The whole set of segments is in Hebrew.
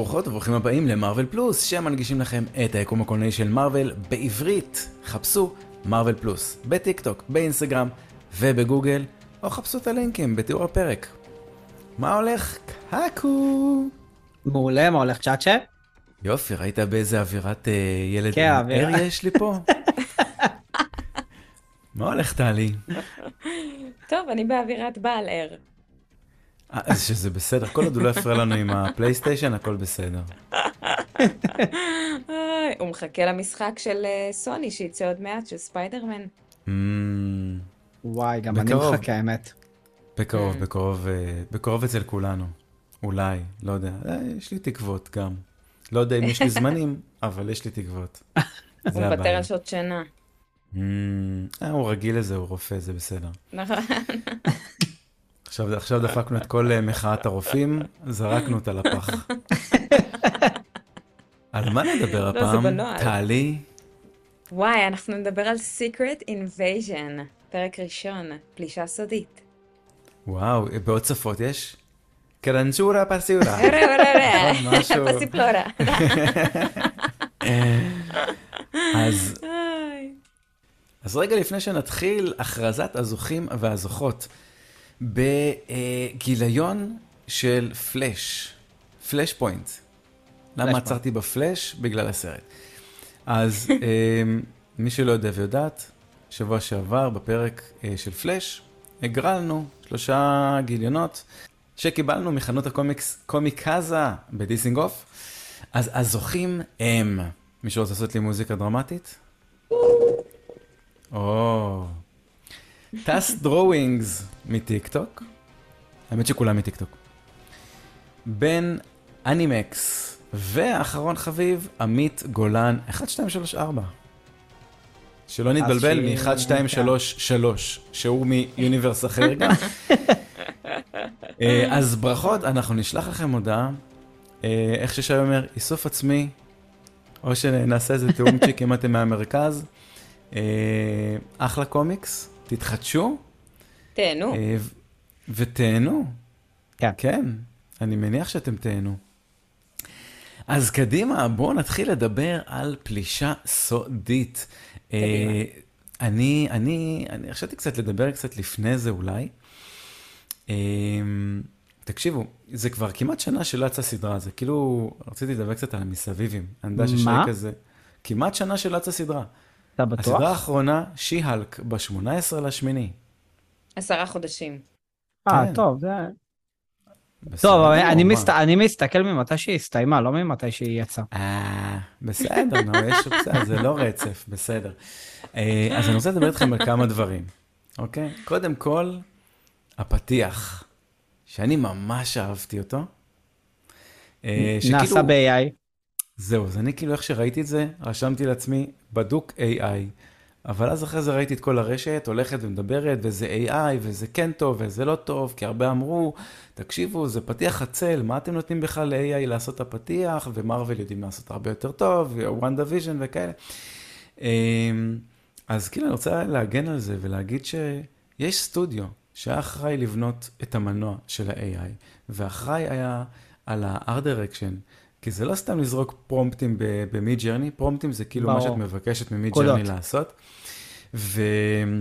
ברוכות וברוכים הבאים למרוויל פלוס, שמנגישים לכם את היקום הקולנועי של מרוויל בעברית. חפשו מרוויל פלוס בטיק טוק, באינסטגרם ובגוגל, או חפשו את הלינקים בתיאור הפרק. מה הולך? קקו! מעולה, מה הולך צ'אצ'ה? יופי, ראית באיזה אווירת אה, ילד כן, ער אווירה. יש לי פה? מה הולך טלי? טוב, אני באווירת בעל ער. אה, אז שזה בסדר, כל עוד הוא לא יפריע לנו עם הפלייסטיישן, הכל בסדר. הוא מחכה למשחק של אה, סוני שיצא עוד מעט, של ספיידרמן. Mm, וואי, גם אני בקרוב. מחכה, האמת. בקרוב, כן. בקרוב, אה, בקרוב אצל כולנו. אולי, לא יודע. אה, יש לי תקוות גם. לא יודע אם יש לי זמנים, אבל יש לי תקוות. הוא מוותר. על שעות שינה. Mm, אה, הוא רגיל לזה, הוא רופא, זה בסדר. נכון. עכשיו, עכשיו דפקנו את כל אה, מחאת הרופאים, זרקנו אותה לפח. על מה נדבר לא, זה הפעם? בנוהל. טלי? וואי, אנחנו נדבר על Secret Invasion, פרק ראשון, פלישה סודית. וואו, בעוד שפות יש? קרנצ'ורה פסיורה. נכון, משהו. פסיפלורה. אז איי. אז רגע לפני שנתחיל, הכרזת הזוכים והזוכות בגיליון של פלאש, פלאש פוינט. למה עצרתי בפלאש? בגלל הסרט. אז אמ, מי שלא יודע ויודעת, שבוע שעבר בפרק אה, של פלאש, הגרלנו שלושה גיליונות שקיבלנו מחנות הקומיקס קומיקזה בדיסינגוף. אז הזוכים הם, מישהו רוצה לעשות לי מוזיקה דרמטית? או, טס דרואינגס מטיקטוק, האמת שכולם מטיקטוק. בן אנימקס, ואחרון חביב, עמית גולן, 1, 2, 3, 4. שלא נתבלבל שהיא- מ-1, 2, 3, 3, שהוא מ universe אחר גם. אה, אז ברכות, אנחנו נשלח לכם הודעה, אה, איך ששי אומר, איסוף עצמי, או שנעשה איזה תיאומצ'יק אם אתם מהמרכז. אה, אחלה קומיקס, תתחדשו תהנו. אה, ו- ותהנו. כן. כן, אני מניח שאתם תהנו. אז קדימה, בואו נתחיל לדבר על פלישה סודית. אה. אני, אני, אני חשבתי קצת לדבר קצת לפני זה אולי. אה, תקשיבו, זה כבר כמעט שנה שלא יצאה סדרה, זה כאילו, רציתי לדבר קצת על המסביבים. אני יודע ששי? כזה, כמעט שנה שלא יצאה סדרה. אתה בטוח? הסדרה האחרונה, שי-הלק, ב-18 לשמיני. עשרה חודשים. אה, כן. טוב, זה... טוב, אני מה? מסת- אני מסתכל ממתי שהיא הסתיימה, לא ממתי שהיא יצאה. אה, בסדר, נו, יש בסדר, זה לא רצף, בסדר. אה, אז אני רוצה לדבר איתכם על כמה דברים, אוקיי? קודם כל, הפתיח, שאני ממש אהבתי אותו. אה, נעשה שכאילו- ב-AI. זהו, אז אני כאילו, איך שראיתי את זה, רשמתי לעצמי, בדוק AI. אבל אז אחרי זה ראיתי את כל הרשת הולכת ומדברת, וזה AI, וזה כן טוב, וזה לא טוב, כי הרבה אמרו, תקשיבו, זה פתיח עצל, מה אתם נותנים בכלל ל-AI לעשות את הפתיח, ומרוויל יודעים לעשות הרבה יותר טוב, WandaVision וכאלה. אמ, אז כאילו אני רוצה להגן על זה ולהגיד שיש סטודיו שהיה אחראי לבנות את המנוע של ה-AI, ואחראי היה על ה-art direction, כי זה לא סתם לזרוק פרומפטים ב Midjourney, פרומפטים זה כאילו מה. שאת מבקשת ממי קולות. ג'רני לעשות. וזה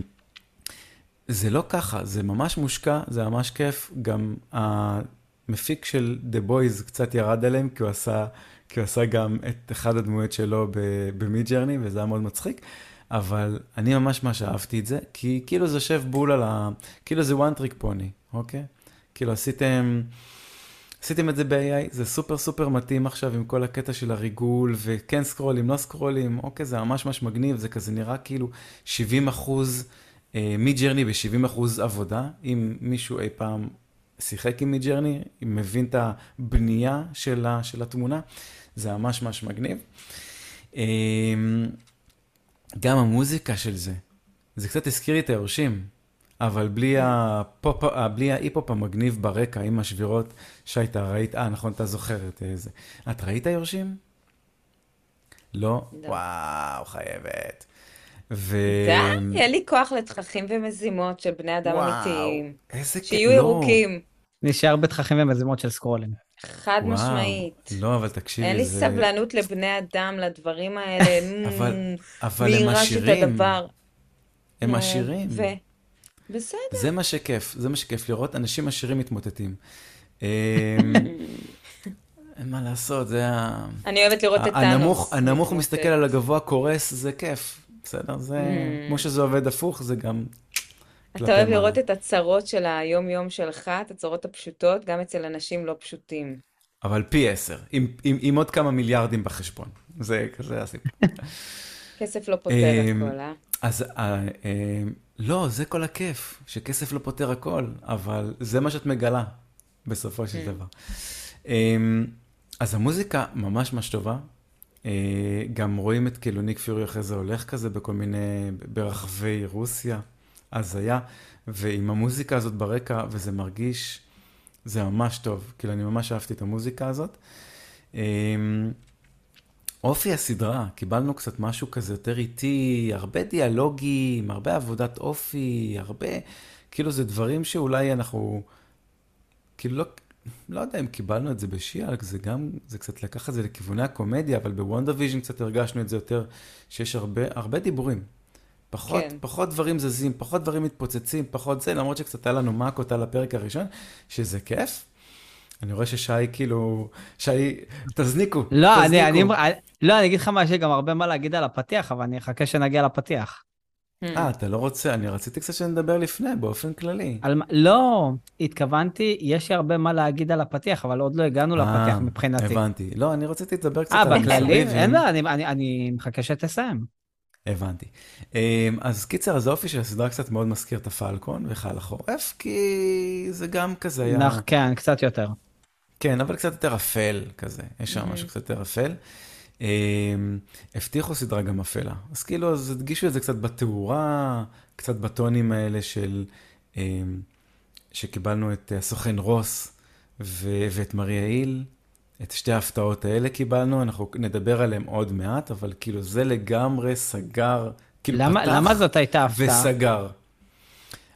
לא ככה, זה ממש מושקע, זה ממש כיף. גם המפיק של The Boys קצת ירד עליהם, כי הוא עשה, כי הוא עשה גם את אחד הדמויות שלו ב Midjourney, וזה היה מאוד מצחיק. אבל אני ממש ממש אהבתי את זה, כי כאילו זה יושב בול על ה... כאילו זה one trick pony, אוקיי? כאילו עשיתם... עשיתם את זה ב-AI, זה סופר סופר מתאים עכשיו עם כל הקטע של הריגול, וכן סקרולים, לא סקרולים, אוקיי, זה ממש ממש מגניב, זה כזה נראה כאילו 70 אחוז Midjourney ב-70 אחוז עבודה, אם מישהו אי פעם שיחק עם Midjourney, אם מבין את הבנייה של, ה, של התמונה, זה ממש ממש מגניב. אמ, גם המוזיקה של זה, זה קצת הזכיר לי את היורשים. אבל בלי הפופ, אה, בלי ההיפ-הופ המגניב ברקע, עם השבירות שהייתה, ראית, אה, נכון, אתה זוכרת איזה. את ראית יורשים? לא? לא. וואו, חייבת. ו... די, אין לי כוח לתככים ומזימות של בני אדם וואו, אמיתיים. איזה כיף. שיהיו לא. ירוקים. נשאר בתככים ומזימות של סקרולים. חד וואו. משמעית. לא, אבל תקשיבי, אין לי זה... סבלנות לבני אדם, לדברים האלה. אבל- אבל מי הם יירש את עשירים. הדבר. הם עשירים. ו... בסדר. זה מה שכיף, זה מה שכיף, לראות אנשים עשירים מתמוטטים. אמ, אין מה לעשות, זה ה... אני אוהבת לראות את טאנוס. הנמוך מתמוטט. מסתכל על הגבוה קורס, זה כיף. בסדר? זה... Mm. כמו שזה עובד הפוך, זה גם... אתה אוהב. לראות את הצרות של היום-יום שלך, את הצרות הפשוטות, גם אצל אנשים לא פשוטים. אבל פי עשר, עם, עם, עם עוד כמה מיליארדים בחשבון. זה כזה הסיפור. כסף לא פותר אמ, הכל, אה? אז אה, אה, לא, זה כל הכיף, שכסף לא פותר הכל, אבל זה מה שאת מגלה בסופו של דבר. אה, אז המוזיקה ממש ממש טובה. אה, גם רואים את כאילו ניק פיורי אחרי זה הולך כזה בכל מיני, ברחבי רוסיה, הזיה, ועם המוזיקה הזאת ברקע, וזה מרגיש, זה ממש טוב. כאילו, אני ממש אהבתי את המוזיקה הזאת. אופי הסדרה, קיבלנו קצת משהו כזה יותר איטי, הרבה דיאלוגים, הרבה עבודת אופי, הרבה, כאילו זה דברים שאולי אנחנו, כאילו לא, לא יודע אם קיבלנו את זה ב She-Hulk, זה גם, זה קצת לקח את זה לכיווני הקומדיה, אבל ב WandaVision קצת הרגשנו את זה יותר, שיש הרבה, הרבה דיבורים. פחות, כן. פחות דברים זזים, פחות דברים מתפוצצים, פחות זה, למרות שקצת היה לנו מאקות על הפרק הראשון, שזה כיף. אני רואה ששי כאילו, שי, תזניקו, לא, אני, תזניקו. אני, לא, אני אגיד לך מה, יש לי גם הרבה מה להגיד על הפתיח, אבל אני אחכה שנגיע לפתיח. אה, אתה לא רוצה? אני רציתי קצת שנדבר לפני, באופן כללי. על, לא, התכוונתי, יש לי הרבה מה להגיד על הפתיח, אבל עוד לא הגענו לפתיח אה, מבחינתי. הבנתי. לא, אני רציתי לדבר קצת אה, על בכללי? המסביב, אין בעיה, אני, אני, אני מחכה שתסיים. הבנתי. אמ, אז קיצר, אז האופי של הסדרה קצת מאוד מזכיר את הפלקון וחייל החורף, כי זה גם כזה היה... נח, כן, קצת יותר. כן, אבל קצת יותר אפל כזה, יש שם משהו קצת יותר אפל. אמ, הבטיחו סדרה גם אפלה, אז כאילו, אז הדגישו את זה קצת בתאורה, קצת בטונים האלה של, אמ, שקיבלנו את הסוכן רוס ו- ואת מריה היל, את שתי ההפתעות האלה קיבלנו, אנחנו נדבר עליהם עוד מעט, אבל כאילו זה לגמרי סגר, כאילו למה, פתח למה זאת הייתה הפתעה? וסגר.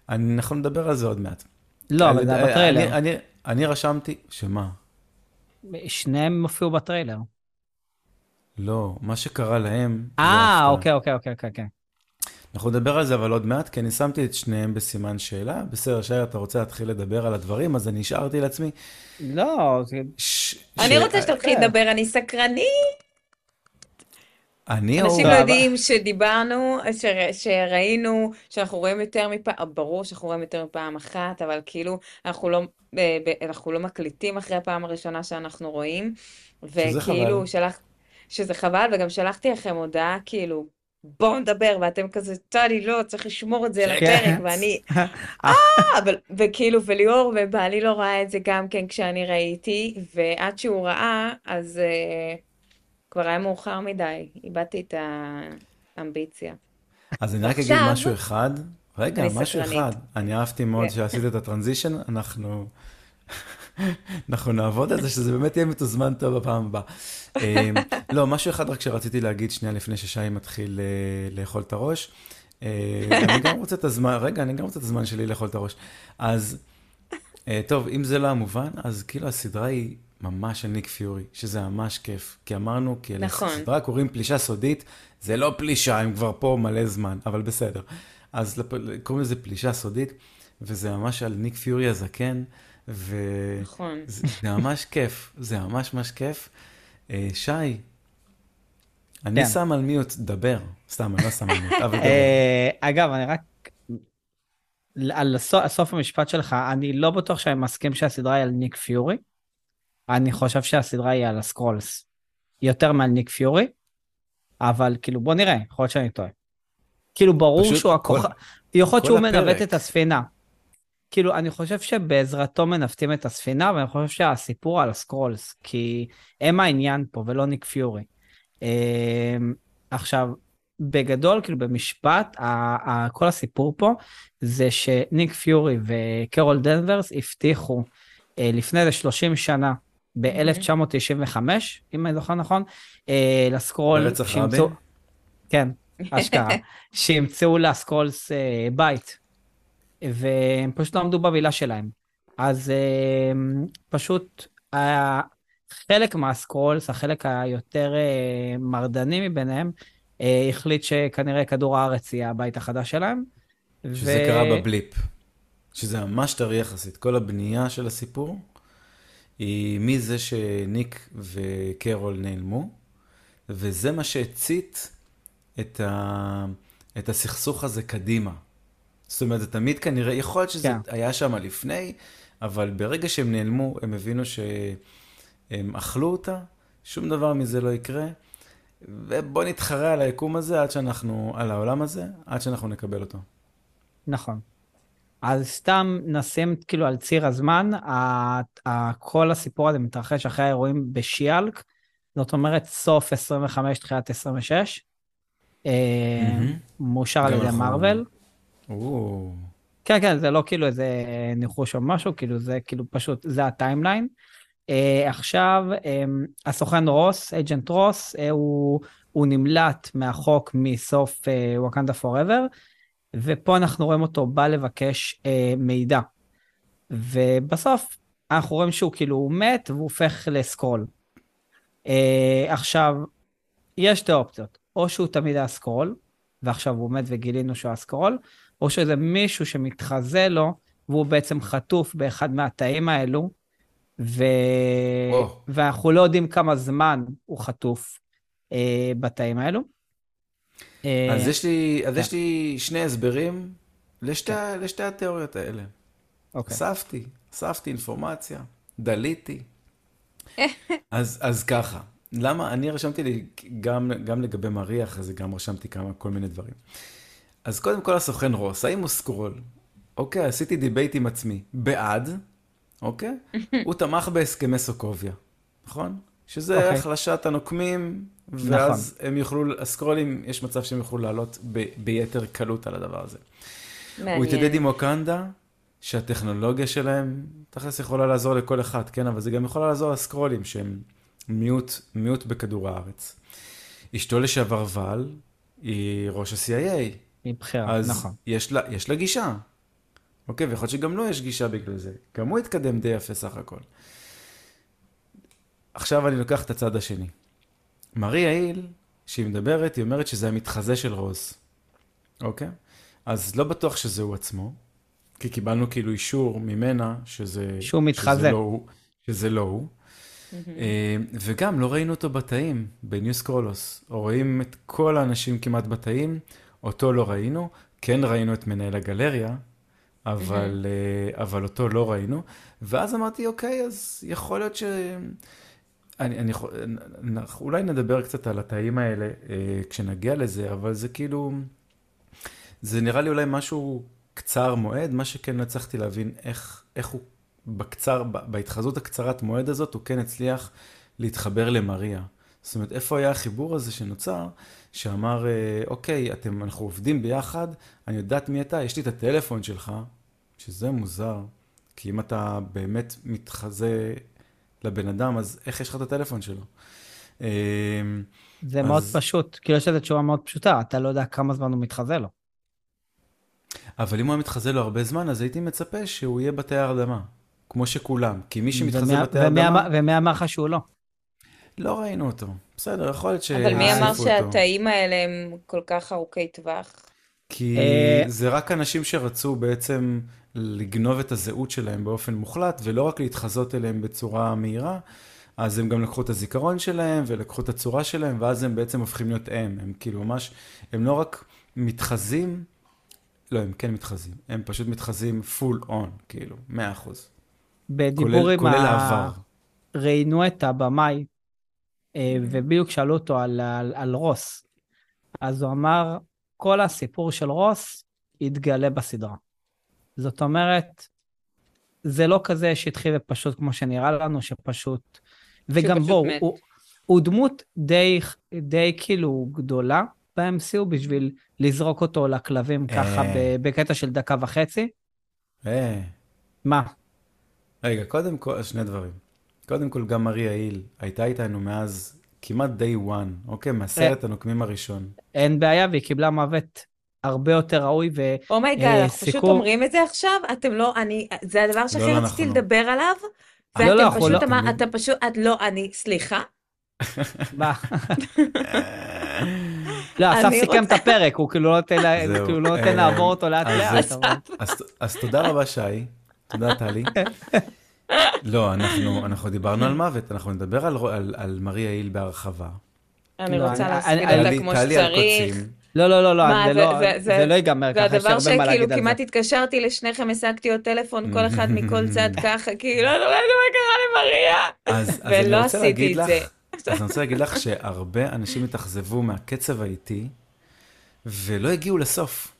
אנחנו נדבר על זה עוד מעט. לא, אבל זה בטריילר. אני, רשמתי, שמה? שניהם הופיעו בטריילר. לא, מה שקרה להם... אה. אוקיי, אוקיי, אוקיי, אוקיי, אוקיי. אנחנו נדבר על זה אבל עוד מעט, כי אני שמתי את שניהם בסימן שאלה. בסדר, שי, אתה רוצה להתחיל לדבר על הדברים, אז אני השארתי לעצמי. לא, זה... ש... אני ש- רוצה שתתחיל כן. לדבר, אני סקרנית. אני אנשים או... לא יודעים שדיברנו, ש- שראינו, שאנחנו רואים יותר מפעם, ברור שאנחנו רואים יותר מפעם אחת, אבל כאילו, אנחנו לא, אנחנו לא מקליטים אחרי הפעם הראשונה שאנחנו רואים, שזה וכאילו, חבל. שלח, שזה חבל, וגם שלחתי לכם הודעה, כאילו, בואו נדבר, ואתם כזה, טלי, לא, צריך לשמור את זה כן. לפרק, ואני, אה, אבל, וכאילו, וליאור ובעלי לא ראה את זה גם כן כשאני ראיתי, ועד שהוא ראה, אז uh, כבר היה מאוחר מדי, איבדתי את האמביציה. אז אני רק אגיד משהו אחד. רגע, משהו סקרנית. אחד. אני אהבתי מאוד כן. שעשית את הטרנזישן, אנחנו... אנחנו נעבוד על זה, שזה באמת יהיה מתוזמן טוב בפעם הבאה. אמ, לא, משהו אחד רק שרציתי להגיד שנייה לפני ששי מתחיל אה, לאכול את הראש. אה, אני גם רוצה את הזמן, רגע, אני גם רוצה את הזמן שלי לאכול את הראש. אז, אה, טוב, אם זה לא המובן, אז כאילו הסדרה היא ממש על ניק פיורי, שזה ממש כיף. כי אמרנו, כי נכון. לסדרה קוראים פלישה סודית, זה לא פלישה, הם כבר פה מלא זמן, אבל בסדר. אז קוראים לזה פלישה סודית, וזה ממש על ניק פיורי הזקן, ו... נכון. זה, זה ממש כיף, זה ממש ממש כיף. אה, שי, אני כן. שם על מיוט, דבר. סתם, אני לא שם על מיוט, אבל דבר. אה, אגב, אני רק... על סוף המשפט שלך, אני לא בטוח שאני מסכים שהסדרה היא על ניק פיורי. אני חושב שהסדרה היא על הסקרולס. יותר מעל ניק פיורי, אבל כאילו, בוא נראה, יכול להיות שאני טועה. כאילו, ברור שהוא הכוכב, יכול להיות שהוא. מנווט את הספינה. כאילו, אני חושב שבעזרתו מנווטים את הספינה, ואני חושב שהסיפור על הסקרולס, כי הם העניין פה ולא ניק פיורי. אמ, עכשיו, בגדול, כאילו במשפט, כל הסיפור פה זה שניק פיורי וקרול דנברס הבטיחו אה, לפני איזה 30 שנה, ב-1995, אם אני זוכר נכון, אה, לסקרול, ברצח שימצאו- רבין? כן, אשכרה, שימצאו לסקרולס אה, בית, והם פשוט לא עמדו במילה שלהם. אז אה, פשוט חלק מהסקרולס, החלק היותר אה, מרדני מביניהם, אה, החליט שכנראה כדור הארץ יהיה הבית החדש שלהם. שזה ו... קרה בבליפ, שזה ממש טרי יחסית. כל הבנייה של הסיפור היא מזה שניק וקרול נעלמו, וזה מה שהצית את, ה... את הסכסוך הזה קדימה. זאת אומרת, זה תמיד כנראה, יכול להיות שזה כן. היה שם לפני, אבל ברגע שהם נעלמו, הם הבינו שהם אכלו אותה, שום דבר מזה לא יקרה, ובוא נתחרה על היקום הזה עד שאנחנו, על העולם הזה, עד שאנחנו נקבל אותו. נכון. אז סתם נשים כאילו על ציר הזמן, כל הסיפור הזה מתרחש אחרי האירועים בשיאלק, זאת אומרת סוף 25, תחילת 26, mm-hmm. מאושר על ידי מרוויל. כן, כן, זה לא כאילו איזה ניחוש או משהו, כאילו זה כאילו פשוט, זה ה timeline. Uh, עכשיו, um, הסוכן רוס, Agent Ross, uh, הוא, הוא נמלט מהחוק מסוף Wakanda uh, Forever, ופה אנחנו רואים אותו בא לבקש uh, מידע. ובסוף אנחנו רואים שהוא כאילו הוא מת והוא הופך לסקרול. Uh, עכשיו, יש שתי אופציות, או שהוא תמיד היה סקרול, ועכשיו הוא מת וגילינו שהוא היה סקרול, או שזה מישהו שמתחזה לו, והוא בעצם חטוף באחד מהתאים האלו, ו... Oh. ואנחנו לא יודעים כמה זמן הוא חטוף אה, בתאים האלו. אה, אז יש לי, אז יש כן. לי שני הסברים לשתי, כן. לשתי התיאוריות האלה. אוקיי. אספתי, אספתי אינפורמציה, דליתי. אז, אז ככה, למה, אני רשמתי לי גם, גם לגבי מריה, אז גם רשמתי כמה, כל מיני דברים. אז קודם כל הסוכן רוס, האם הוא סקרול? אוקיי, עשיתי debate עם עצמי. בעד, אוקיי? הוא תמך בהסכמי סוקוביה, נכון? שזה אוקיי. החלשת הנוקמים, ואז נכון. הם יוכלו, הסקרולים, יש מצב שהם יוכלו לעלות ב, ביתר קלות על הדבר הזה. מעניין. הוא התיידד עם ווקנדה, שהטכנולוגיה שלהם, תכלס יכולה לעזור לכל אחד, כן? אבל זה גם יכול לעזור לסקרולים, שהם מיעוט, מיעוט בכדור הארץ. אשתו לשעבר ואל, היא ראש ה-CIA. היא בחירה, אז נכון. אז יש יש לה גישה. אוקיי, ויכול להיות שגם לו יש גישה בגלל זה. גם הוא התקדם די יפה סך הכל. עכשיו אני לוקח את הצד השני. מריה היל, כשהיא מדברת, היא אומרת שזה המתחזה של רוז. אוקיי? אז לא בטוח שזה הוא עצמו, כי קיבלנו כאילו אישור ממנה שזה... שהוא מתחזה. שזה לא הוא. שזה לא הוא. אה, וגם לא ראינו אותו בתאים, בניו סקרולוס. רואים את כל האנשים כמעט בתאים, אותו לא ראינו. כן ראינו את מנהל הגלריה, אבל, mm-hmm. אבל אותו לא ראינו. ואז אמרתי, אוקיי, אז יכול להיות ש... אני, אני, אולי נדבר קצת על התאים האלה אה, כשנגיע לזה, אבל זה כאילו, זה נראה לי אולי משהו קצר מועד, מה שכן לא הצלחתי להבין איך, איך הוא בקצר, בהתחזות הקצרת מועד הזאת, הוא כן הצליח להתחבר למריה. זאת אומרת, איפה היה החיבור הזה שנוצר, שאמר, אה, אוקיי, אתם, אנחנו עובדים ביחד, אני יודעת מי אתה, יש לי את הטלפון שלך, שזה מוזר, כי אם אתה באמת מתחזה לבן אדם, אז איך יש לך את הטלפון שלו? אה, זה אז... מאוד פשוט, כאילו יש לזה תשובה מאוד פשוטה, אתה לא יודע כמה זמן הוא מתחזה לו. אבל אם הוא היה מתחזה לו הרבה זמן, אז הייתי מצפה שהוא יהיה בתי הרדמה, כמו שכולם, כי מי שמתחזה בתי הרדמה... ומי אמר לך שהוא לא? לא ראינו אותו. בסדר, יכול להיות שהוסיפו אותו. אבל מי אמר שהתאים האלה הם כל כך ארוכי טווח? כי אה, זה רק אנשים שרצו בעצם לגנוב את הזהות שלהם באופן מוחלט, ולא רק להתחזות אליהם בצורה מהירה, אז הם גם לקחו את הזיכרון שלהם, ולקחו את הצורה שלהם, ואז הם בעצם הופכים להיות הם. הם כאילו ממש, הם לא רק מתחזים, לא, הם כן מתחזים, הם פשוט מתחזים פול און, כאילו, מאה אחוז. בדיבור עם ה... ראיינו את הבמאי ובדיוק שאלו אותו על, על, על רוס. אז הוא אמר, כל הסיפור של רוס יתגלה בסדרה. זאת אומרת, זה לא כזה שטחי ופשוט כמו שנראה לנו, שפשוט... וגם בואו, הוא, הוא דמות די, די כאילו גדולה ב-MCU בשביל לזרוק אותו לכלבים ככה אה. בקטע של דקה וחצי. אה. מה? רגע, קודם כל, שני דברים. קודם כל, גם מריה היל הייתה איתנו מאז כמעט day one, אוקיי? מהסרט הנוקמים הראשון. אין בעיה, והיא קיבלה מוות הרבה יותר ראוי ו... oh my god, oh אנחנו פשוט אומרים את זה עכשיו? אתם לא, אני, זה הדבר שהכי לא, לא רציתי נכון. לדבר עליו, לא, לא, ואתם פשוט לא- אמר, אתה פשוט, את לא, אני, סליחה? מה? לא, אסף סיכם את הפרק, הוא כאילו לא נותן. כאילו לא אה, לעבור אותו לאט אז- לאט. אז תודה רבה, שי. תודה, טלי. לא, אנחנו, אנחנו דיברנו על מוות, אנחנו נדבר על, על, על מריה היל בהרחבה. אני לא, רוצה אני- אותה כמו שצריך. קוצים. לא, לא, לא, לא, מה, זה זה- לא- זה- זה לא ייגמר זה ככה, יש הדבר הרבה מה שכאילו להגיד על כמעט זה. התקשרתי לשניכם, השגתי עוד טלפון, כל אחד מכל צד ככה, כאילו, לא יודעת מה קרה למריה. אז, אז ולא רוצה עשיתי את לך, זה. אז אני רוצה להגיד לך שהרבה אנשים התאכזבו מהקצב האיטי, ולא הגיעו לסוף.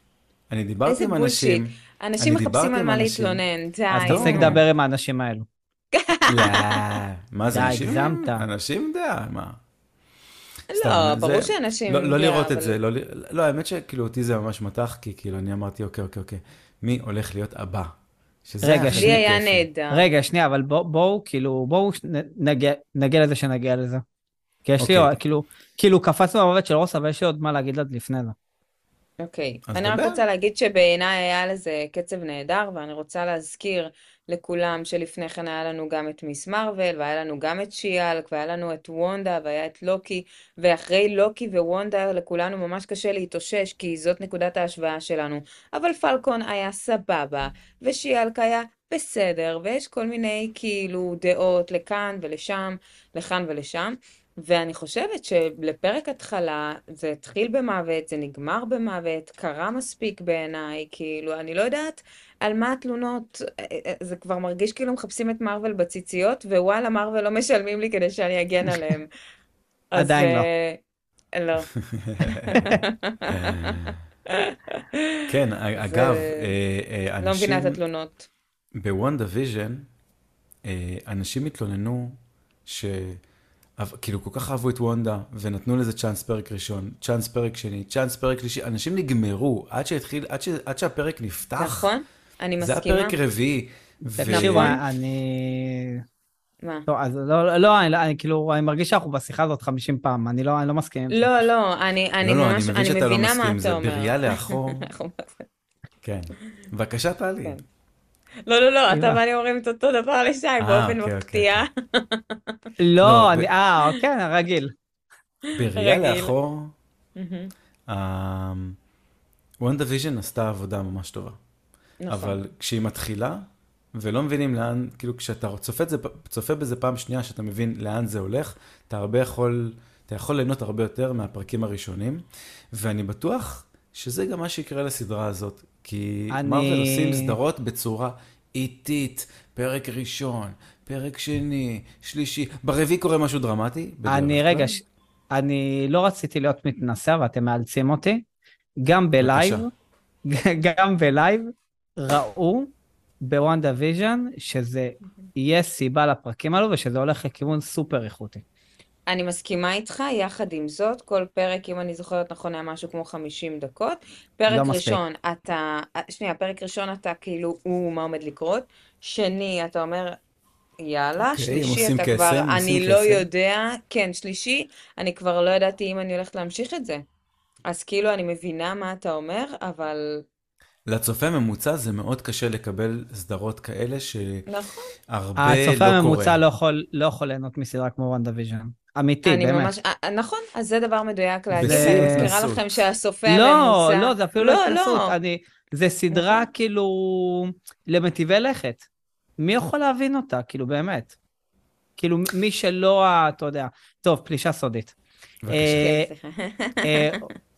אני דיברתי איזה עם בולשיט. אנשים, מחפשים על מה. להתלונן, די. אז לא. תפסיק לדבר עם האנשים האלו. לא, מה זה די, אנשים? הגזמת. אנשים יודע, מה. לא, ברור שאנשים... לא, לא לראות את זה, לא, לא, האמת שכאילו אותי זה ממש מתח, כי כאילו אני אמרתי, אוקיי, אוקיי, אוקיי, מי הולך להיות הבא? שזה רגע, לי היה. נהדר. רגע, שנייה, אבל בואו, כאילו, בואו נגיע- לזה שנגיע לזה. כי יש לי, אוקיי. כאילו, כאילו, קפצנו במוות של רוס, אבל יש לי עוד מה להגיד עד לפני זה. אוקיי, אז אני רק דבר. רוצה להגיד שבעיניי היה לזה קצב נהדר, ואני רוצה להזכיר לכולם שלפני כן היה לנו גם את מיס מרוויל, והיה לנו גם את שיאלק, והיה לנו את וונדה, והיה את לוקי, ואחרי לוקי ווונדה לכולנו ממש קשה להתאושש, כי זאת נקודת ההשוואה שלנו. אבל פלקון היה סבבה, ושיאלק היה בסדר, ויש כל מיני כאילו דעות לכאן ולשם, לכאן ולשם. ואני חושבת שלפרק התחלה זה התחיל במוות, זה נגמר במוות, קרה מספיק בעיניי, כאילו, אני לא יודעת על מה התלונות, אה, אה, זה כבר מרגיש כאילו מחפשים את מארוול בציציות, ווואלה, מארוול לא משלמים לי כדי שאני אגן עליהם. אז, עדיין לא. אה, לא. כן, אגב, אה, אה, לא מבינה את אנשים התלונות. ב WandaVision, אה, אנשים התלוננו ש... אבל- כאילו, כל כך אהבו את וונדה, ונתנו לזה צ'אנס פרק ראשון, צ'אנס פרק שני, צ'אנס פרק שלישי, אנשים נגמרו, עד שהתחיל, עד, ש... עד שהפרק נפתח, נכון? אני זה מסכימה. הפרק רביעי. תקשיבו. אני... מה? לא, אז לא, לא, אני, אני כאילו, אני מרגיש שאנחנו בשיחה הזאת 50 פעם, אני לא, אני לא מסכים זה. לא, לא, אני, אני לא, לא, ממש, אני מבין אני שאתה לא מסכים, זה. בראייה לאחור. כן. בבקשה, טלי. לא, לא, לא, אתה אימא. ואני אומרים את אותו דבר לשי באופן אוקיי, מפתיע. לא, לא, אני, אה, כן, רגיל. בראייה רגיל. לאחור, מהמם. WandaVision עשתה עבודה ממש טובה. נכון. אבל כשהיא מתחילה, ולא מבינים לאן, כאילו כשאתה צופה, זה, צופה בזה פעם שנייה, שאתה מבין לאן זה הולך, אתה הרבה יכול, אתה יכול ליהנות הרבה יותר מהפרקים הראשונים, ואני בטוח שזה גם מה שיקרה לסדרה הזאת, כי אני- מרוויל עושים סדרות בצורה איטית, פרק ראשון, פרק שני, שלישי, ברביעי קורה משהו דרמטי. אני. רגע, ש... אני לא רציתי להיות מתנשא, ואתם מאלצים אותי. גם ב live, גם ב live, ראו ב WandaVision שזה יהיה סיבה לפרקים האלו, ושזה הולך לכיוון סופר איכותי. אני מסכימה איתך, יחד עם זאת, כל פרק, אם אני זוכרת נכון, היה משהו כמו 50 דקות. פרק לא מספיק. ראשון, אתה, שנייה, פרק ראשון אתה כאילו, הוא, מה עומד לקרות. שני, אתה אומר, יאללה, אוקיי, הם שלישי, אתה קסם, כבר, אני עושים לא. יודע, כן, שלישי, אני כבר לא ידעתי אם אני הולכת להמשיך את זה. אז כאילו, אני מבינה מה אתה אומר, אבל לצופה ממוצע זה מאוד קשה לקבל סדרות כאלה נכון. שהרבה לא קורה. הצופה הממוצע לא יכול, לא יכול ליהנות מסדרה כמו WandaVision. אמיתי, אני באמת. ממש, אה, נכון, אז זה דבר מדויק להגיד, וזה ואני מזכירה התנסות. לכם שהצופה לא, הממוצע... לא, זה אפילו לא לא, התנסות. לא. אני, זה סדרה נכון. כאילו למטיבי לכת. מי יכול להבין אותה? כאילו, באמת. כאילו, מי שלא, אתה יודע. טוב, פלישה סודית. בבקשה. אה, כן, סליחה. אה,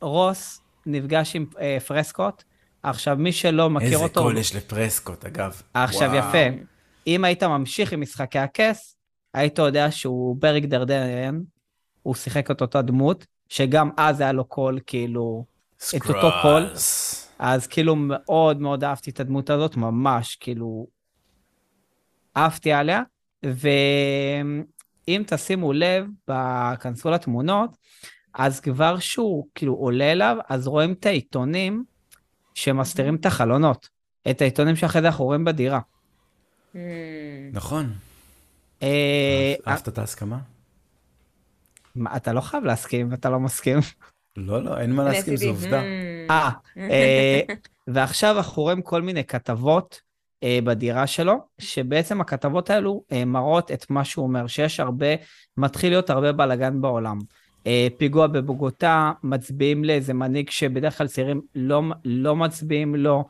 רוס נפגש עם אה, פרסקוט. עכשיו, מי שלא מכיר איזה אותו... קול יש לפרסקוט, אגב. עכשיו, וואו. יפה. אם היית ממשיך עם משחקי הכס, היית יודע שהוא בריק דרדן, הוא שיחק את אותה דמות, שגם אז היה לו קול, כאילו... את אותו קול. אז כאילו מאוד מאוד אהבתי את הדמות הזאת, ממש, כאילו, אהבתי עליה. ואם תשימו לב, בכנסו לתמונות, אז כבר שהוא כאילו עולה אליו, אז רואים את העיתונים שמסתירים את החלונות. את העיתונים שאחרי זה אנחנו רואים בדירה. Hmm. נכון. אה, אהבת את ההסכמה? מה, אתה לא חייב להסכים, אתה לא מסכים. לא, לא, אין מה אני להסכים, זו עובדה. "Hmm". אה, אה, ועכשיו אנחנו רואים כל מיני כתבות אה, בדירה שלו, שבעצם הכתבות האלו אה, מראות את מה שהוא אומר, שיש הרבה, מתחיל להיות הרבה בלאגן בעולם. אה, פיגוע בבוגוטה, מצביעים לאיזה מנהיג שבדרך כלל צעירים לא, לא מצביעים לו,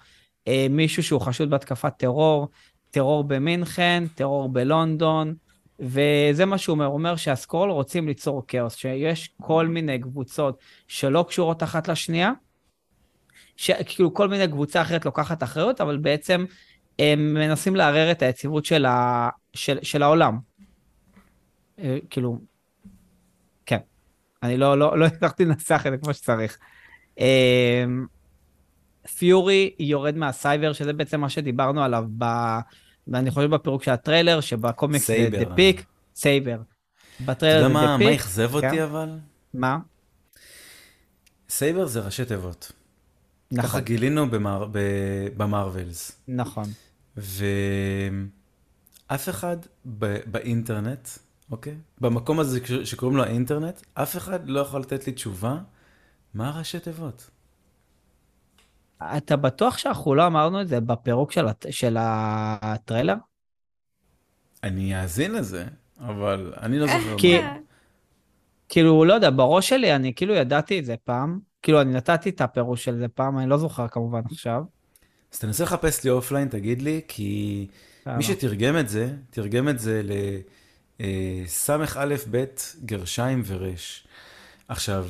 אה, מישהו שהוא חשוד בהתקפת טרור, טרור במינכן, טרור בלונדון, וזה מה שהוא אומר, הוא אומר שהסקרול רוצים ליצור כאוס, שיש כל מיני קבוצות שלא קשורות אחת לשנייה, שכאילו כל מיני קבוצה אחרת לוקחת אחריות, אבל בעצם הם מנסים לערער את היציבות של, ה... של, של העולם. אה, כאילו, כן. אני לא, לא, לא הצלחתי לנסח את זה כמו שצריך. אה, פיורי יורד מהסייבר, שזה בעצם מה שדיברנו עליו, ב... ואני חושב בפירוק של הטריילר, שבקומיקס זה The Peak, SABER. בטריילר זה The Peak. אתה יודע מה אכזב אותי כן? אבל? מה? SABER זה ראשי תיבות. נכון. ככה גילינו במר... ב Marvels. נכון. ואף אחד ב... באינטרנט, אוקיי? במקום הזה שקוראים לו האינטרנט, אף אחד לא יכול לתת לי תשובה מה ראשי תיבות. אתה בטוח שאנחנו לא אמרנו את זה בפירוק של, הט... של הטריילר? אני אאזין לזה, אבל אני לא זוכר. כי... כאילו, לא יודע, בראש שלי אני כאילו ידעתי את זה פעם, כאילו, אני נתתי את הפירוש של זה פעם, אני לא זוכר כמובן עכשיו. אז תנסה לחפש לי offline, תגיד לי, כי מי שתרגם את זה, תרגם את זה לס"א ב' גרשיים ורש. עכשיו,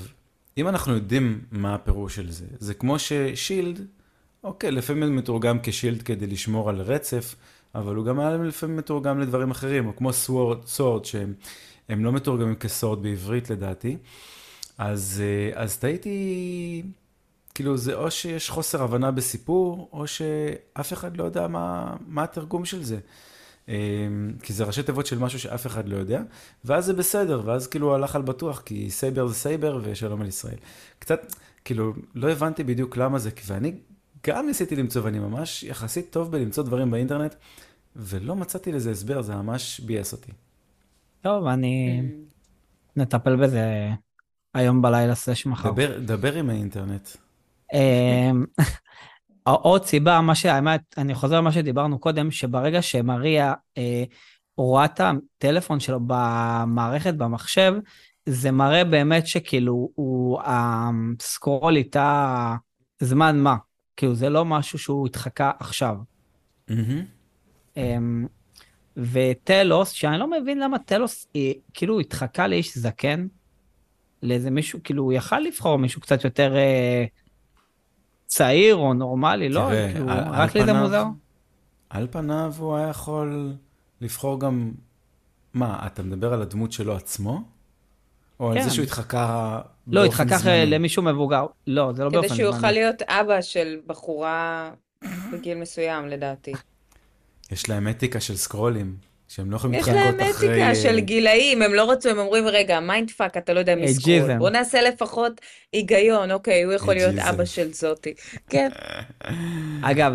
אם אנחנו יודעים מה הפירוש של זה, זה כמו ששילד, אוקיי, לפעמים מתורגם כשילד כדי לשמור על רצף, אבל הוא גם היה לפעמים מתורגם לדברים אחרים, או כמו סוורד, סורד, שהם לא מתורגמים כסורד בעברית לדעתי. אז, אה, אז תהיתי, כאילו זה או שיש חוסר הבנה בסיפור, או שאף אחד לא יודע מה, מה התרגום של זה. אה, כי זה ראשי תיבות של משהו שאף אחד לא יודע, ואז זה בסדר, ואז כאילו הוא הלך על בטוח, כי סייבר זה סייבר ושלום על ישראל. קצת, כאילו, לא הבנתי בדיוק למה זה, ואני גם ניסיתי למצוא, ואני ממש יחסית טוב בלמצוא דברים באינטרנט, ולא מצאתי לזה הסבר, זה ממש ביאס אותי. טוב, אני... נטפל בזה היום בלילה slash מחר. דבר, דבר עם האינטרנט. עוד סיבה, מה שהאמת, אני חוזר למה שדיברנו קודם, שברגע שמריה אה, רואה את הטלפון שלו במערכת, במחשב, זה מראה באמת שכאילו הוא הסקרול איתה זמן מה. כאילו זה לא משהו שהוא התחקה עכשיו. Mm-hmm. וטלוס, שאני לא מבין למה טלוס היא, כאילו התחקה לאיש זקן, לאיזה מישהו, כאילו, הוא יכל לבחור מישהו קצת יותר אה, צעיר או נורמלי, לא? תראה, כאילו, על, רק לי זה מוזר. על פניו הוא היה יכול לבחור גם... מה, אתה מדבר על הדמות שלו עצמו? או כן. על זה שהוא התחקה לא, התחכך למישהו מבוגר. לא, זה לא באופן זמני. כדי שהוא יוכל להיות אבא של בחורה בגיל מסוים, לדעתי. יש להם אתיקה של סקרולים. שהם לא יכולים להתחקות אחרי... יש להם אתיקה של גילאים, הם לא רצו, הם אומרים, רגע, mind fuck, אתה לא יודע מי סקרול. בוא נעשה לפחות היגיון, אוקיי, הוא יכול להיות אבא של זאתי. כן. אגב,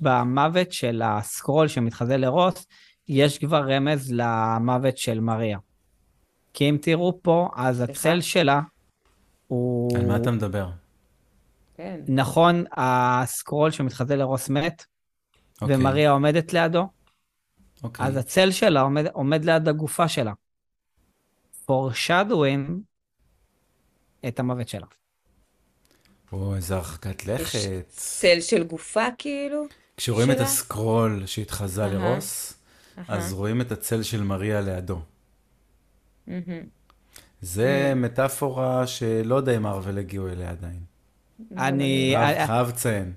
במוות של הסקרול שמתחזה לרוס, יש כבר רמז למוות של מריה. כי אם תראו פה, אז הצל שלה הוא... על מה אתה מדבר? כן. נכון, הסקרול שמתחזה לרוס מת, אוקיי. ומריה עומדת לידו, אוקיי. אז הצל שלה עומד, עומד ליד הגופה שלה. foreshadowing את המוות שלה. או, איזה הרחקת לכת. צל של גופה כאילו? כשרואים שלה? את הסקרול שהתחזה uh-huh. לרוס, uh-huh. אז רואים את הצל של מריה לידו. Mm-hmm. זה mm-hmm. מטאפורה שלא יודע אם ארוול הגיעו אליה עדיין. אני... חייב לציין.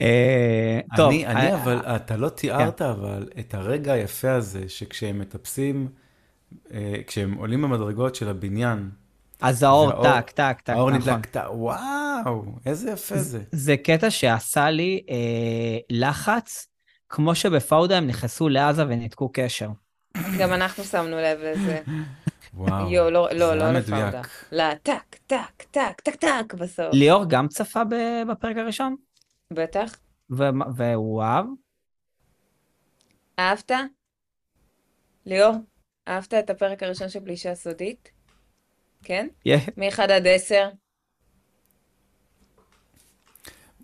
אה, טוב. אני, אני אה, אבל, אתה לא תיארת, כן. אבל את הרגע היפה הזה, שכשהם מטפסים, אה, כשהם עולים במדרגות של הבניין, אז האור טק, טק, טק, האור נדלק, טק, וואו, איזה יפה זה. זה קטע שעשה לי אה, לחץ, כמו שבפאודה הם נכנסו לעזה וניתקו קשר. גם אנחנו שמנו לב לזה. וואו, יו, לא, לא, לא לפאודה. לטק, טק, טק, טק, טק בסוף. ליאור גם צפה בפרק הראשון? בטח. והוא אהב? אהבת? ליאור, אהבת את הפרק הראשון של פלישה סודית? כן? Yeah. מ-1 עד 10?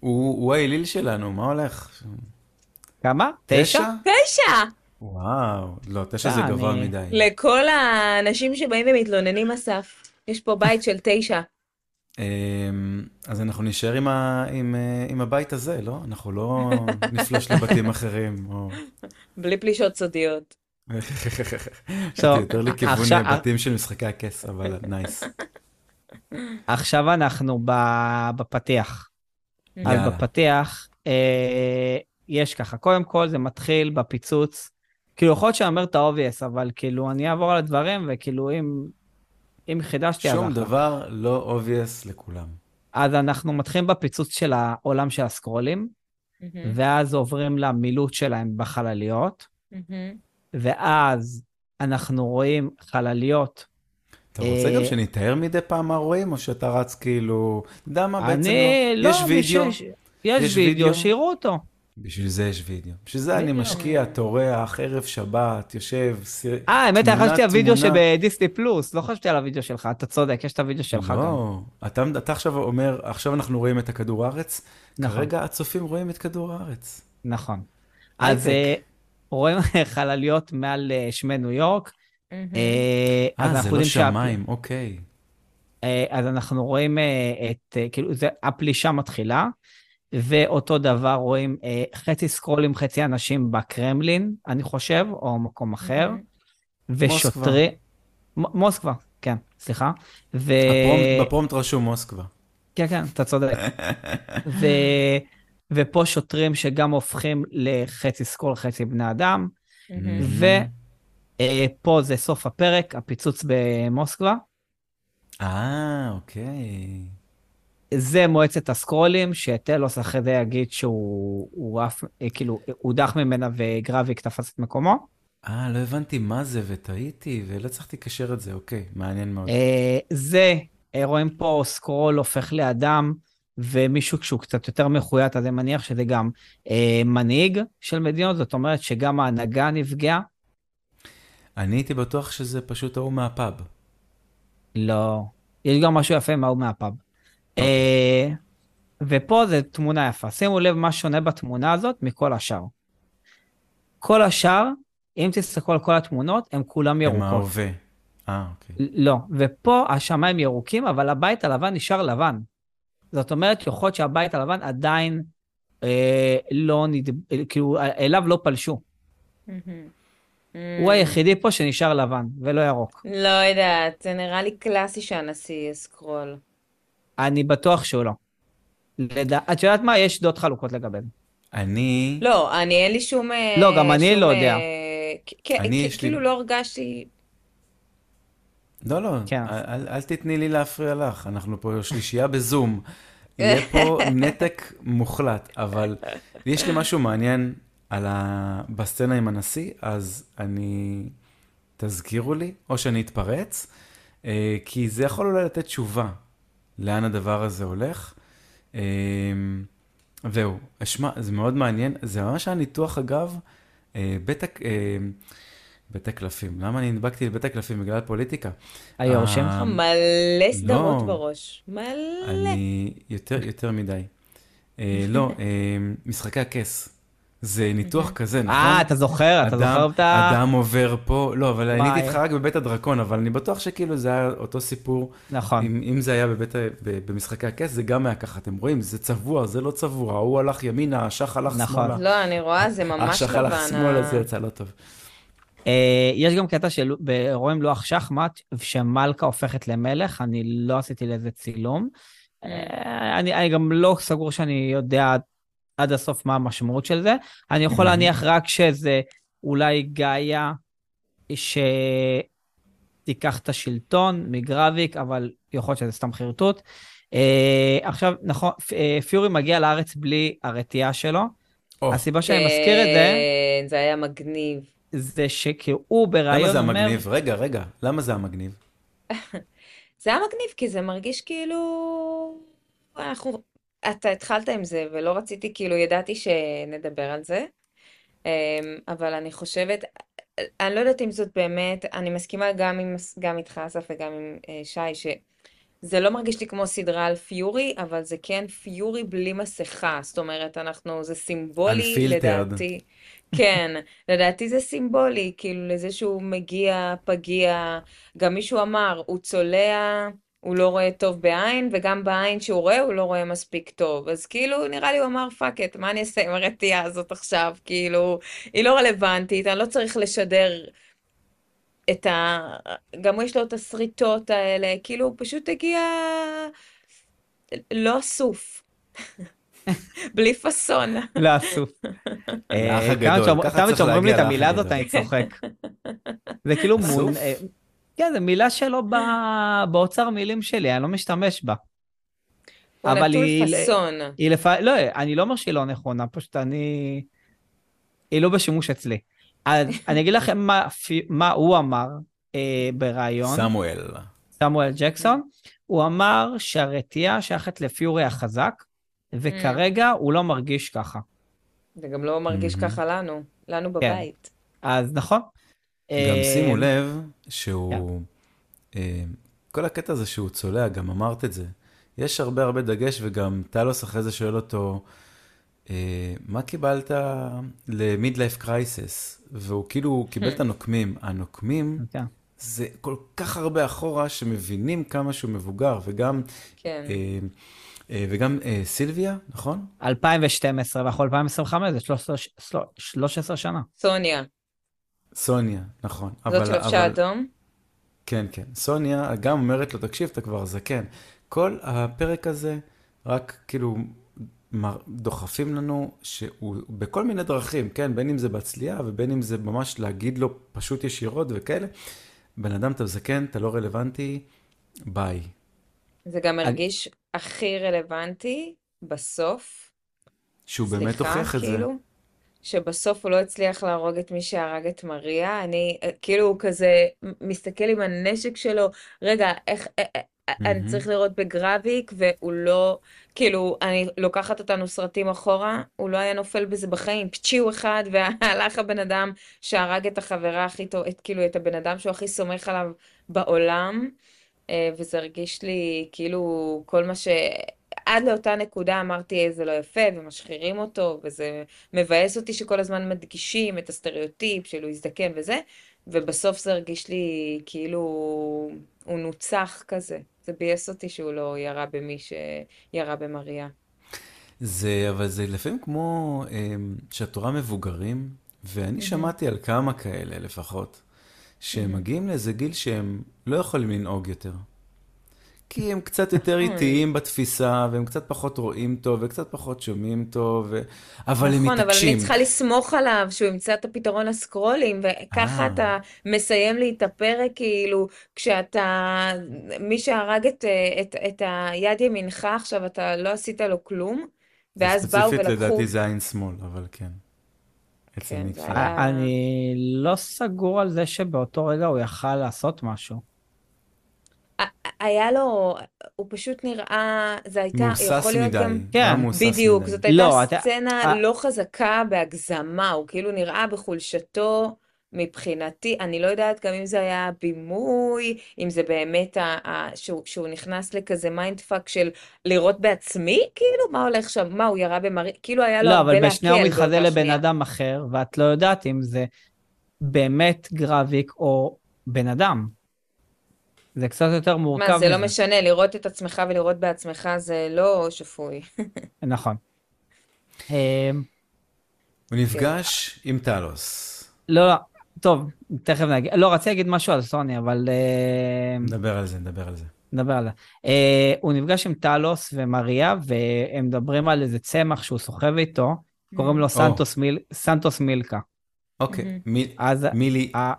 הוא הוא האליל שלנו, מה הולך? כמה? תשע? תשע! וואו, לא, תשע זה אה, גבוה מדי. לכל האנשים שבאים ומתלוננים, אסף, יש פה בית של תשע. אמ, אז אנחנו נשאר עם ה- עם, אה, עם הבית הזה, לא? אנחנו לא נפלוש לבתים אחרים. או- בלי פלישות סודיות. חשבתי יותר לכיוון עכשיו- בתים של משחקי הכס, אבל נייס. עכשיו אנחנו ב- בפתיח. אז. בפתיח אה, יש ככה, קודם כל זה מתחיל בפיצוץ. כאילו, יכול להיות שאני אומר את ה-obvious, אבל כאילו, אני אעבור על הדברים, וכאילו, אם, אם חידשתי, אז שום אחלה. דבר לא obvious לכולם. אז אנחנו מתחילים בפיצוץ של העולם של הסקרולים, מהמם, ואז עוברים למילוט שלהם בחלליות, מהמם. ואז אנחנו רואים חלליות. אתה רוצה גם אה, שנתאר מדי פעם מה רואים, או שאתה רץ כאילו... אתה יודע מה, בעצם אני, לא. יש וידאו, יש, וידאו. שיראו אותו. בשביל זה יש וידאו. בשביל זה אני. משקיע, טורח, ערב שבת, יושב, סיר... אה, האמת, תמונה, חשבתי על תמונה. שבדיסני פלוס, לא חשבתי על הוידאו שלך, אתה צודק, יש את הוידאו שלך גם. לא, אתה, אתה עכשיו אומר, עכשיו אנחנו רואים את הכדור הארץ, נכון. כרגע הצופים רואים את כדור הארץ. נכון. אז אה, רואים חלליות מעל אה, שמי ניו יורק. אה, אז אה, זה לא שמיים, אוקיי. אז אנחנו רואים את, כאילו, זה, הפלישה מתחילה, ואותו דבר רואים אה, חצי סקרולים, חצי אנשים בקרמלין, אני חושב, או מקום אחר, מהמם. ושוטרי... מ- מוסקבה, כן, סליחה. ו... בפרומט, בפרומט רשום מוסקבה. כן, כן, אתה צודק. ו... ופה שוטרים שגם הופכים לחצי סקרול, חצי בני אדם. ופה זה סוף הפרק, הפיצוץ במוסקבה. אה, אוקיי. זה מועצת הסקרולים, שטלוס אחרי זה יגיד שהוא הוא עף, אה, כאילו, הודח ממנה וגרביק תפס את מקומו. אה, לא הבנתי מה זה וטעיתי ולא הצלחתי לקשר את זה, אוקיי, מעניין מאוד. אה, זה, אה, רואים פה סקרול הופך לאדם, ומישהו כשהוא קצת יותר מחויית, אז אני מניח שזה גם אה, מנהיג של מדינות, זאת אומרת שגם ההנהגה נפגעה. אני הייתי בטוח שזה פשוט ההוא מהפאב. לא, יש גם משהו יפה עם ההוא מהפאב. אה, ופה זה תמונה יפה. שימו לב מה שונה בתמונה הזאת מכל השאר. כל השאר, אם תסתכלו על כל התמונות, הם כולם ירוקות. ההווה. אה, אוקיי. לא, ופה השמיים ירוקים, אבל הבית הלבן נשאר לבן. זאת אומרת, יכול להיות שהבית הלבן עדיין אה, לא נד... כאילו, אליו לא פלשו. מהמם. הוא היחידי פה שנשאר לבן ולא ירוק. לא יודעת, זה נראה לי קלאסי שהנשיא יהיה סקרול. אני בטוח שהוא לא. לדע... את יודעת מה? יש דעות חלוקות לגבי זה. אני... לא, אני אין לי שום... אה, לא, גם אני שום, לא יודע. אה, כ- אני, כ- יש לי- כאילו לא הרגשתי... לא, לא, כן. אל, אל, אל תתני לי להפריע לך, אנחנו פה שלישייה בזום. יהיה פה נתק מוחלט, אבל יש לי משהו מעניין על ה... בסצנה עם הנשיא, אז אני... תזכירו לי, או שאני אתפרץ, אה, כי זה יכול אולי לתת תשובה לאן הדבר הזה הולך. אה, זהו, אשמע, זה מאוד מעניין, זה ממש היה ניתוח אגב, אה, בית, אה, בית הקלפים, למה אני נדבקתי לבית הקלפים? בגלל הפוליטיקה. היורשים? אה, מלא סדרות לא. בראש. מלא. אני יותר, יותר מדי. לא, משחקי הכס. זה ניתוח כזה, נכון? אה, אתה זוכר? אתה זוכר את ה... אדם עובר פה, לא, אבל אני. הייתי איתך רק בבית הדרקון, אבל אני בטוח שכאילו זה היה אותו סיפור. נכון. אם, אם זה היה בבית, במשחקי הכס, זה גם היה ככה, אתם רואים, זה צבוע, זה לא צבוע, ההוא הלך ימינה, השח הלך נכון. שמאלה. לא, אני רואה, זה ממש השח הלך לבן. שמאלה, זה יצא לא טוב. אה, יש גם קטע של רואים לוח שחמט, שמלכה הופכת למלך, אני לא עשיתי לזה צילום. אה, אני, אני גם לא סגור שאני יודע עד, הסוף מה המשמעות של זה. אני יכול. להניח רק שזה אולי גאיה שתיקח את השלטון מגרביק, אבל יכול להיות שזה סתם חרטוט. אה, עכשיו, נכון, אה, פיורי מגיע לארץ בלי הרתיעה שלו. או, הסיבה שאני מזכיר את זה, כן, זה היה מגניב. זה שכאילו בריאיון למה זה אומר... המגניב? רגע, רגע, למה זה המגניב? זה היה מגניב, כי זה מרגיש כאילו... אנחנו... אתה התחלת עם זה, ולא רציתי, כאילו, ידעתי שנדבר על זה. אמ, אבל אני חושבת, אני לא יודעת אם זאת באמת, אני מסכימה גם עם, גם איתך, אסף, וגם עם אה, שי, זה לא מרגיש לי כמו סדרה על פיורי, אבל זה כן פיורי בלי מסכה. זאת אומרת, אנחנו, זה סימבולי, Unfiltered. לדעתי. כן, לדעתי זה סימבולי, כאילו לזה שהוא מגיע, פגיע. גם מישהו אמר, הוא צולע, הוא לא רואה טוב בעין, וגם בעין שהוא רואה, הוא לא רואה מספיק טוב. אז כאילו, נראה לי הוא אמר, fuck it, מה אני אעשה עם הרתיעה הזאת עכשיו? כאילו, היא לא רלוונטית, אני לא צריך לשדר את ה... גם יש לו את השריטות האלה, כאילו, הוא פשוט הגיע לא אסוף. בלי פאסון. לא אסוף. אה, האח כמה הגדול, ככה תמיד צריך שאומרים לי את להגיע המילה לאח הזאת, הגדול. אני צוחק. זה כאילו מון... כן, זו מילה שלא ב- באוצר מילים שלי, אני לא משתמש בה. הוא אבל נטול היא- פאסון. היא לפעמים, לא, אני לא אומר שהיא לא נכונה, פשוט אני... היא לא בשימוש אצלי. אז אני אגיד לכם מה, מה הוא אמר אה, בריאיון, סמואל. סמואל ג'קסון, הוא אמר שהרתיעה שייכת לפיורי החזק, וכרגע הוא לא מרגיש ככה. זה גם לא מרגיש מהמם. ככה לנו, לנו כן. בבית. אז נכון. גם אה, שימו לב שהוא, אה, כל הקטע הזה שהוא צולע, גם אמרת את זה. יש הרבה הרבה דגש, וגם טלוס אחרי זה שואל אותו, אה, מה קיבלת למידלייף קרייסס? והוא כאילו קיבל את הנוקמים. הנוקמים כן. זה כל כך הרבה אחורה שמבינים כמה שהוא מבוגר, וגם, כן. וגם סילביה, נכון? 2012 ואנחנו 2025, זה 13 13 שנה. סוניה, סוניה, נכון. זאת אבל- שלבשה אבל- אדום. כן, כן. סוניה גם אומרת לו, תקשיב, אתה כבר זקן. כל הפרק הזה, רק כאילו דוחפים לנו שהוא בכל מיני דרכים, כן? בין אם זה בהצליעה ובין אם זה ממש להגיד לו פשוט ישירות וכאלה. בן אדם, אתה זקן, אתה לא רלוונטי, ביי. זה גם הרגיש הכי רלוונטי בסוף. שהוא באמת סליחה, הוכיח את זה. שבסוף הוא לא הצליח להרוג את מי שהרג את מריה. אני, אה, כאילו, הוא כזה מסתכל עם הנשק שלו, רגע, איך, אה, אני. צריך לראות בגרביק, והוא לא, כאילו, אני לוקחת אותנו סרטים אחורה, הוא לא היה נופל בזה בחיים. פצ'יו אחד, והלך הבן אדם שהרג את החברה הכי טוב, את, כאילו, את הבן אדם שהוא הכי סומך עליו בעולם. וזה הרגיש לי כאילו כל מה ש... עד לאותה נקודה אמרתי, "אה, זה לא יפה, ומשחירים אותו, וזה מבאס אותי שכל הזמן מדגישים את הסטריאוטיפ של הוא יזדקן וזה, ובסוף זה הרגיש לי כאילו הוא נוצח כזה. זה ביאס אותי שהוא לא ירה במי שירה במריה. זה, אבל זה לפעמים כמו אמ, שאת רואה מבוגרים, ואני שמעתי על כמה כאלה לפחות, שהם מגיעים לאיזה גיל שהם לא יכולים לנהוג יותר. כי הם קצת יותר איטיים בתפיסה, והם קצת פחות רואים טוב, וקצת פחות שומעים טוב, ו... אבל הם נכון, אבל מתעקשים. אני צריכה לסמוך עליו שהוא ימצא את הפתרון לסקרולים, וככה אה. אתה מסיים לי את הפרק, כאילו, כשאתה, מי שהרג את, את, את היד ימינך עכשיו, אתה לא עשית לו כלום, ואז באו ספציפית ולקחו, לדעתי זה עין שמאל, אבל כן. כן, אני לא סגור על זה שבאותו רגע הוא יכל לעשות משהו. היה לו, הוא פשוט נראה, זה הייתה, להיות מדי. גם, כן, היה מהוסס בדיוק, מדי. זאת הייתה לא, אתה- סצנה אה. לא חזקה בהגזמה, הוא כאילו נראה בחולשתו מבחינתי, אני לא יודעת גם אם זה היה בימוי, אם זה באמת ה, ה, שהוא, שהוא נכנס לכזה מיינד פאק של לראות בעצמי, כאילו, מה הולך שם, מה, הוא ירה במרי, כאילו היה לו לא, הרבה אבל בשנייה הוא להקל מתחזה לבן שנייה. אדם אחר, ואת לא יודעת אם זה באמת גרביק או בן אדם. זה קצת יותר מורכב מה, זה לא מזה. משנה, לראות את עצמך ולראות בעצמך זה לא שפוי. נכון. אמ, הוא נפגש עם טלוס. לא, לא, טוב, תכף נגיד, לא, רציתי להגיד משהו על סוני, אבל אמ, נדבר על זה, נדבר על זה. נדבר על זה. אה, הוא נפגש עם טלוס ומריה, והם מדברים על איזה צמח שהוא סוחב איתו, קוראים לו סנטוס, מיל, סנטוס מילקה. אוקיי, מילי, ה-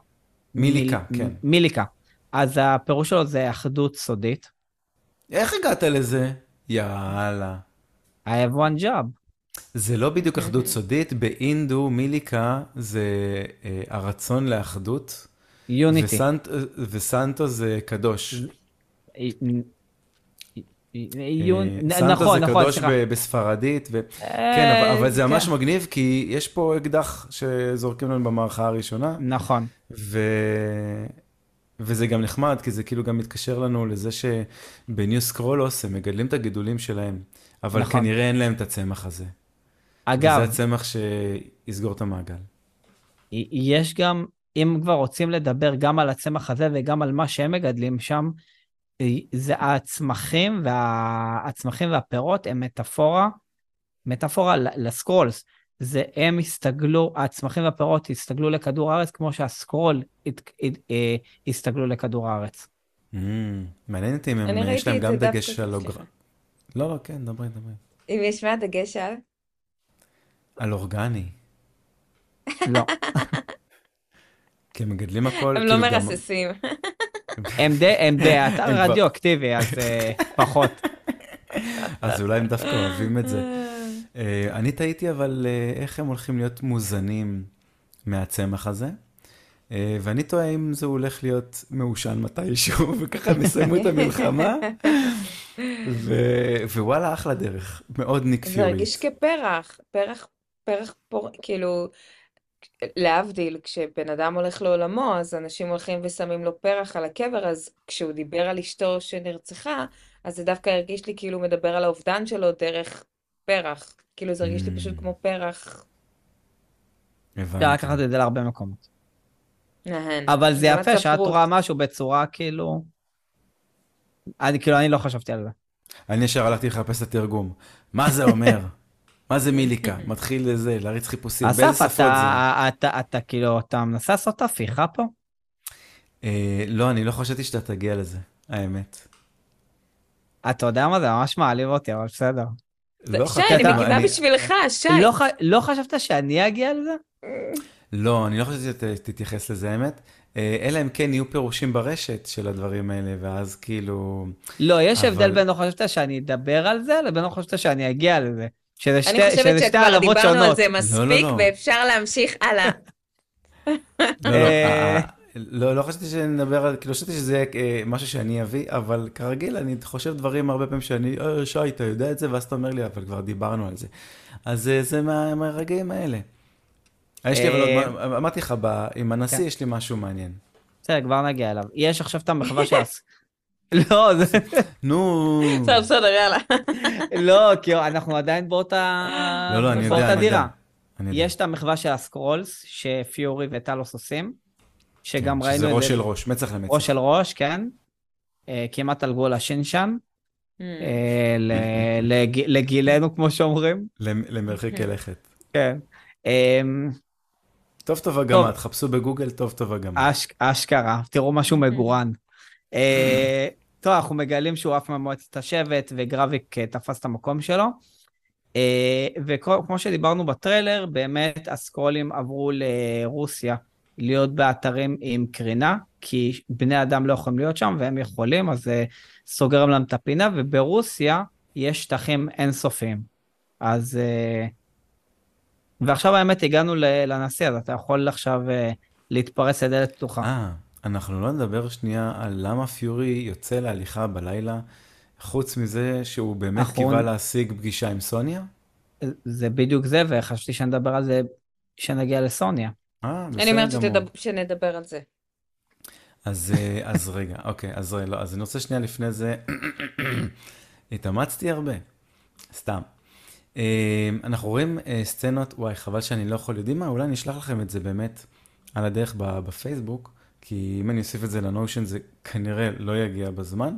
מיליקה, מיל- כן. מיליקה. אז הפירוש שלו זה אחדות סודית. איך הגעת לזה? יאללה. I have one job. זה לא בדיוק אחדות סודית, באינדו מיליקה זה אה, הרצון לאחדות, יוניטי. וסנט, וסנטו זה קדוש. יון- אה, סנטו נכון, זה נכון, קדוש סליחה. ב- בספרדית, ו... אה, כן, אבל, אבל זה כן. ממש מגניב, כי יש פה אקדח שזורקים לנו במערכה הראשונה, נכון. וזה גם נחמד, כי זה כאילו גם מתקשר לנו לזה שבניו סקרולוס הם מגדלים את הגידולים שלהם, אבל נכון. כנראה אין להם את הצמח הזה. אגב, וזה הצמח שיסגור את המעגל. יש גם, אם כבר רוצים לדבר גם על הצמח הזה וגם על מה שהם מגדלים שם, זה הצמחים, וה... הצמחים והפירות הם מטאפורה, מטאפורה לסקרולס. זה הם הסתגלו, הצמחים והפירות הסתגלו לכדור הארץ כמו שהסקרול הת... הת... אה, הסתגלו לכדור הארץ. Mm, מעניין אותי אם הם- יש להם גם דגש על... אורגר... לא, לא, כן, דברי, דברי. אם יש מה דגש על? על אורגני. לא. כי הם מגדלים הכל, הם לא כאילו מרססים. הם די, הם די, אתה רדיואקטיבי, אז אה, פחות. אז אולי הם דווקא אוהבים את זה. אה, אני תהיתי אבל אה, איך הם הולכים להיות מוזנים מהצמח הזה, אה, ואני תוהה אם זה הולך להיות מעושן מתישהו, וככה הם יסיימו את המלחמה, ו- ווואלה, אחלה דרך, מאוד ניק זה פיורי. הרגיש כפרח, פרח, פרח פור, כאילו, להבדיל, כשבן אדם הולך לעולמו, אז אנשים הולכים ושמים לו פרח על הקבר, אז כשהוא דיבר על אשתו שנרצחה, אז זה דווקא הרגיש לי כאילו הוא מדבר על האובדן שלו דרך פרח. כאילו זה הרגיש לי פשוט Mm. כמו פרח. אפשר הבנתי. לקחת את זה להרבה מקומות. נהן. אבל זה יפה שאת. רואה משהו בצורה כאילו... אני כאילו, אני לא חשבתי על זה. אני ישר הלכתי לחפש את התרגום. מה זה אומר? מה זה מיליקה? מתחיל לזה, להריץ חיפושים. באיזה אסף, שפות זה? אתה, אתה, אתה כאילו, אתה מנסה לעשות הפיכה פה? אה, לא, אני לא חשבתי שאתה תגיע לזה, האמת. אתה יודע מה זה ממש מעליב אותי, אבל בסדר. לא שי, חשבתי- אני מגיבה בשבילך, שי. לא. לא חשבת שאני אגיע לזה? לא, אני לא חשבתי שתתייחס לזה, האמת. אה, אלא אם כן יהיו פירושים ברשת של הדברים האלה, ואז כאילו... לא, יש הבדל אבל- בין לא חשבת שאני אדבר על זה, לבין לא חשבת שאני אגיע לזה. שזה שתי, אני חושבת שזה שתי שכבר דיברנו על שונות. זה לא, מספיק, לא. ואפשר להמשיך הלאה. לא, לא, אה, אה, לא, לא חשבתי שנדבר על, כאילו חשבתי שזה יהיה אה, משהו שאני אביא, אבל כרגיל אני חושב דברים הרבה פעמים שאני, אה, שי, אתה יודע את זה, ואז אתה אומר לי, אבל כבר דיברנו על זה. אז אה, זה מה- מהרגעים האלה. יש לי, אבל עוד אה, מה- אמרתי לך, עם הנשיא כן. יש לי משהו מעניין. בסדר, כבר נגיע אליו. יש עכשיו את המחווה של... לא, זה... נו, בסדר, בסדר, יאללה. לא, כי אנחנו עדיין באותה... לא, לא, אני. יודע. אני יודע. יש את המחווה של הסקרולס, שפיורי וטלוס עושים, שגם כן, ראינו שזה את ראש זה... של ראש, מצח למצח. ראש של ראש, כן. אה, כמעט על גבול השינשן, Mm. אה, ל- לג- לגילנו, כמו שאומרים. למ- למרחיק לכת. כן. אמ, טוב טוב טוב. הגמה, תחפשו בגוגל טוב טוב הגמה. אש- אשכרה, תראו משהו מגורן. אה, טוב, אנחנו מגלים שהוא עף ממועצת השבט, וגרביק אה, תפס את המקום שלו. אה, וכמו שדיברנו בטריילר, באמת הסקרולים עברו לרוסיה להיות באתרים עם קרינה, כי בני אדם לא יכולים להיות שם, והם יכולים, אז זה סוגר להם את הפינה, וברוסיה יש שטחים אינסופיים. אז... אה, ועכשיו האמת הגענו לנשיא, אז אתה יכול עכשיו אה, להתפרס לדלת פתוחה. אה, אנחנו לא נדבר שנייה על למה פיורי יוצא להליכה בלילה, חוץ מזה שהוא באמת נכון. קיווה להשיג פגישה עם סוניה? זה בדיוק זה, וחשבתי שנדבר על זה כשנגיע לסוניה. אה, בסדר אני אומרת גמור. שנדבר על זה. אז, אה, אז רגע, אוקיי, אז, לא, אז אני רוצה שנייה לפני זה, התאמצתי הרבה, סתם. אה, אנחנו רואים אה, סצנות, וואי, חבל שאני לא יכול, יודעים מה, אולי אני אשלח לכם את זה באמת על הדרך בפייסבוק, כי אם אני אוסיף את זה לנושן זה כנראה לא יגיע בזמן.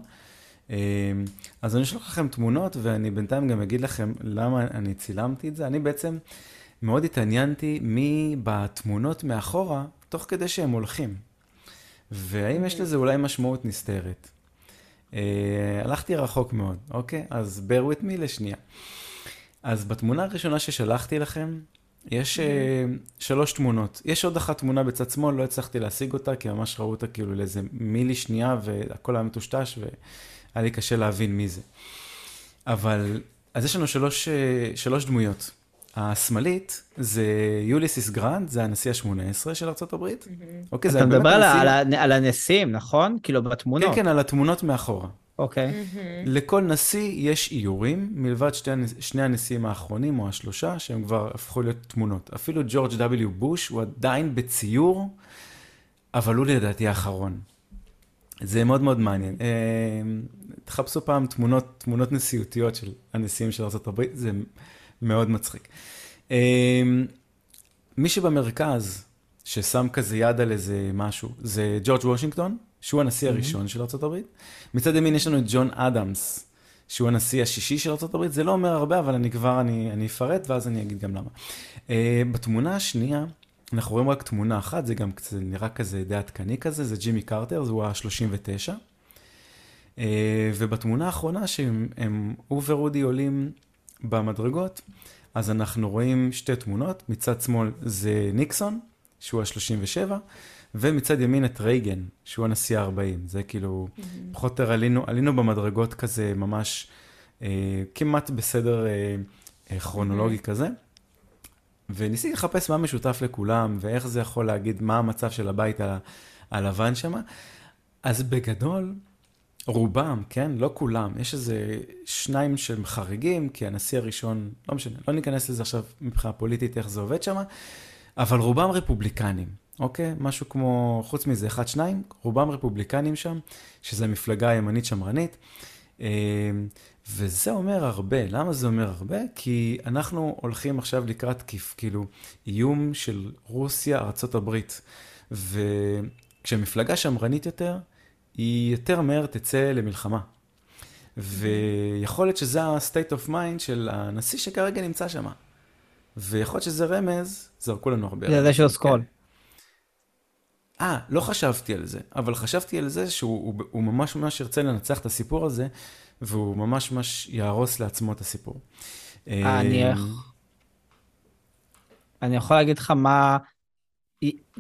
אז אני אשלח לכם תמונות, ואני בינתיים גם אגיד לכם למה אני צילמתי את זה. אני בעצם מאוד התעניינתי מי בתמונות מאחורה, תוך כדי שהם הולכים. והאם יש לזה אולי משמעות נסתרת? Uh, הלכתי רחוק מאוד, אוקיי? אז bear with me לשנייה. אז בתמונה הראשונה ששלחתי לכם, יש uh, שלוש תמונות. יש עוד אחת תמונה בצד שמאל, לא הצלחתי להשיג אותה, כי ממש ראו אותה כאילו לאיזה מילי שנייה, והכל היה מטושטש, והיה לי קשה להבין מי זה. אבל, אז יש לנו שלוש, uh, שלוש דמויות. השמאלית זה יוליסיס גרנט, זה הנשיא ה-18 של ארה"ב. אוקיי, זה אתה מדבר על על על הנשיאים, נכון? כאילו בתמונות. כן, כן, על התמונות מאחורה. אוקיי. לכל נשיא יש איורים, מלבד שתי, שני הנשיאים האחרונים או השלושה, שהם כבר הפכו להיות תמונות. אפילו ג'ורג' W. בוש הוא עדיין בציור, אבל הוא לדעתי האחרון. זה מאוד מאוד מעניין. אה, תחפשו פעם תמונות, תמונות נשיאותיות של הנשיאים של ארה"ב, זה מאוד מצחיק. אה, מי שבמרכז, ששם כזה יד על איזה משהו, זה ג'ורג' וושינגטון, שהוא הנשיא הראשון של ארה"ב. מצד ימין יש לנו את ג'ון אדמס, שהוא הנשיא השישי של ארה"ב. זה לא אומר הרבה, אבל אני כבר, אני, אני אפרט, ואז אני אגיד גם למה. Uh, בתמונה השנייה, אנחנו רואים רק תמונה אחת, זה גם זה נראה כזה די עדכני כזה, זה ג'ימי קרטר, הוא ה-39. Uh, ובתמונה האחרונה, שהם, הוא ורודי עולים במדרגות, אז אנחנו רואים שתי תמונות, מצד שמאל זה ניקסון, שהוא ה-37, ומצד ימין את רייגן, שהוא הנשיא ה-40. זה כאילו, mm-hmm. פחות או יותר עלינו, עלינו במדרגות כזה ממש אה, כמעט בסדר אה, אה, כרונולוגי mm-hmm. כזה. וניסיתי לחפש מה משותף לכולם, ואיך זה יכול להגיד מה המצב של הבית הלבן שם. אז בגדול, רובם, כן? לא כולם. יש איזה שניים שהם חריגים, כי הנשיא הראשון, לא משנה, לא ניכנס לזה עכשיו מבחינה פוליטית, איך זה עובד שם, אבל רובם רפובליקנים, אוקיי? משהו כמו, חוץ מזה, אחד, שניים, רובם רפובליקנים שם, שזה מפלגה ימנית שמרנית. אה, וזה אומר הרבה. למה זה אומר הרבה? כי אנחנו הולכים עכשיו לקראת כיף, כאילו, איום של רוסיה, ארה"ב. וכשמפלגה שמרנית יותר, היא יותר מהר תצא למלחמה. ויכול להיות שזה ה-state of mind של הנשיא שכרגע נמצא שם. ויכול להיות שזה רמז, זרקו לנו הרבה. זה זה שהוא סקול. כן. אה, לא חשבתי על זה, אבל חשבתי על זה שהוא הוא, הוא ממש ממש ירצה לנצח את הסיפור הזה, והוא ממש ממש יהרוס לעצמו את הסיפור. אני, אמ, אני יכול להגיד לך מה...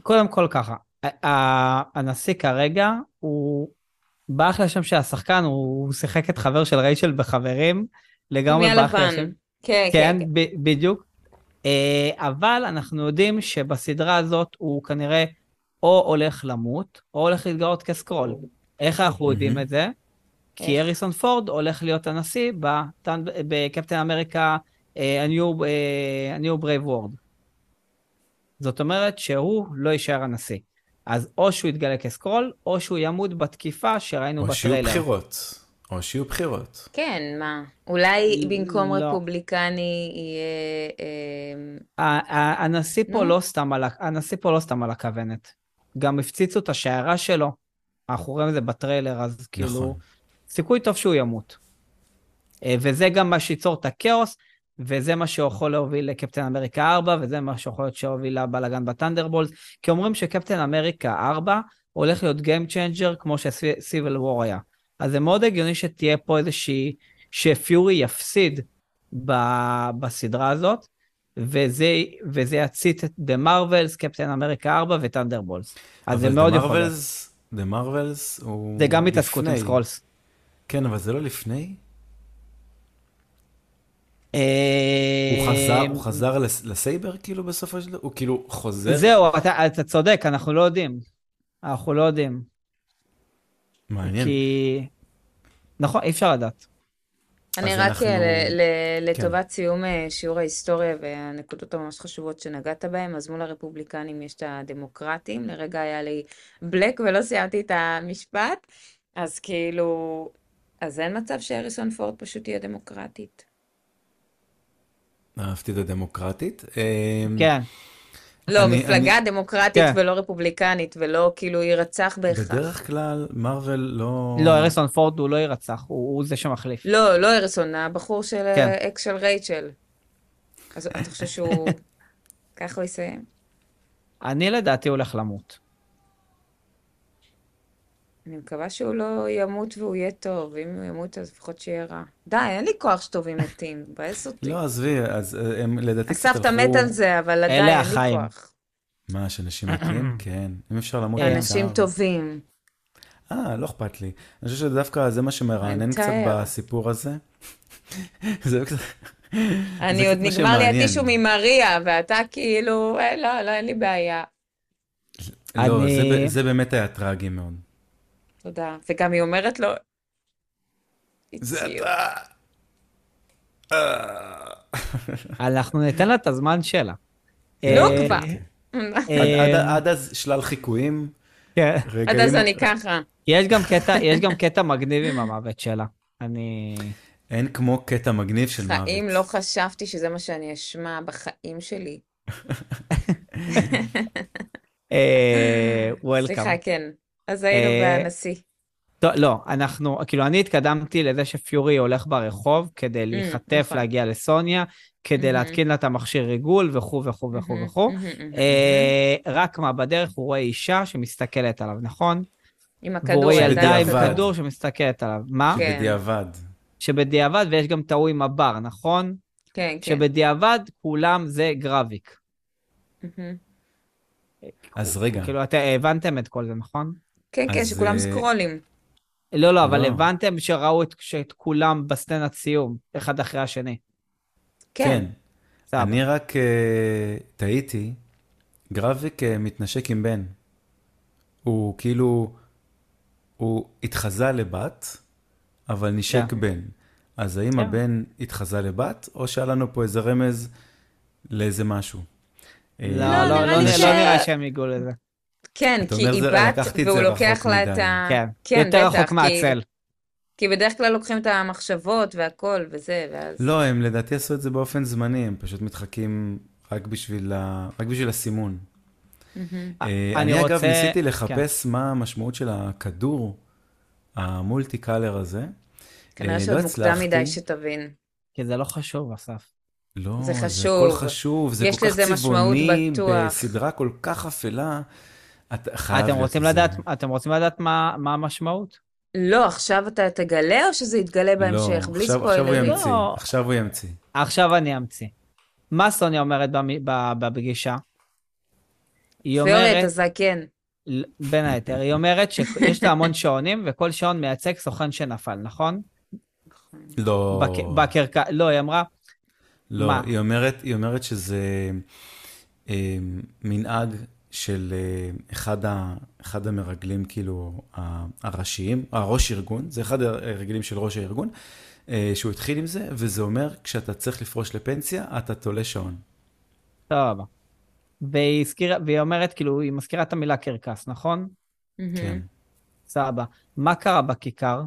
קודם כל ככה, הנשיא כרגע, הוא בא אחרי השם של השחקן, הוא שיחק את חבר של רייצ'ל בחברים, לגמרי בא אחרי השם. כן, כן, כן. בדיוק. אה, אבל אנחנו יודעים שבסדרה הזאת הוא כנראה או הולך למות, או הולך להתגאות כסקרול. איך אנחנו יודעים את זה? כי אריסון פורד הולך להיות הנשיא בקפטן אמריקה, ה-New Brave World. זאת אומרת שהוא לא יישאר הנשיא. אז או שהוא יתגלה כסקרול, או שהוא ימות בתקיפה שראינו או בטריילר. או שיהיו בחירות. או שיהיו בחירות. כן, מה? אולי במקום לא. רפובליקני יהיה... אה... הנשיא, פה לא סתם על, הנשיא פה לא סתם על הכוונת. גם הפציצו את השיירה שלו. אנחנו רואים את זה בטריילר, אז כאילו, נכון. סיכוי טוב שהוא ימות. אה, וזה גם מה שייצור את הכאוס, וזה מה שיכול להוביל לקפטן אמריקה 4, וזה מה שיכול להיות שיוביל לבלאגן בטנדרבולט, כי אומרים שקפטן אמריקה 4 הולך להיות Game Changer כמו ש Civil War היה. אז זה מאוד הגיוני שתהיה פה איזושהי, שפיורי יפסיד ב, בסדרה הזאת, וזה, וזה יצית את The Marvels, קפטן אמריקה 4 ו Thunderbolts. אז זה מאוד יכול להיות. The Marvels הוא זה גם התעסקות עם סקרולס. כן, אבל זה לא לפני? אה, הוא חזר, הוא חזר לסייבר כאילו בסופו של דבר? הוא כאילו חוזר? זהו, אתה, אתה צודק, אנחנו לא יודעים. אנחנו לא יודעים. מעניין. כי... נכון, אי אפשר לדעת. אני רק אנחנו... אה, כן. לטובת כן. סיום אה, שיעור ההיסטוריה והנקודות הממש חשובות שנגעת בהן, אז מול הרפובליקנים יש את הדמוקרטים, לרגע היה לי בלק ולא סיימתי את המשפט, אז כאילו, אז אין מצב שהריסון פורד פשוט תהיה דמוקרטית. אהבתי את הדמוקרטית. אמ, כן. לא, אני, מפלגה אני... דמוקרטית כן. ולא רפובליקנית, ולא כאילו יירצח בהכרח. בדרך כלל, מרוויל לא... לא, אריסון פורד הוא לא יירצח, הוא, הוא זה שמחליף. לא, לא אריסון, הבחור של כן. אקס של רייצ'ל. אז אתה חושב שהוא... ככה הוא יסיים? אני לדעתי הולך למות. אני מקווה שהוא לא ימות והוא יהיה טוב, אם הוא ימות אז לפחות שיהיה רע. די, אין לי כוח שטובים מתים, מבאס אותי. לא, עזבי, אז אה, הם לדעתי. הסבתא מת על זה, אבל עדיין אין לי כוח. מה, שאנשים מתים? כן. אם אפשר למות בצער. אנשים טובים. אה, לא אכפת לי. אני חושב שדווקא זה מה שמרענן קצת בסיפור הזה. זה קצת... אני עוד נגמר לי הטישו ממריה, ואתה כאילו, אה, לא, לא, אין לי בעיה. לא, זה באמת היה טרגי מאוד. תודה. וגם היא אומרת לו... זה אתה. אה. אנחנו ניתן לה את הזמן שלה. לא אה, כבר. אה, עד אז שלל חיקויים, כן. עד אז אני ככה. יש גם קטע, יש גם קטע מגניב עם המוות שלה. אני... אין כמו קטע מגניב של מוות. בחיים לא חשבתי שזה מה שאני אשמע בחיים שלי. וולקאם. סליחה, כן. אז היינו אה, בנשיא. טוב, לא, אנחנו, כאילו, אני התקדמתי לזה שפיורי הולך ברחוב כדי להיחטף, נכון. להגיע לסוניה, כדי מהמם. להתקין לה את המכשיר ריגול וכו' וכו' וכו' מהמם, וכו'. מהמם, מהמם. אה, רק מה, בדרך הוא רואה אישה שמסתכלת עליו, נכון? עם הכדור רואה ילדה עם. כדור שמסתכלת עליו. מה? כן. בדיעבד. שבדיעבד, ויש גם את ההוא עם הבר, נכון? כן, כן. שבדיעבד כולם זה גרביק. מהמם. אז רגע, כאילו, אתם הבנתם את כל זה, נכון? כן, כן, שכולם אה, סקרולים. לא, לא, אבל לא. הבנתם שראו את, כולם בסצנת סיום, אחד אחרי השני. כן. כן. אני רק אה, טעיתי, גרביק אה, מתנשק עם בן. הוא כאילו, הוא התחזה לבת, אבל נשק כן. בן. אז האם כן. הבן התחזה לבת, או שהיה לנו פה איזה רמז לאיזה משהו? אה, לא, לא, לא, נראה לא לי לא נראה שהם הגיעו לזה. כן, כי היא זה- בת, והוא זה לוקח לה את. ה... כן, כן, יותר בטח, רחוק כי- מהצל. כי בדרך כלל לוקחים את המחשבות והכל וזה, ואז... לא, הם לדעתי עשו את זה באופן זמני, הם פשוט מתחקים רק בשביל, ה... רק בשביל הסימון. מהמם. אה, אני אגב ניסיתי לחפש מה המשמעות של הכדור המולטי קלר הזה. כנראה אה, שעוד לא מוקדם. מדי שתבין. כי זה לא חשוב, אסף. לא, זה זה חשוב. הכל חשוב, זה יש כל כך לזה משמעות צבעוני, בטוח. בסדרה כל כך אפלה. את חייב אתם רוצים. לדעת, אתם רוצים לדעת מה מה המשמעות? לא, עכשיו אתה תגלה או שזה יתגלה בהמשך? לא, בלי עכשיו, עכשיו הוא? ימציא, לא. עכשיו הוא ימציא. עכשיו אני אמציא. מה סוניה אומרת בפגישה? היא אומרת, אתה זקן. בין היתר, היא אומרת שיש לה המון שעונים, וכל שעון מייצג סוכן שנפל, נכון? לא, בק- בקרקע, לא, היא אמרה, לא, מה? היא אומרת, היא אומרת שזה אה, מנהג של אה, אחד, ה, אחד המרגלים, כאילו, הראשיים, הראש ארגון, זה אחד הרגלים של ראש הארגון, אה, שהוא התחיל עם זה, וזה אומר, כשאתה צריך לפרוש לפנסיה, אתה תולה שעון. סבבה. והיא הזכירה, והיא אומרת, כאילו, היא מזכירה את המילה קרקס, נכון? כן. סבבה. מה קרה בכיכר?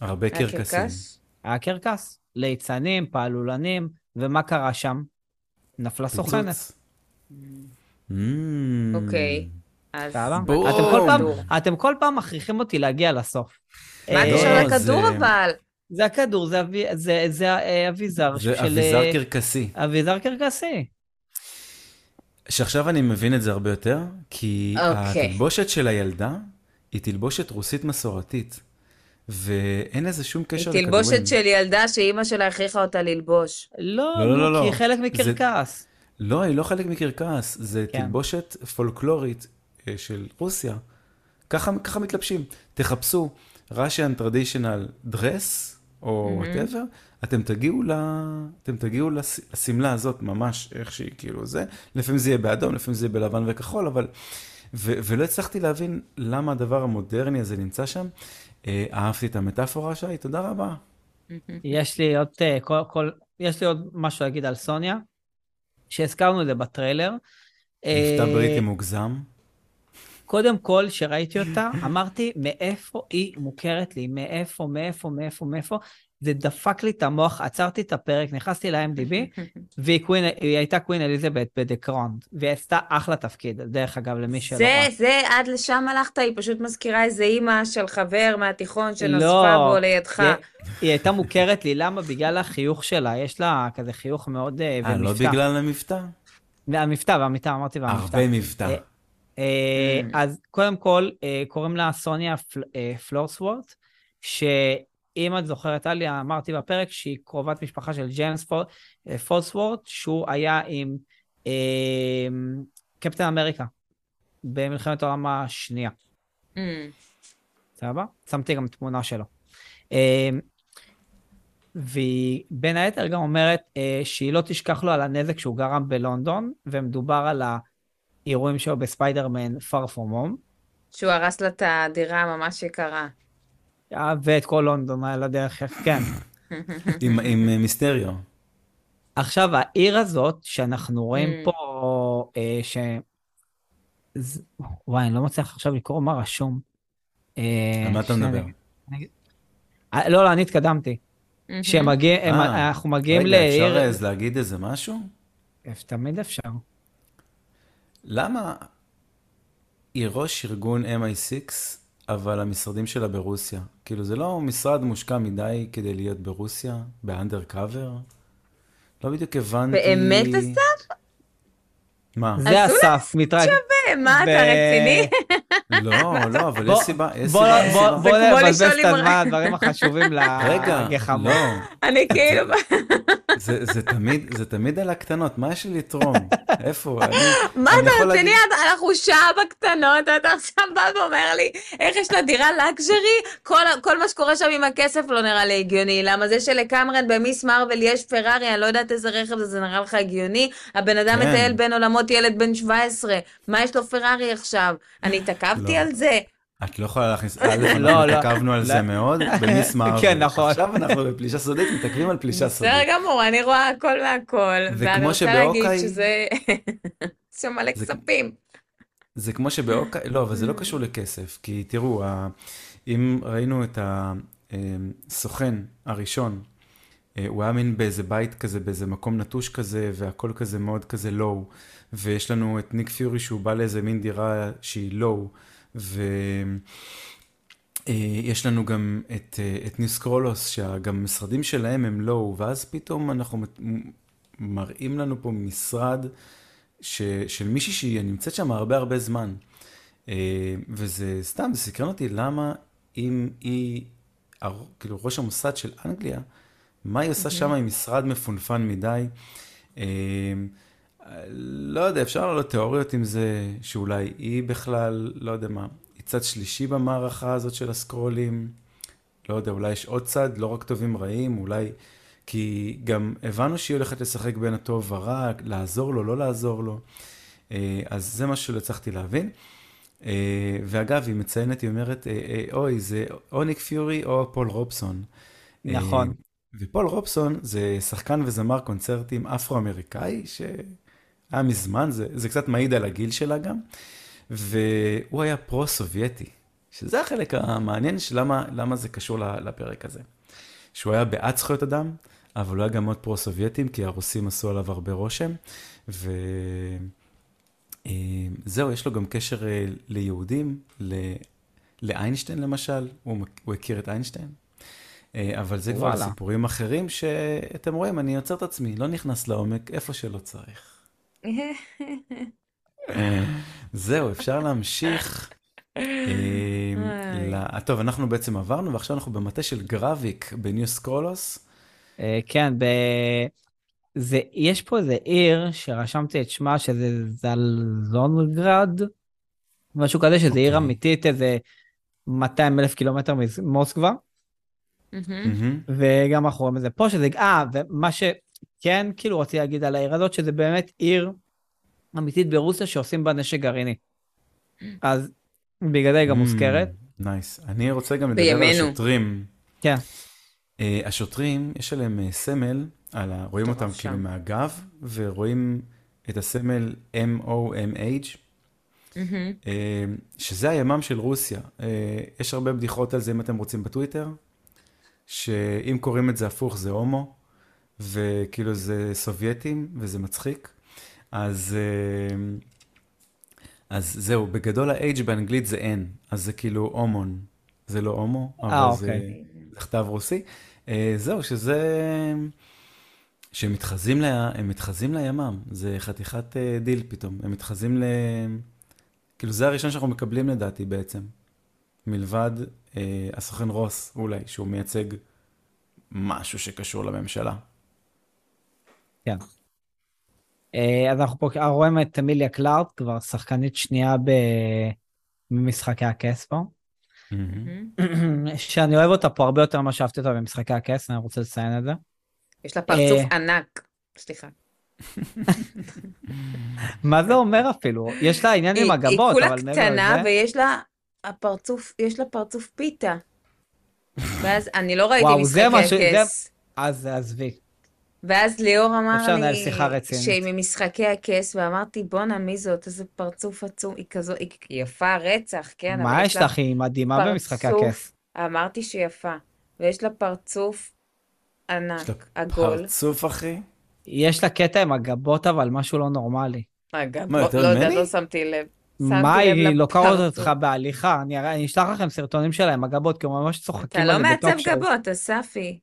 הרבה קרקסים. קרקס? היה קרקס. ליצנים, פעלולנים, ומה קרה שם? נפלה סוכנת. אוקיי. אז... בום. אתם כל פעם, כדור. אתם כל פעם מכריחים אותי להגיע לסוף. מה אה, הקשר לא, לכדור זה- אבל? זה הכדור, זה אבי- זה- זה אה, אביזר זה של... אביזר אה, קרקסי. אביזר קרקסי. שעכשיו אני מבין את זה הרבה יותר, כי אוקיי. התלבושת של הילדה היא תלבושת רוסית מסורתית, ואין לזה שום קשר היא לכדורים. תלבושת של ילדה שאימא שלה הכריחה אותה ללבוש. לא, לא, לא, לא, כי היא לא. חלק זה- מקרקס. לא, היא לא חלק מקרקס, זה כן. תלבושת פולקלורית אה, של רוסיה. ככה, ככה מתלבשים. תחפשו Russian traditional dress, או whatever, אתם תגיעו, ל... אתם תגיעו לס... לשמלה הזאת ממש איך שהיא, כאילו זה. לפעמים זה יהיה באדום, לפעמים זה יהיה בלבן וכחול, אבל... ו... ולא הצלחתי להבין למה הדבר המודרני הזה נמצא שם. אה, אהבתי את המטאפורה שי, תודה רבה. יש לי עוד, אה, כל, כל, יש לי עוד משהו להגיד על סוניה, שהזכרנו את זה בטריילר. מבטא אה, בריטי מוגזם. קודם כל, כשראיתי אותה, אמרתי, מאיפה היא מוכרת לי? מאיפה, מאיפה, מאיפה, מאיפה? זה דפק לי את המוח, עצרתי את הפרק, נכנסתי ל-IMDb, והיא queen, היא הייתה queen אליזבת ב"The Crown", והיא עשתה אחלה תפקיד, דרך אגב, למי שלא זה. זה, עד לשם הלכת, היא פשוט מזכירה איזה אימא של חבר מהתיכון שנוספה לא, בו לידך. היא, היא הייתה מוכרת לי, למה? בגלל החיוך שלה, יש לה כזה חיוך מאוד... אה, אה, לא. בגלל המבטא? והמבטא, והמבטא, אמרתי והמבטא. הרבה מבטא. אה, אה, Mm. אז קודם כל, קוראים לה סוניה פל- אה, שאם את זוכרת, טלי, אמרתי בפרק שהיא קרובת משפחה של ג'יימס אה, פולסוורט, שהוא היה עם אה, קפטן אמריקה במלחמת העולם השנייה. Mm. סבבה? שמתי גם תמונה שלו. אה, והיא בין היתר גם אומרת אה, שהיא לא תשכח לו על הנזק שהוא גרם בלונדון, ומדובר על האירועים שלו בספיידרמן far from home, שהוא הרס לה את הדירה הממש יקרה. ואת כל לונדון על הדרך, כן. עם, עם אה, מיסטריו. עכשיו, העיר הזאת שאנחנו רואים Mm. פה, אה, ש... זה- וואי, אני לא מצליח עכשיו לקרוא מה רשום. אה, על מה אתה מדבר? אני- אה, לא, לא, אני התקדמתי. מהמם. שמגיע, הם- אה, אנחנו מגיעים רגע, אפשר לעיר... אז להגיד איזה משהו? תמיד אפשר. למה היא ראש ארגון MI6, אבל המשרדים שלה ברוסיה? כאילו, זה לא משרד מושקע מדי כדי להיות ברוסיה, באנדר קאבר? לא בדיוק הבנתי... באמת, אסף? מה? זה אסף, מתרג... מה, אתה רציני? לא, לא, אבל יש סיבה, יש סיבה, בוא- נבזבז את הזמן, הדברים החשובים רגע, לגחמות. לא, אני כאילו... זה, זה תמיד, זה תמיד על הקטנות, מה יש לי לתרום? איפה? אני, מה אתה רציני? אנחנו שעה בקטנות, אתה עכשיו בא ואומר לי, איך יש לה דירה לקז'רי? כל, כל מה שקורה שם עם הכסף לא נראה לי הגיוני. למה זה שלקמרן במיס מרוויל יש פרארי, אני לא יודעת איזה רכב זה, זה נראה לך הגיוני? הבן אדם כן. מטייל בין עולמות ילד בן 17, מה יש לו פרארי עכשיו? אני התעכבתי לא. על זה. את לא יכולה להכניס, א', לא, אנחנו לא. התעכבנו על זה. מאוד, במיס מרוויל. כן, נכון. עכשיו אנחנו בפלישה סודית, מתעכבים על פלישה סודית. בסדר גמור, אני רואה הכל מהכל. זה ואני כמו רוצה להגיד שזה... יש שם מלא זה- כספים. זה כמו שבאוקיי, לא, אבל זה לא קשור לכסף, כי תראו, אם ראינו את הסוכן הראשון, אה, הוא היה מין באיזה בית כזה, באיזה מקום נטוש כזה, והכל כזה מאוד כזה לואו, ויש לנו את ניק פיורי שהוא בא לאיזה מין דירה שהיא לואו, ויש לנו גם את, אה, את ניו סקרולוס, שגם המשרדים שלהם הם לואו, ואז פתאום אנחנו מראים לנו פה משרד ש, של מישהי שהיא נמצאת שם הרבה הרבה זמן. אה, וזה סתם, זה סקרן אותי למה אם היא, כאילו ראש המוסד של אנגליה, מה היא עושה שם עם משרד מפונפן מדי? לא יודע, אפשר לעלות תיאוריות עם זה, שאולי היא בכלל, לא יודע מה, היא צד שלישי במערכה הזאת של הסקרולים. לא יודע, אולי יש עוד צד, לא רק טובים רעים, אולי... כי גם הבנו שהיא הולכת לשחק בין הטוב ורע, לעזור לו, לא לעזור לו. אה, אז זה מה שלא הצלחתי להבין. אה, ואגב, היא מציינת, היא אומרת, אה, אוי, זה או ניק פיורי או פול רובסון. נכון. ופול רובסון זה שחקן וזמר קונצרטים אפרו-אמריקאי, שהיה מזמן, זה, זה קצת מעיד על הגיל שלה גם, והוא היה פרו-סובייטי, שזה החלק המעניין של למה, למה זה קשור לפרק הזה. שהוא היה בעד זכויות אדם, אבל הוא היה גם מאוד פרו-סובייטים, כי הרוסים עשו עליו הרבה רושם, וזהו, יש לו גם קשר אה, ליהודים, ל... לאיינשטיין למשל, הוא, הוא הכיר את איינשטיין. אה, אבל זה כבר וואלה. סיפורים אחרים שאתם רואים, אני עוצר את עצמי, לא נכנס לעומק איפה שלא צריך. זהו, אפשר להמשיך. אה. ל- טוב, אנחנו בעצם עברנו, ועכשיו אנחנו במטה של גרביק בניו סקרולוס. אה, כן, ב... זה, יש פה איזה עיר שרשמתי את שמה, שזה זלזונגרד, משהו כזה, שזה עיר אוקיי. אמיתית, איזה 200 אלף קילומטר ממוסקבה. מהמם. וגם אנחנו רואים את זה פה, שזה, אה, ומה שכן, כאילו רציתי להגיד על העיר הזאת, שזה באמת עיר אמיתית ברוסיה שעושים בה נשק גרעיני. אז בגלל זה היא גם מוזכרת. נייס. אני רוצה גם לדבר על. השוטרים. כן. אה, השוטרים, יש עליהם אה, סמל, רואים אותם. כאילו מהגב, ורואים את הסמל MOMH, מהמם. אה, שזה הימ"מ של רוסיה. יש הרבה בדיחות על זה אם אתם רוצים בטוויטר, שאם קוראים את זה הפוך זה הומו, וכאילו זה סובייטים, וזה מצחיק. אז, אה, אז זהו, בגדול ה-H באנגלית זה N, אז זה כאילו הומון, זה לא הומו, אבל אה, זה, אוקיי. זה כתב רוסי. אה, זהו, שזה... שהם מתחזים, לה, הם מתחזים לימ"מ, זה חתיכת אה, דיל פתאום, הם מתחזים ל... כאילו זה הראשון שאנחנו מקבלים לדעתי בעצם, מלבד אה, הסוכן רוס אולי, שהוא מייצג משהו שקשור לממשלה. כן. אה, אז אנחנו פה רואים את אמיליה קלארק, כבר שחקנית שנייה במשחקי הכס פה. מהמם. שאני אוהב אותה פה הרבה יותר ממה שאהבתי אותה במשחקי הכס, אני רוצה לציין את זה. יש לה פרצוף אה. ענק. סליחה. מה זה אומר אפילו? יש לה עניין עם היא- הגבות, היא כולה אבל מעבר קטנה לזה... ויש לה הפרצוף, יש לה פרצוף פיתה. ואז אני לא ראיתי משחקי כס. אז עזבי. ואז ליאור אמר אפשר לנהל לי שיחה רצינית. שהיא ממשחקי הכס, ואמרתי, בואנה, מי זאת? איזה פרצוף עצום. היא כזו, היא יפה רצח, כן, מה יש לך? היא מדהימה במשחקי פרצוף. הכס. אמרתי שהיא יפה. ויש לה פרצוף ענק, עגול. פרצוף, אחי. יש לה קטע עם הגבות, אבל משהו לא נורמלי. מה, לא לא יודעת? לא שמתי לב. מה, היא לוקחת. אותך בהליכה. אני אראה- אני אשלח לכם סרטונים שלה עם הגבות, כי הם ממש צוחקים אתה לא מעצב. גבות, אספי.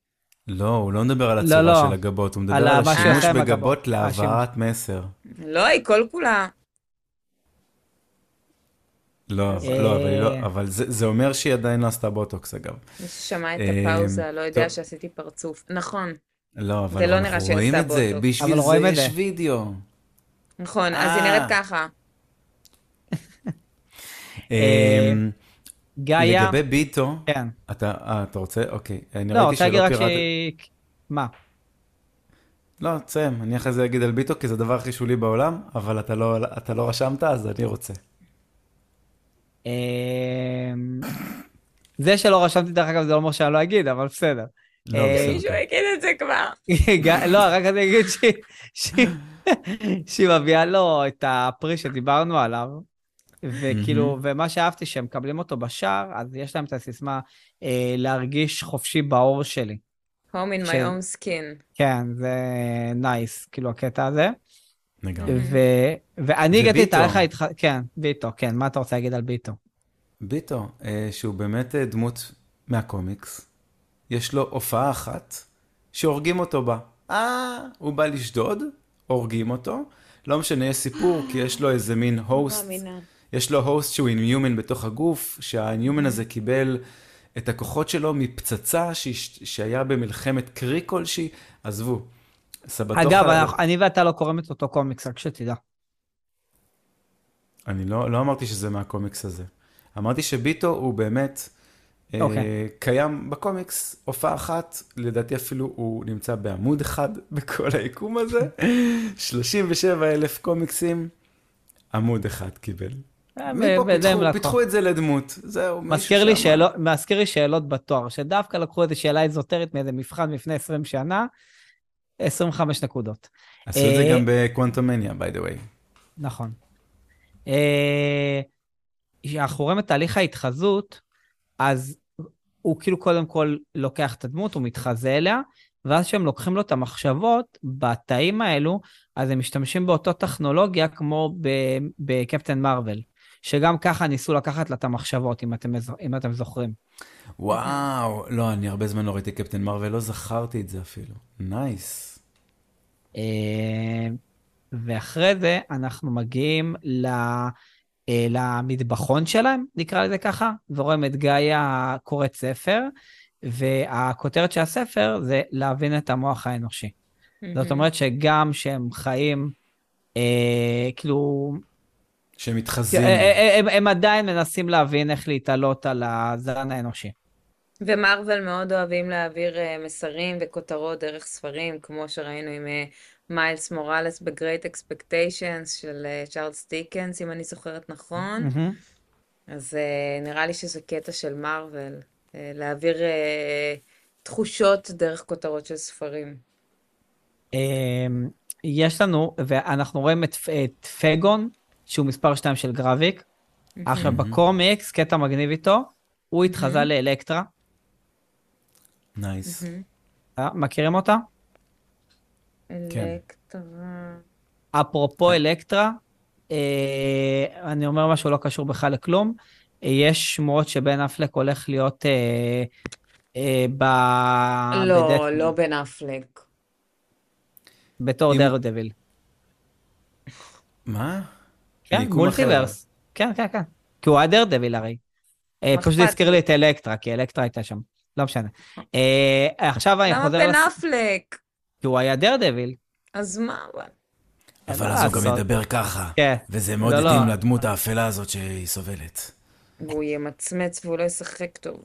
לא, הוא לא מדבר על לא, הצורה לא. של הגבות, הוא מדבר על על השימוש בגבות. להעברת מסר. לא, היא כל כולה. לא, אה. לא, אבל, לא, אבל זה, זה אומר שהיא עדיין לא עשתה בוטוקס, אגב. מי ששמע את אה, הפאוזה לא יודע טוב. שעשיתי פרצוף. נכון, לא, אבל לא אנחנו רואים את זה, בוטוקס. בשביל זה יש זה. וידאו. נכון, אז היא אה. נראית ככה. גאיה, לגבי ביטו, כן. אתה, אה, אתה רוצה? אוקיי. אני לא, ראיתי רוצה להגיד שלא רק. שהיא... מה? לא, תסיים, אני אחרי זה אגיד על ביטו, כי זה הדבר הכי שולי בעולם, אבל אתה לא, אתה לא רשמת, אז אני רוצה. אמ, זה שלא רשמתי, דרך אגב, זה לא אומר שאני לא אגיד, אבל בסדר. לא, אה, בסדר. מישהו יגיד את זה כבר. לא, רק אני אגיד שהיא מביאה לו את הפרי שדיברנו עליו, וכאילו, ומה שאהבתי, שהם מקבלים אותו בשער, אז יש להם את הסיסמה אה, להרגיש חופשי בעור שלי. Home in my של- own skin. כן, זה נייס, כאילו, הקטע הזה. לגמרי. ו- ואני הגעתי וביטו. לתאריך ההתח... כן, ביטו, כן, מה אתה רוצה להגיד על ביטו? ביטו, אה, שהוא באמת אה, דמות מהקומיקס, יש לו הופעה אחת שהורגים אותו בה. אה, הוא בא לשדוד, הורגים אותו. לא משנה, יש סיפור, כי יש לו איזה מין הוסט. יש לו הוסט שהוא אינהומן בתוך הגוף, שהאינהומן הזה קיבל את הכוחות שלו מפצצה שהש- שהיה במלחמת קרי כלשהי, עזבו. סבתוך אגב, אנחנו- אני ואתה לא קוראים את אותו קומיקס, רק שתדע. אני לא, לא אמרתי שזה מהקומיקס הזה. אמרתי שביטו הוא באמת אה, אוקיי. קיים בקומיקס, הופעה אחת, לדעתי אפילו הוא נמצא בעמוד אחד בכל היקום הזה, 37 אלף קומיקסים, עמוד אחד קיבל. מפה הם פיתחו, את זה לדמות, זהו. מזכיר לי שם. שאלות, מזכיר לי שאלות בתואר, שדווקא לקחו איזו שאלה איזוטרית מאיזה מבחן לפני 20 שנה, 25 נקודות. עשו את זה אה, גם בקוונטומניה, by the way. נכון. אה, כשאנחנו רואים את תהליך ההתחזות, אז הוא כאילו קודם כל לוקח את הדמות, הוא מתחזה אליה, ואז כשהם לוקחים לו את המחשבות, בתאים האלו, אז הם משתמשים באותו טכנולוגיה כמו בקפטן מרוויל, שגם ככה ניסו לקחת לה את המחשבות, אם אתם, אם אתם זוכרים. וואו, לא, אני הרבה זמן לא ראיתי קפטן מארוול, לא זכרתי את זה אפילו. nice. אה, ואחרי זה אנחנו מגיעים ל... אה, למטבחון שלהם, נקרא לזה ככה, ורואים את גאיה קוראת ספר, והכותרת של הספר זה להבין את המוח האנושי. זאת אומרת שגם שהם חיים, אה, כאילו, שהם מתחזים. אה, אה, הם, הם עדיין מנסים להבין איך להתעלות על הזן האנושי. ומרוויל מאוד אוהבים להעביר אה, מסרים וכותרות דרך ספרים, כמו שראינו עם אה, מיילס מוראלס ב-Great Expectations של אה, צ'ארלס דיקנס, אם אני זוכרת נכון. מהמם. אז אה, נראה לי שזה קטע של מארוול, אה, להעביר אה, תחושות דרך כותרות של ספרים. אמ, יש לנו, ואנחנו רואים את, את פאגון, שהוא מספר 2 של גראוויק. עכשיו, מהמם. בקומיקס, קטע מגניב איתו, הוא התחזה. לאלקטרה. nice. אה, מכירים אותה? אלקטרה. אפרופו אלקטרה, אה, אני אומר משהו לא קשור בכלל לכלום. אה, יש שמועות שבן אפלק הולך להיות אה, אה, ב... לא, לא בן אפלק. בתור אם- דר דביל. מה? כן. מולטיברס. כן, כן, כן. כי הוא היה דר דביל הרי. אה, פשוט הזכיר לי? את אלקטרה, כי אלקטרה הייתה שם. לא משנה. אה, עכשיו אני למה חוזר... בן לס- אפלק? כי הוא היה דר דביל. אז מה? אבל? אז הוא גם? ידבר ככה. כן. וזה מאוד לא, לא. התאים לדמות האפלה הזאת שהיא סובלת. והוא ימצמץ והוא לא ישחק טוב.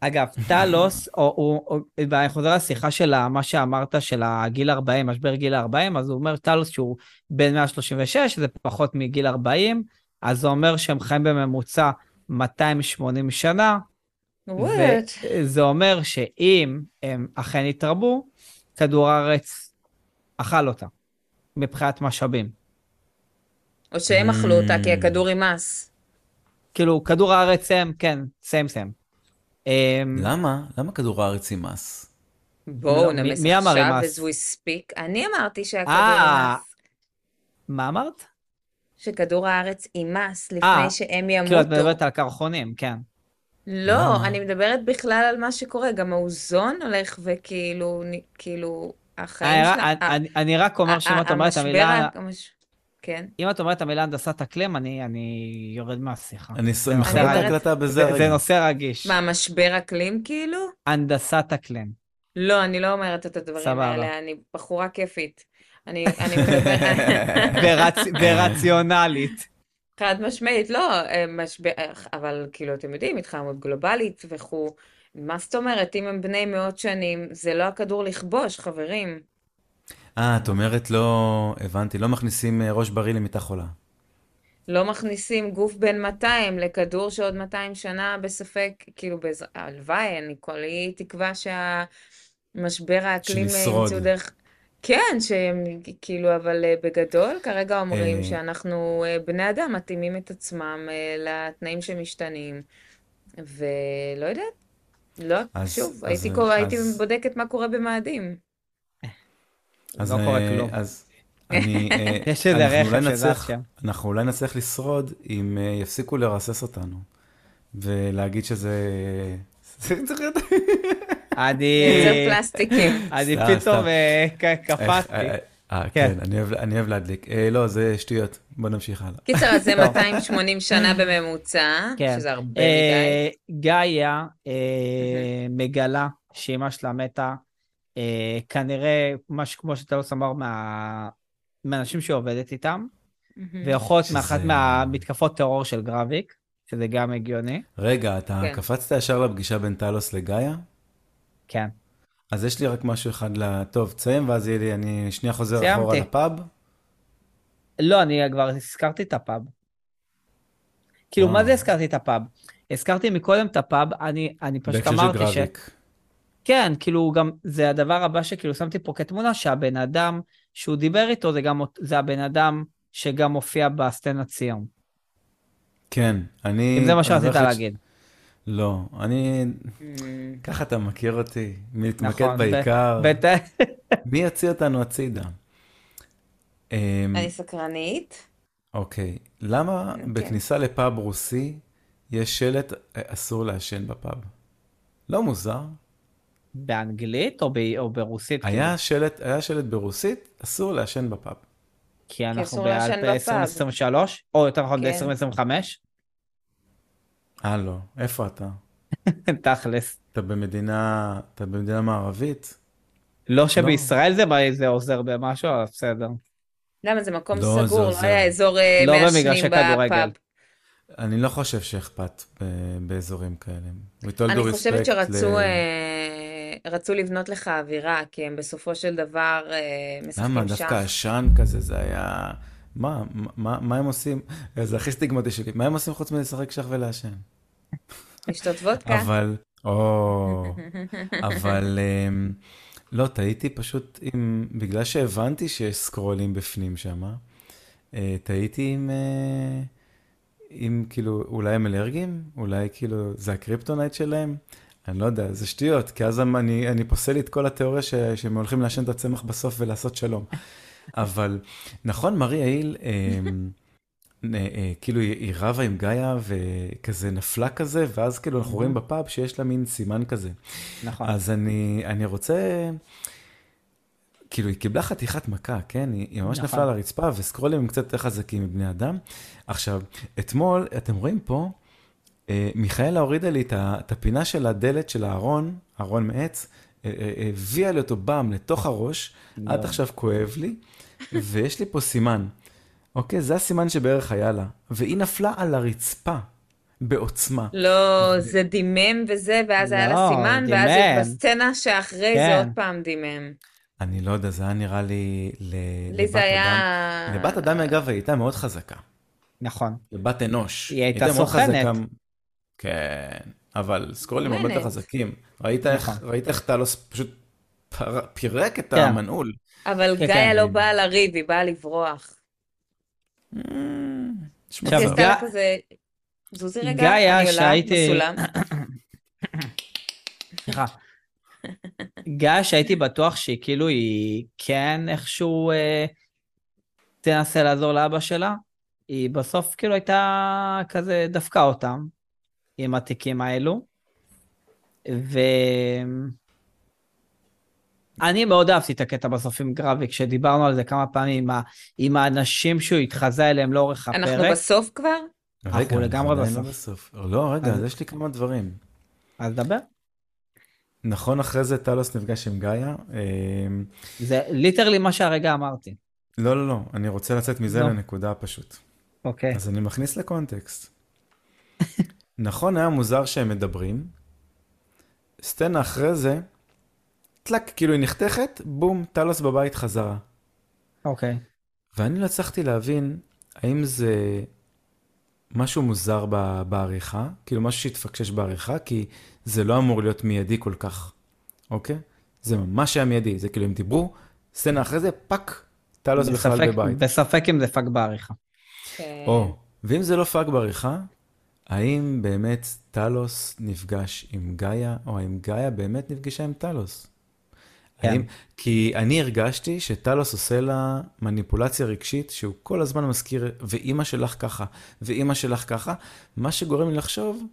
אגב, טלוס, או, או, או, ואני חוזר לשיחה של מה שאמרת, של הגיל 40, משבר גיל 40, אז הוא אומר טלוס שהוא בן 136, זה פחות מגיל 40, אז זה אומר שהם חיים בממוצע 280 שנה, וואט? וזה אומר שאם הם אכן יתרבו, כדור הארץ אכל אותה, מבחינת משאבים. או שהם אכלו אותה כי Mm. הכדור יימס. כאילו, כדור הארץ הם, כן, סיים סיים. אמ, למה? למה כדור הארץ עם מס? בואו לא, מי- נמס עכשיו as we speak. אני אמרתי שהכדור אה, יימס. מה אמרת? שכדור הארץ יימס אה, לפני שהם כאילו, את ימותו. מדברת על קרחונים, כן. לא? אני מדברת בכלל על מה שקורה. גם האוזון הולך וכאילו, כאילו, החיים אני- שלה... אני- רק אומר שאם את אומרת המילה, כן. אם את אומרת את המילה הנדסת אקלים, אני אני יורד מהשיחה. אני מכבה את ההקלטה בזה זה- זה הרגע. נושא רגיש. מה, משבר אקלים כאילו? הנדסת אקלים. לא, אני לא אומרת את הדברים סבבה. האלה, אני בחורה כיפית. אני אני מדברת... ורצ- ורציונלית. חד משמעית, לא, אה, משבר, אבל כאילו, אתם יודעים, התחממות גלובלית וכו'. מה זאת אומרת, אם הם בני מאות שנים, זה לא הכדור לכבוש, חברים. אה, את אומרת לא, הבנתי, לא מכניסים אה, ראש בריא למיטה חולה. לא מכניסים גוף בן 200 לכדור שעוד 200 שנה בספק, כאילו. הלוואי, אני כולי תקווה שהמשבר האקלים אה, שנשרוד. ימצאו דרך... כן, שהם כאילו, אבל אה, בגדול, כרגע אומרים. שאנחנו, בני אדם, מתאימים את עצמם לתנאים שמשתנים, ולא יודעת, לא, אז- שוב, אז- הייתי קורא- הייתי אז- בודקת מה קורה במאדים. אז, לא קורה אה, כלום. אז אני, אה, יש איזה אנחנו רכב שזז שם. אנחנו אולי נצליח לשרוד אם אה, יפסיקו לרסס אותנו, ולהגיד שזה... אני... לייצר פלסטיקים. אני פתאום קפצתי. אה, כן. כן, אני אוהב- להדליק. לא, זה שטויות. בוא נמשיך הלאה. קיצר, אז זה טוב. 280 שנה בממוצע, כן. שזה הרבה מדי. גאיה מגלה שאימא שלה מתה, אה, כנראה, משהו כמו שטלוס אמר, מה- מהאנשים שהיא עובדת איתם, מהמם. ויכול להיות שזה- מאחת מהמתקפות טרור של גרביק, שזה גם הגיוני. רגע, אתה כן. קפצת ישר לפגישה בין טלוס לגאיה? כן. אז יש לי רק משהו אחד ל... טוב, תסיים, ואז יהיה לי, אני שנייה חוזר סיימתי. אחורה לפאב. לא, אני כבר הזכרתי את הפאב. כאילו, אה. מה זה הזכרתי את הפאב? הזכרתי מקודם את הפאב, אני, אני פשוט בהקשר של אמרתי ש... גרביק. כן, כאילו גם, זה הדבר הבא שכאילו שמתי פה כתמונה, שהבן אדם שהוא דיבר איתו, זה גם, זה הבן אדם שגם מופיע בסצנת ציון. כן, אני... אם זה מה שרצית לש- להגיד. לא, אני... מהמם. ככה אתה מכיר אותי, מתמקד נכון, ב- בעיקר, בת- מי יוציא אותנו הצידה? אמ, אני סקרנית. אוקיי, למה כן. בכניסה לפאב רוסי יש שלט אה, אסור לעשן בפאב? לא מוזר. באנגלית או, ב, או ברוסית? היה כאילו? שלט, היה שלט ברוסית, אסור לעשן בפאב. כי אנחנו אסור לעשן ב-2023, או יותר נכון כן. ב-2025, אה, לא, איפה אתה? תכלס. אתה במדינה, אתה במדינה מערבית? לא שבישראל זה, זה עוזר במשהו, אבל בסדר. למה זה מקום לא, זה סגור, לא עוזר. היה אזור אה, לא מעשנים. בפאב. אני לא חושב שאכפת ב- באזורים כאלה. אני חושבת שרצו ל- אה, רצו לבנות לך אווירה, כי הם בסופו של דבר אה, משחקים למה? שח. דווקא עשן כזה, זה היה... מה, מה, מה הם עושים? זה הכי סטיגמטי שלי. מה הם עושים חוץ מלשחק שח ולעשן? לשתות וודקה. אבל, או, אבל, אמ, לא, טעיתי פשוט עם, בגלל שהבנתי שיש סקראלים בפנים שם, טעיתי עם, אה, עם כאילו, אולי הם אלרגיים? אולי כאילו, זה הקריפטונייט שלהם? אני לא יודע, זה שטויות, כי אז אני, אני פוסל את כל התיאוריה ש, שהם הולכים לעשן את הצמח בסוף ולעשות שלום. אבל, נכון, מרי העיל, אמ, אה, אה, כאילו היא היא רבה עם גאיה וכזה נפלה כזה, ואז כאילו אנחנו רואים בפאב שיש לה מין סימן כזה. נכון. אז אני, אני רוצה, כאילו היא קיבלה חתיכת מכה, כן? היא, היא ממש נכון. נפלה על הרצפה, וסקרולים הם קצת יותר חזקים מבני אדם. עכשיו, אתמול, אתם רואים פה, אה, מיכאלה הורידה לי את הפינה של הדלת של הארון, ארון מעץ, אה, אה, הביאה לי אותו באם לתוך הראש, עד לא. עכשיו כואב לי, ויש לי פה סימן. אוקיי, זה הסימן שבערך היה לה. והיא נפלה על הרצפה, בעוצמה. לא, זה דימם וזה, ואז היה לה לא, סימן, ואז דימם. בסצנה שאחרי כן. זה עוד פעם דימם. אני לא יודע, זה היה נראה לי ל- לבת זה אדם. היה... לבת אדם, אגב, היא הייתה מאוד חזקה. נכון. לבת אנוש. היא הייתה מאוד סוכנת. כן, אבל סקרולים הרבה יותר. חזקים. ראית איך, נכון. ראית איך טלוס פשוט פר... פירק את כן. המנעול. אבל כן, גאיה כן. לא באה לריב, היא באה לברוח. Mm, עכשיו, זוזי רגע, גאיה, שהייתי-. סליחה. גיא, שהייתי בטוח שהיא כאילו, היא כן איכשהו אה, תנסה לעזור לאבא שלה, היא בסוף כאילו הייתה כזה, דפקה אותם עם התיקים האלו. ו... אני מאוד אהבתי את הקטע בסוף עם גרבי, כשדיברנו על זה כמה פעמים, עם, ה... עם האנשים שהוא התחזה אליהם לאורך הפרק. אנחנו בסוף כבר? רגע, אנחנו לגמרי לא בסוף. בסוף. לא, רגע, אז- יש לי כמה דברים. אז דבר. נכון, אחרי זה טלוס נפגש עם גאיה. אה, זה ליטרלי מה שהרגע אמרתי. לא, לא, לא, אני רוצה לצאת מזה לא. לנקודה פשוט. אוקיי. אז אני מכניס לקונטקסט. נכון, היה מוזר שהם מדברים, סצנה אחרי זה, טלק, כאילו היא נחתכת, בום, טלוס בבית חזרה. אוקיי. ואני לא הצלחתי להבין האם זה משהו מוזר ב- בעריכה, כאילו משהו שהתפקשש בעריכה, כי זה לא אמור להיות מיידי כל כך, אוקיי? זה ממש היה מיידי, זה כאילו הם דיברו, סצנה אחרי זה, fuck, טאלוס בכלל בבית. בספק אם זה fuck בעריכה. כן. או, ואם זה לא fuck בעריכה, האם באמת טאלוס נפגש עם גאיה, או האם גאיה באמת נפגשה עם טאלוס? כן. האם, כי אני הרגשתי שטאלוס עושה לה מניפולציה רגשית, שהוא כל הזמן מזכיר, ואימא שלך ככה, ואימא שלך ככה, מה שגורם לי לחשוב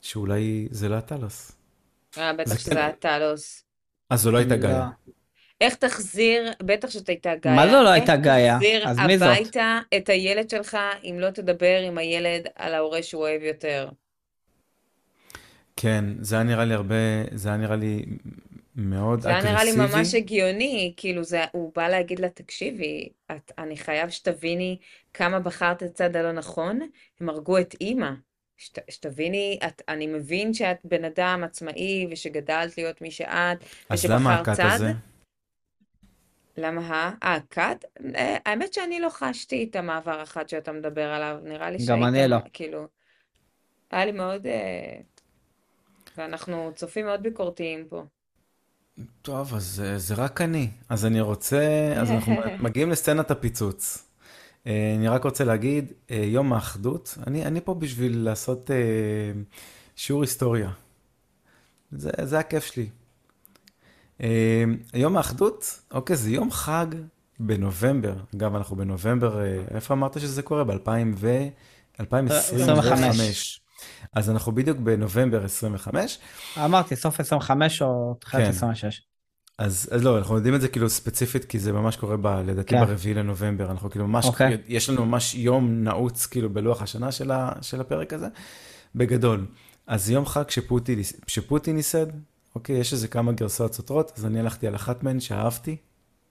שאולי זה לא טלוס. אה, בטח זה שזה כן. היה טלוס. אז זו לא הייתה לא. גאיה. איך תחזיר, בטח זאת הייתה גאיה. מה זה לא הייתה גאיה? איך תחזיר אז מי זאת? הביתה את הילד שלך אם לא תדבר עם הילד על ההורה שהוא אוהב יותר? כן, זה היה נראה לי הרבה, זה היה נראה לי מאוד זה היה נראה לי אגרסיבי. ממש הגיוני, כאילו זה, הוא בא להגיד לה, תקשיבי, את, אני חייב שתביני כמה בחרת את הצד הלא נכון, הם הרגו את אימא. שת, שתביני, את, אני מבין שאת בן אדם עצמאי ושגדלת להיות מי שאת, אז למה ושבחרת הקאט צד. הזה? למה ה... אה, כת? אה, האמת שאני לא חשתי את המעבר החד שאתה מדבר עליו, נראה לי גם אני שהיית, לא. כאילו, היה לי מאוד, אה, ואנחנו צופים מאוד ביקורתיים פה. טוב, אז אה, זה רק אני. אז אני רוצה, אז אנחנו מגיעים לסצנת הפיצוץ. אני רק רוצה להגיד, יום האחדות, אני, אני פה בשביל לעשות שיעור היסטוריה. זה, זה הכיף שלי. אה, יום האחדות, אוקיי, זה יום חג בנובמבר. אגב, אנחנו בנובמבר, אה, איפה אמרת שזה קורה? ב-2000 ו... 2025. אז אנחנו בדיוק בנובמבר 25. אמרתי, סוף 25 או תחילת כן. 26. אז, אז לא, אנחנו יודעים את זה כאילו ספציפית, כי זה ממש קורה ב, לדעתי כן. ברביעי לנובמבר, אנחנו כאילו ממש, אוקיי. יש לנו ממש יום נעוץ כאילו בלוח השנה של, ה, של הפרק הזה, בגדול. אז יום חג שפוטין, שפוטין ייסד, אוקיי, יש איזה כמה גרסאות סותרות, אז אני הלכתי על אחת מהן שאהבתי,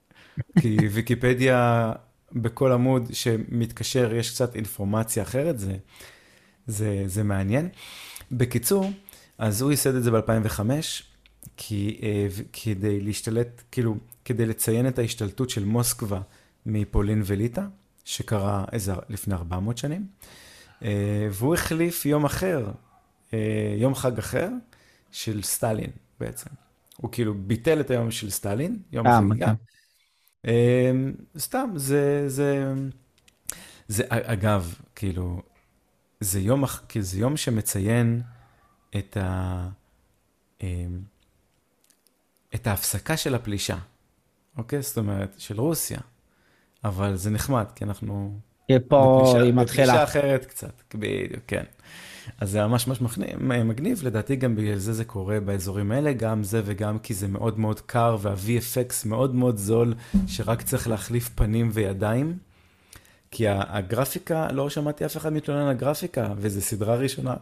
כי ויקיפדיה בכל עמוד שמתקשר, יש קצת אינפורמציה אחרת, זה, זה, זה מעניין. בקיצור, אז הוא ייסד את זה ב-2005, כי, אה, כדי להשתלט, כאילו, כדי לציין את ההשתלטות של מוסקבה מפולין וליטא, שקרה איזה לפני 400 שנים, אה, והוא החליף יום אחר, אה, יום חג אחר, של סטלין בעצם. הוא כאילו ביטל את היום של סטלין, יום חגיגה. מגניב. אה, סתם, זה, זה, זה, אגב, כאילו, זה יום, כאילו, זה יום שמציין את ה... אמ, את ההפסקה של הפלישה, אוקיי? זאת אומרת, של רוסיה. אבל זה נחמד, כי אנחנו... פה בפלישה- היא בפלישה מתחילה. אחרת קצת, בדיוק, כן. אז זה ממש ממש מגניב, לדעתי גם בגלל זה זה קורה באזורים האלה, גם זה וגם כי זה מאוד מאוד קר וה-VFX מאוד מאוד זול, שרק צריך להחליף פנים וידיים. כי הגרפיקה, לא שמעתי אף אחד מתלונן על הגרפיקה, וזו סדרה ראשונה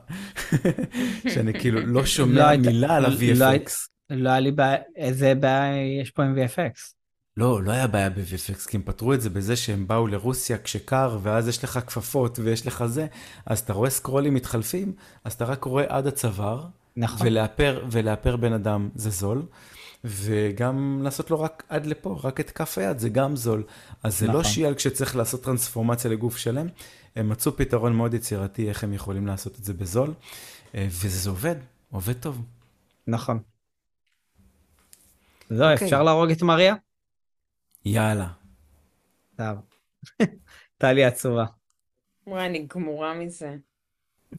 שאני כאילו לא לא שומע הייתה- מילה על לא ה-VFX. לא היה לי בעיה, איזה בעיה יש פה עם VFX? לא, לא היה בעיה ב-VFX, כי הם פתרו את זה בזה שהם באו לרוסיה כשקר, ואז יש לך כפפות ויש לך זה, אז אתה רואה סקרולים מתחלפים, אז אתה רק רואה עד הצוואר, נכון. ולאפר, ולאפר בן אדם זה זול, וגם לעשות לו רק עד לפה, רק את כף היד, זה גם זול. אז זה לא נכון. שיעל כשצריך לעשות טרנספורמציה לגוף שלם, הם מצאו פתרון מאוד יצירתי איך הם יכולים לעשות את זה בזול, אה, וזה עובד, עובד טוב. נכון. זהו, אוקיי. אפשר להרוג את מריה? יאללה. טוב. טלי עצובה. וואי, אני גמורה מזה.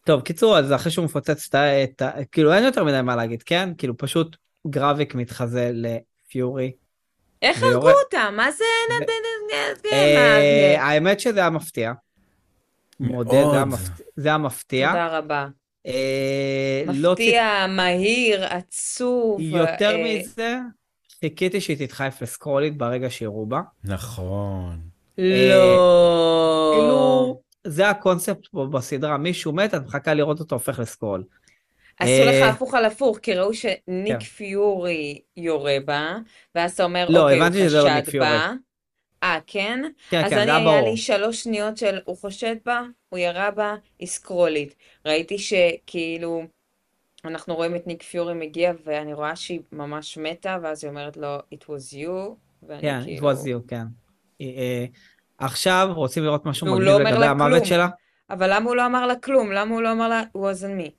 טוב, קיצור, אז אחרי שהוא מפוצץ את ה... כאילו, אין יותר מדי מה להגיד, כן? כאילו, פשוט גרביק מתחזה לפיורי. איך ויורד- הרגו אותה? מה זה? אה, האמת שזה היה מפתיע. מודה, זה היה מאוד. מפתיע. זה היה מפתיע. תודה רבה. אה, לא מפתיע, מהיר, עצוב. יותר אה, מזה, חיכיתי שהיא תתחייף לסקרולית ברגע שיראו בה. נכון. לא. כאילו, זה הקונספט פה בסדרה, מישהו מת, את מחכה לראות אותו הופך לסקרול. עשו אה, לך הפוך על הפוך, כי ראו שניק כן. פיורי יורה בה, ואז אתה אומר, לא, אוקיי, הוא שזה לא ניק חשד פיורי. בה. אה, כן? כן, אז כן, אני, זה היה היה ברור. לי שלוש שניות של הוא חושד בה, הוא ירה בה, היא סקרולית. ראיתי שכאילו, אנחנו רואים את ניק פיורי מגיע, ואני רואה שהיא ממש מתה, ואז היא אומרת לו, it was you, ואני כן, it כאילו... was you, כן. אה, עכשיו רוצים לראות משהו מגניב לא לגבי המוות. שלה? אבל למה הוא לא אמר לה כלום? למה הוא לא אמר לה, it wasn't me?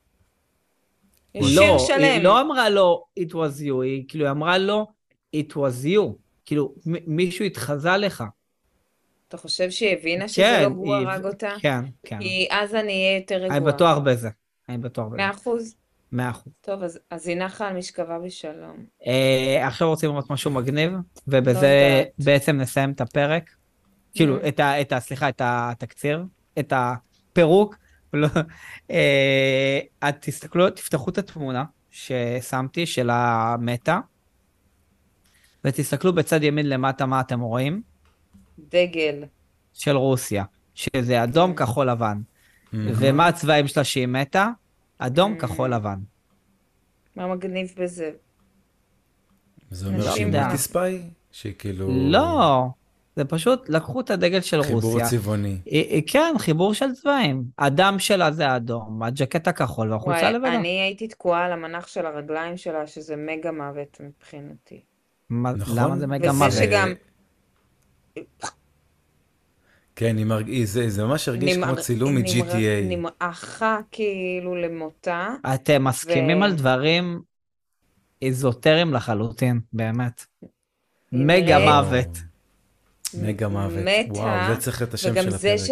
יש לא, שיר היא שלם. לא אמרה לו it was you, היא כאילו אמרה לו it was you. כאילו, מישהו התחזה לך. אתה חושב שהיא הבינה שזה כן, לא הוא היא- הרג אותה? כן, כן. כי אז אני אהיה יותר אני רגועה. בטוח בזה. אני בטוח בזה. מאה אחוז. מאה אחוז. טוב, אז, אז היא נחה על משכבה בשלום. אה, עכשיו רוצים לראות משהו מגניב, לא ובזה יודעת. בעצם נסיים את הפרק. כאילו, Mm. את ה... את ה... סליחה, את התקציר, את הפירוק. לא, אה, תסתכלו, תפתחו את התמונה ששמתי של המטה, ותסתכלו בצד ימין למטה מה אתם רואים, דגל. של רוסיה, שזה אדום, Mm. כחול, לבן. מהמם. ומה הצבעים שלה שהיא מתה? אדום, Mm. כחול, לבן. מה מגניב בזה? זה אומר שהיא ב- מולטי ספיי? שהיא כאילו... לא, זה פשוט לקחו את הדגל של חיבור רוסיה. צבעוני. היא- היא- כן, חיבור של צבעים. הדם שלה זה האדום, הג'קט הכחול והחולצה וואי, הלבנה. אני הייתי תקועה על המנח של הרגליים שלה, שזה מגה מוות מבחינתי. מה- נכון. למה זה מגה וזה מוות? שגם- כן, היא מרג- זה זה ממש הרגיש נמר- כמו צילום נמר- מ-GTA. נמעכה כאילו למותה. אתם מסכימים ו- על דברים איזוטריים לחלוטין, באמת. מגה. מוות. מגה מוות. מתה, וואו, זה צריך להיות השם וגם של זה הפרק. ש...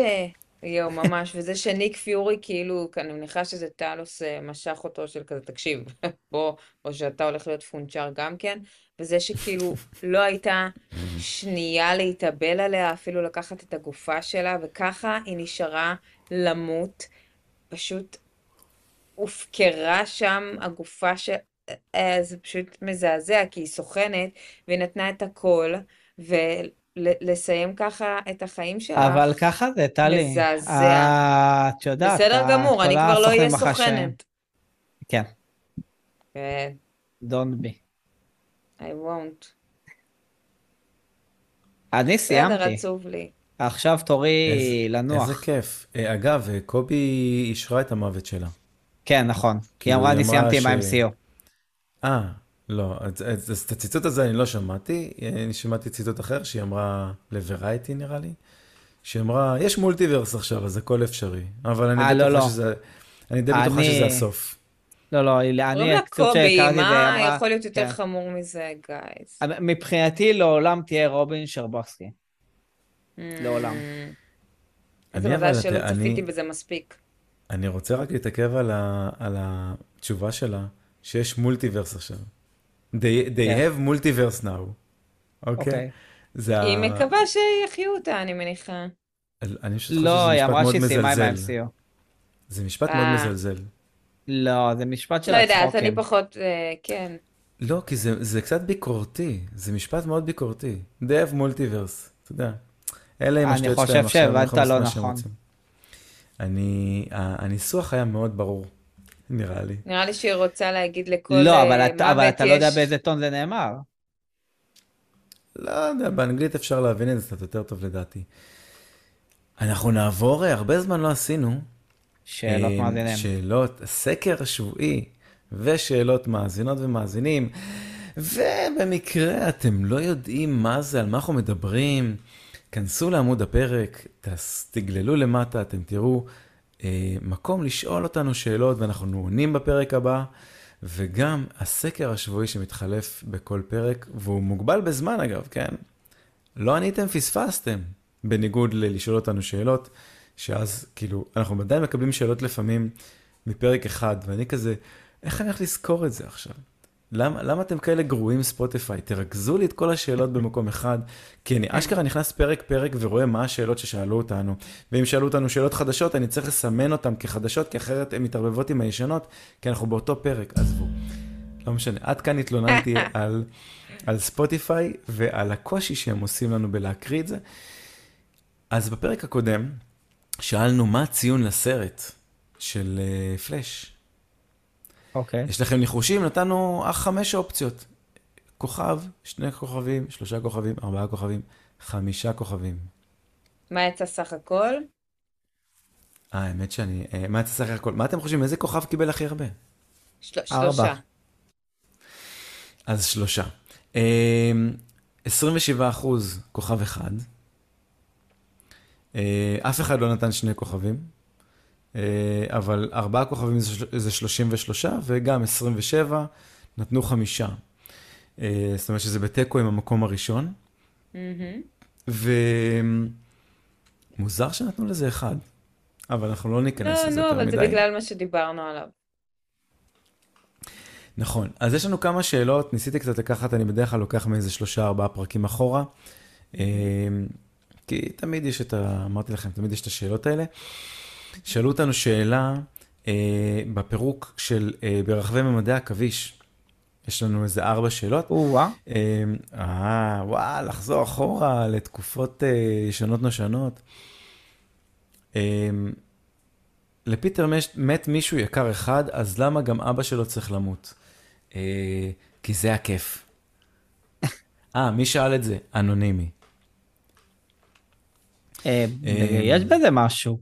יואו, ממש, וזה שניק פיורי, כאילו, אני מניחה שזה טלוס אה, משך אותו של כזה, תקשיב, בוא, או שאתה הולך להיות פונצ'ר גם כן, וזה שכאילו לא הייתה שנייה להתאבל עליה, אפילו לקחת את הגופה שלה, וככה היא נשארה למות, פשוט הופקרה שם הגופה של... אה, זה פשוט מזעזע, כי היא סוכנת, והיא נתנה את הכל, ולסיים ככה את החיים שלך. אבל ככה זה, טלי. מזעזע. אה, את יודעת, בסדר גמור, אני כבר לא אהיה. סוכנת. כן, כן, don't be. I won't. אני בסדר, סיימתי. עצוב לי. עכשיו תורי איזה- לנוח. איזה כיף. אה, אגב, אה, קובי אישרה את המוות שלה. כן, נכון. היא כאילו, אמרה, היא אני סיימתי עם ה-MCU. אה, לא, אז, אז, אז את הציטוט הזה אני לא שמעתי, אני שמעתי ציטוט אחר שהיא אמרה לוורייטי נראה לי, שהיא אמרה, יש מולטיברס עכשיו, אז הכל אפשרי, אבל אני אה, די לא, בטוחה לא. שזה, אני די בטוחה שזה הסוף. לא, לא, אני, קוראים לה הקצות קובי, שהכרתי את זה, מה היא אמרה- יכול להיות יותר כן. חמור מזה, גייז? מבחינתי לעולם תהיה רובין שרבסקי. לעולם. איזה אני מזל אבל, שלא אני- צפיתי בזה מספיק. אני רוצה רק להתעכב על, ה, על התשובה שלה, שיש מולטיברס עכשיו. They, they כן. have multiverse now. אוקיי? אוקיי. זה היא ה... מקווה שיחיו אותה, אני מניחה. אני חושב לא, שזה היא משפט אמרה מאוד שהיא סיימה עם מזלזל. ה-MCU. זה משפט מאוד אה. מזלזל. לא, זה משפט של לא יודעת, אני הצחוקים. פחות, אה, כן. לא, כי זה, זה קצת ביקורתי, זה משפט מאוד ביקורתי. They have multiverse, אתה יודע. אלה עם אני השטויות חושב שלהם עכשיו, הם שהבנת יכולים לעשות לא נכון. רוצים. אני, הניסוח היה מאוד ברור, נראה לי. נראה לי שהיא רוצה להגיד לכל לא, אה, אבל אתה- אבל אתה לא יודע באיזה טון זה נאמר. לא יודע, באנגלית אפשר להבין את זה קצת יותר טוב לדעתי. אנחנו נעבור, אה, הרבה זמן לא עשינו. שאלות אה, מאזינים. שאלות, סקר שבועי ושאלות מאזינות ומאזינים. ובמקרה אתם לא יודעים מה זה, על מה אנחנו מדברים, כנסו לעמוד הפרק, תגללו למטה, אתם תראו אה, מקום לשאול אותנו שאלות ואנחנו עונים בפרק הבא. וגם הסקר השבועי שמתחלף בכל פרק, והוא מוגבל בזמן אגב, כן? לא עניתם, פספסתם, בניגוד ללשאול אותנו שאלות, שאז כאילו, אנחנו עדיין מקבלים שאלות לפעמים מפרק אחד, ואני כזה, איך אני הולך לזכור את זה עכשיו? למה, למה אתם כאלה גרועים ספוטיפיי? תרכזו לי את כל השאלות במקום אחד, כי אני אשכרה נכנס פרק-פרק ורואה מה השאלות ששאלו אותנו. ואם שאלו אותנו שאלות חדשות, אני צריך לסמן אותן כחדשות, כי אחרת הן מתערבבות עם הישנות, כי אנחנו באותו פרק, עזבו. לא משנה, עד כאן התלוננתי על, על ספוטיפיי ועל הקושי שהם עושים לנו בלהקריא את זה. אז בפרק הקודם, שאלנו מה הציון לסרט של פלאש. אוקיי. יש לכם ניחושים? נתנו חמש אופציות. כוכב, שני כוכבים, שלושה כוכבים, ארבעה כוכבים, חמישה כוכבים. מה יצא סך הכל? אה, האמת שאני... אה, מה יצא סך הכל? מה אתם חושבים? איזה כוכב קיבל הכי הרבה? של... ארבע. שלושה. אז שלושה. אה, 27 אחוז כוכב אחד. אה, אף אחד לא נתן שני כוכבים, אה, אבל ארבעה כוכבים זה של- זה 33, וגם 27 נתנו חמישה. אה, זאת אומרת שזה בתיקו עם המקום הראשון. ומוזר שנתנו לזה אחד, אבל אנחנו לא ניכנס לא, לזה נו, יותר אבל זה מדי. בגלל מה שדיברנו עליו. נכון, אז יש לנו כמה שאלות, ניסיתי קצת לקחת, אני בדרך כלל לוקח מאיזה שלושה ארבעה פרקים אחורה, כי תמיד יש את ה... אמרתי לכם, תמיד יש את השאלות האלה. שאלו אותנו שאלה אה, בפירוק של אה, ברחבי ממדי עכביש. יש לנו איזה ארבע שאלות. או-אה. אה, אה, וואו, לחזור אחורה לתקופות אה, ישנות נושנות. אה, לפיטר מש- מת מישהו יקר אחד, אז למה גם אבא שלו צריך למות? אה, כי זה הכיף. אה, מי שאל את זה? אנונימי. אה, אה, יש בזה משהו.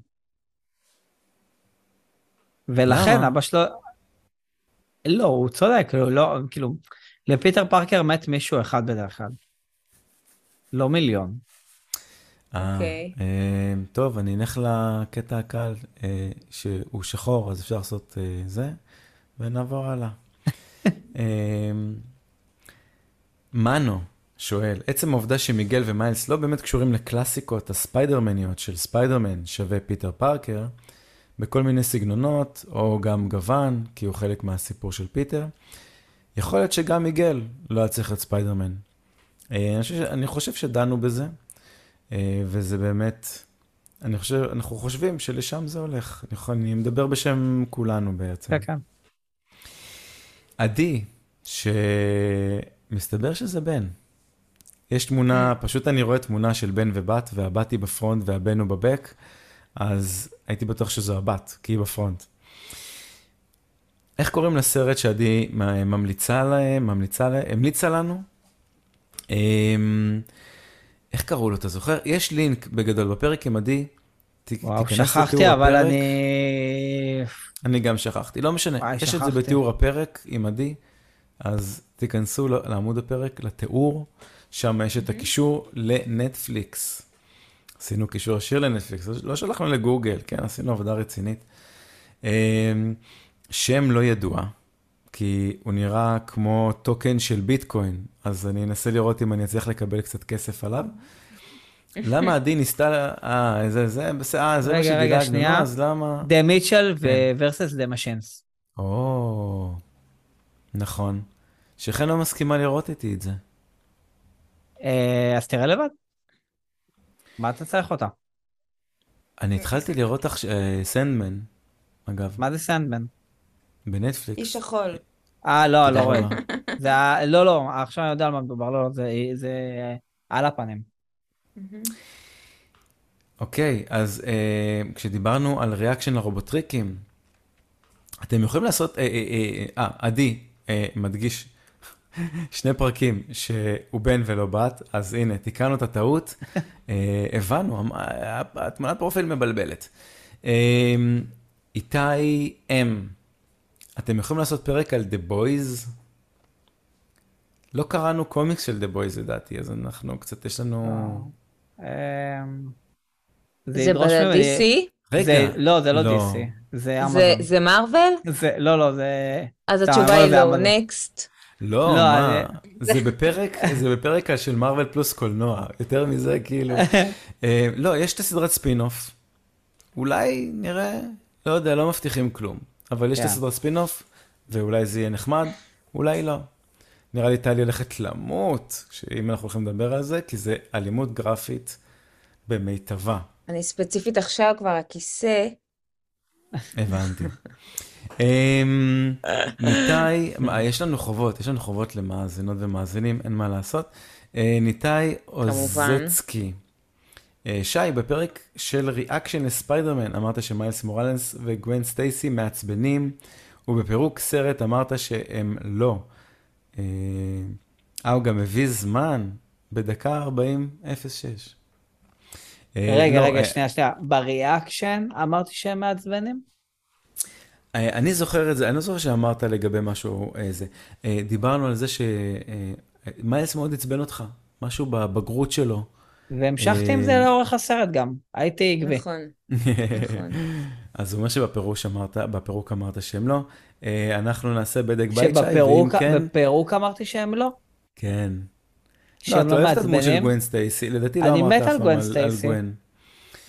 ולכן? אבא שלו... לא, הוא צודק, כאילו, לא, כאילו, לפיטר פארקר מת מישהו אחד בדרך כלל. לא מיליון. אה, אוקיי. אה, טוב, אני אלך לקטע הקל, שהוא שחור, אז אפשר לעשות זה, ונעבור הלאה. אה, מנו שואל, עצם העובדה שמיגל ומיילס לא באמת קשורים לקלאסיקות הספיידרמניות של ספיידרמן שווה פיטר פארקר, בכל מיני סגנונות, או גם גוון, כי הוא חלק מהסיפור של פיטר, יכול להיות שגם מיגל לא היה צריך להיות ספיידרמן. אה, אני חושב, אני חושב שדנו בזה. אה, וזה באמת, אני חושב, אנחנו חושבים שלשם זה הולך. אני, יכול, אני מדבר בשם כולנו בעצם. כן, כן. עדי, שמסתבר שזה בן. יש תמונה, פשוט אני רואה תמונה של בן ובת, והבת היא בפרונט והבן הוא בבק, אז הייתי בטוח שזו הבת, כי היא בפרונט. איך קוראים לסרט שעדי ממליצה להם, ממליצה להם, המליצה לנו? אמ, איך קראו לו, אתה זוכר? יש לינק בגדול בפרק עם עדי. וואו, שכחתי, אבל הפרק. אני... אני גם שכחתי, לא משנה, וואי, יש את זה שכחתי. בתיאור הפרק עם עדי, אז תיכנסו לעמוד הפרק, לתיאור, שם יש את הקישור לנטפליקס. עשינו קישור ישיר לנטפליקס, לא- לא שלחנו לגוגל, כן, עשינו עבודה רצינית. אמ, שם לא ידוע, כי הוא נראה כמו טוקן של ביטקוין, אז אני אנסה לראות אם אני אצליח לקבל קצת כסף עליו. למה עדי ניסתה, אה, זה, זה, בסדר, אה, זה מה שדילגנו, אז למה? דה מיטשל כן. ורסס דה משנס. או, נכון. שכן לא מסכימה לראות איתי את זה. אה, אז תראה לבד. מה אתה צריך אותה? אני התחלתי לראות עכשיו, סנדמן, אגב, מה זה סנדמן? בנטפליקס. איש החול. אה, לא, לא רואה. זה. לא, לא, עכשיו אני יודע על מה מדובר, לא, לא, זה, זה על הפנים. אוקיי, אז אה, כשדיברנו על reaction לרובוטריקים, אתם יכולים לעשות, אה, אה, אה, אה, עדי, אה, מדגיש, שני פרקים שהוא בן ולא בת, אז הנה, תיקנו את הטעות, אה, הבנו, התמונת פרופיל מבלבלת. אה, איתי, אם אתם יכולים לעשות פרק על The Boys? לא קראנו קומיקס של The Boys לדעתי, אז אנחנו קצת, יש לנו... אמ, זה ב-DC? רגע, זה, לא, זה לא לא. DC. זה? זה, לא, לא, זה... אז התשובה אמר היא לא. next. לא, לא, מה, אני- זה בפרק, זה בפרק של מארוול פלוס קולנוע, יותר מזה כאילו. אה, לא, יש את הסדרת ספין-אוף, אולי נראה, לא יודע, לא מבטיחים כלום, אבל יש את כן. הסדרת ספין-אוף, ואולי זה יהיה נחמד, אולי לא. נראה לי טלי הולכת למות, אם אנחנו הולכים לדבר על זה, כי זה אלימות גרפית במיטבה. אני ספציפית עכשיו כבר הכיסא. הבנתי. אמ, ניתאי, מה, יש לנו חובות, יש לנו חובות למאזינות ומאזינים, אין מה לעשות. אה, ניתאי אוזצקי. אה, שי, בפרק של reaction לספיידרמן אמרת שמיילס מוראלס וגוון סטייסי מעצבנים, ובפירוק סרט אמרת שהם לא. אה, אה, הוא גם הביא זמן, בדקה 40.06. אה, רגע, לא, רגע, אה, שנייה, שנייה. בריאקשן אמרתי שהם מעצבנים? אה, אני זוכר את זה, אני לא זוכר שאמרת לגבי משהו אה, זה. אה, דיברנו על זה שמיילס מאוד עצבן אותך, משהו בבגרות שלו. והמשכתי עם אה, זה לאורך הסרט גם. הייתי עקבי. נכון, נכון. אז הוא אומר שבפירוש אמרת, בפירוק אמרת שהם לא. אה, אנחנו נעשה בדק בית, שי, ואם שבפירוק כן, בפירוק אמרתי שהם לא. כן. לא, שהם אתה לא אוהב את הדמות של מעצבנים. גווין סטייסי, לדעתי לא אני אמרת מת אף על פעם על. גווין.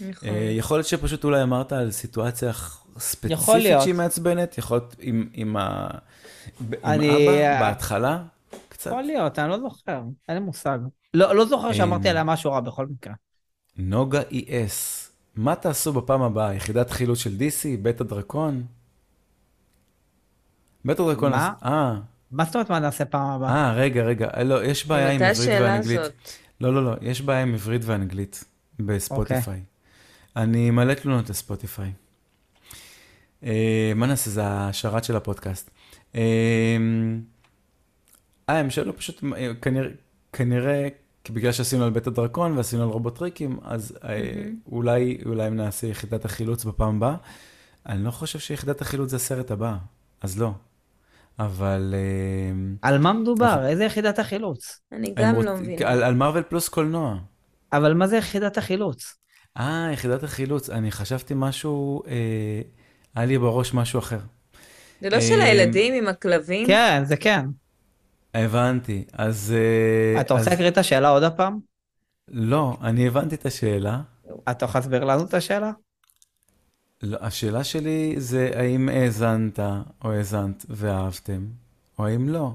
נכון. אה, יכול להיות שפשוט אולי אמרת על סיטואציה יכול ספציפית להיות. שהיא מעצבנת, יכול להיות עם, עם, ה... עם אני- אבא בהתחלה, קצת. יכול להיות, אני לא זוכר. אין לי מושג. לא לא זוכר שאמרתי אה, עליה משהו רע בכל מקרה. נוגה ES, מה תעשו בפעם הבאה? יחידת חילוץ של DC? בית הדרקון? בית הדרקון... מה? אה, מה זאת אומרת מה נעשה פעם הבאה? אה, רגע, רגע, לא, יש בעיה עם עברית ואנגלית. הזאת? לא, לא, לא, יש בעיה עם עברית ואנגלית בספוטיפיי. אוקיי. אני מלא תלונות לספוטיפיי. אה, מה נעשה? זה השרת של הפודקאסט. אה, אה, הם שאלו פשוט, אה, כנראה, כנראה, כי בגלל שעשינו על בית הדרקון ועשינו על רובוטריקים, אז אה, אולי, אולי אם נעשה יחידת החילוץ בפעם הבאה. אני לא חושב שיחידת החילוץ זה הסרט הבא, אז לא. אבל... אה, על מה מדובר? איזה יחידת החילוץ? אני גם לא מבינה. על, על מארוול פלוס קולנוע. אבל מה זה יחידת החילוץ? אה, יחידת החילוץ. אני חשבתי משהו, אה, היה לי בראש משהו אחר. זה לא של אה, הילדים עם הכלבים? כן, זה כן. הבנתי. אז... אה, אתה רוצה להקריא את השאלה עוד הפעם? לא, אני הבנתי את השאלה. אתה יכול להסביר לנו את השאלה? לא, השאלה שלי זה האם האזנת או האזנת ואהבתם, או האם לא.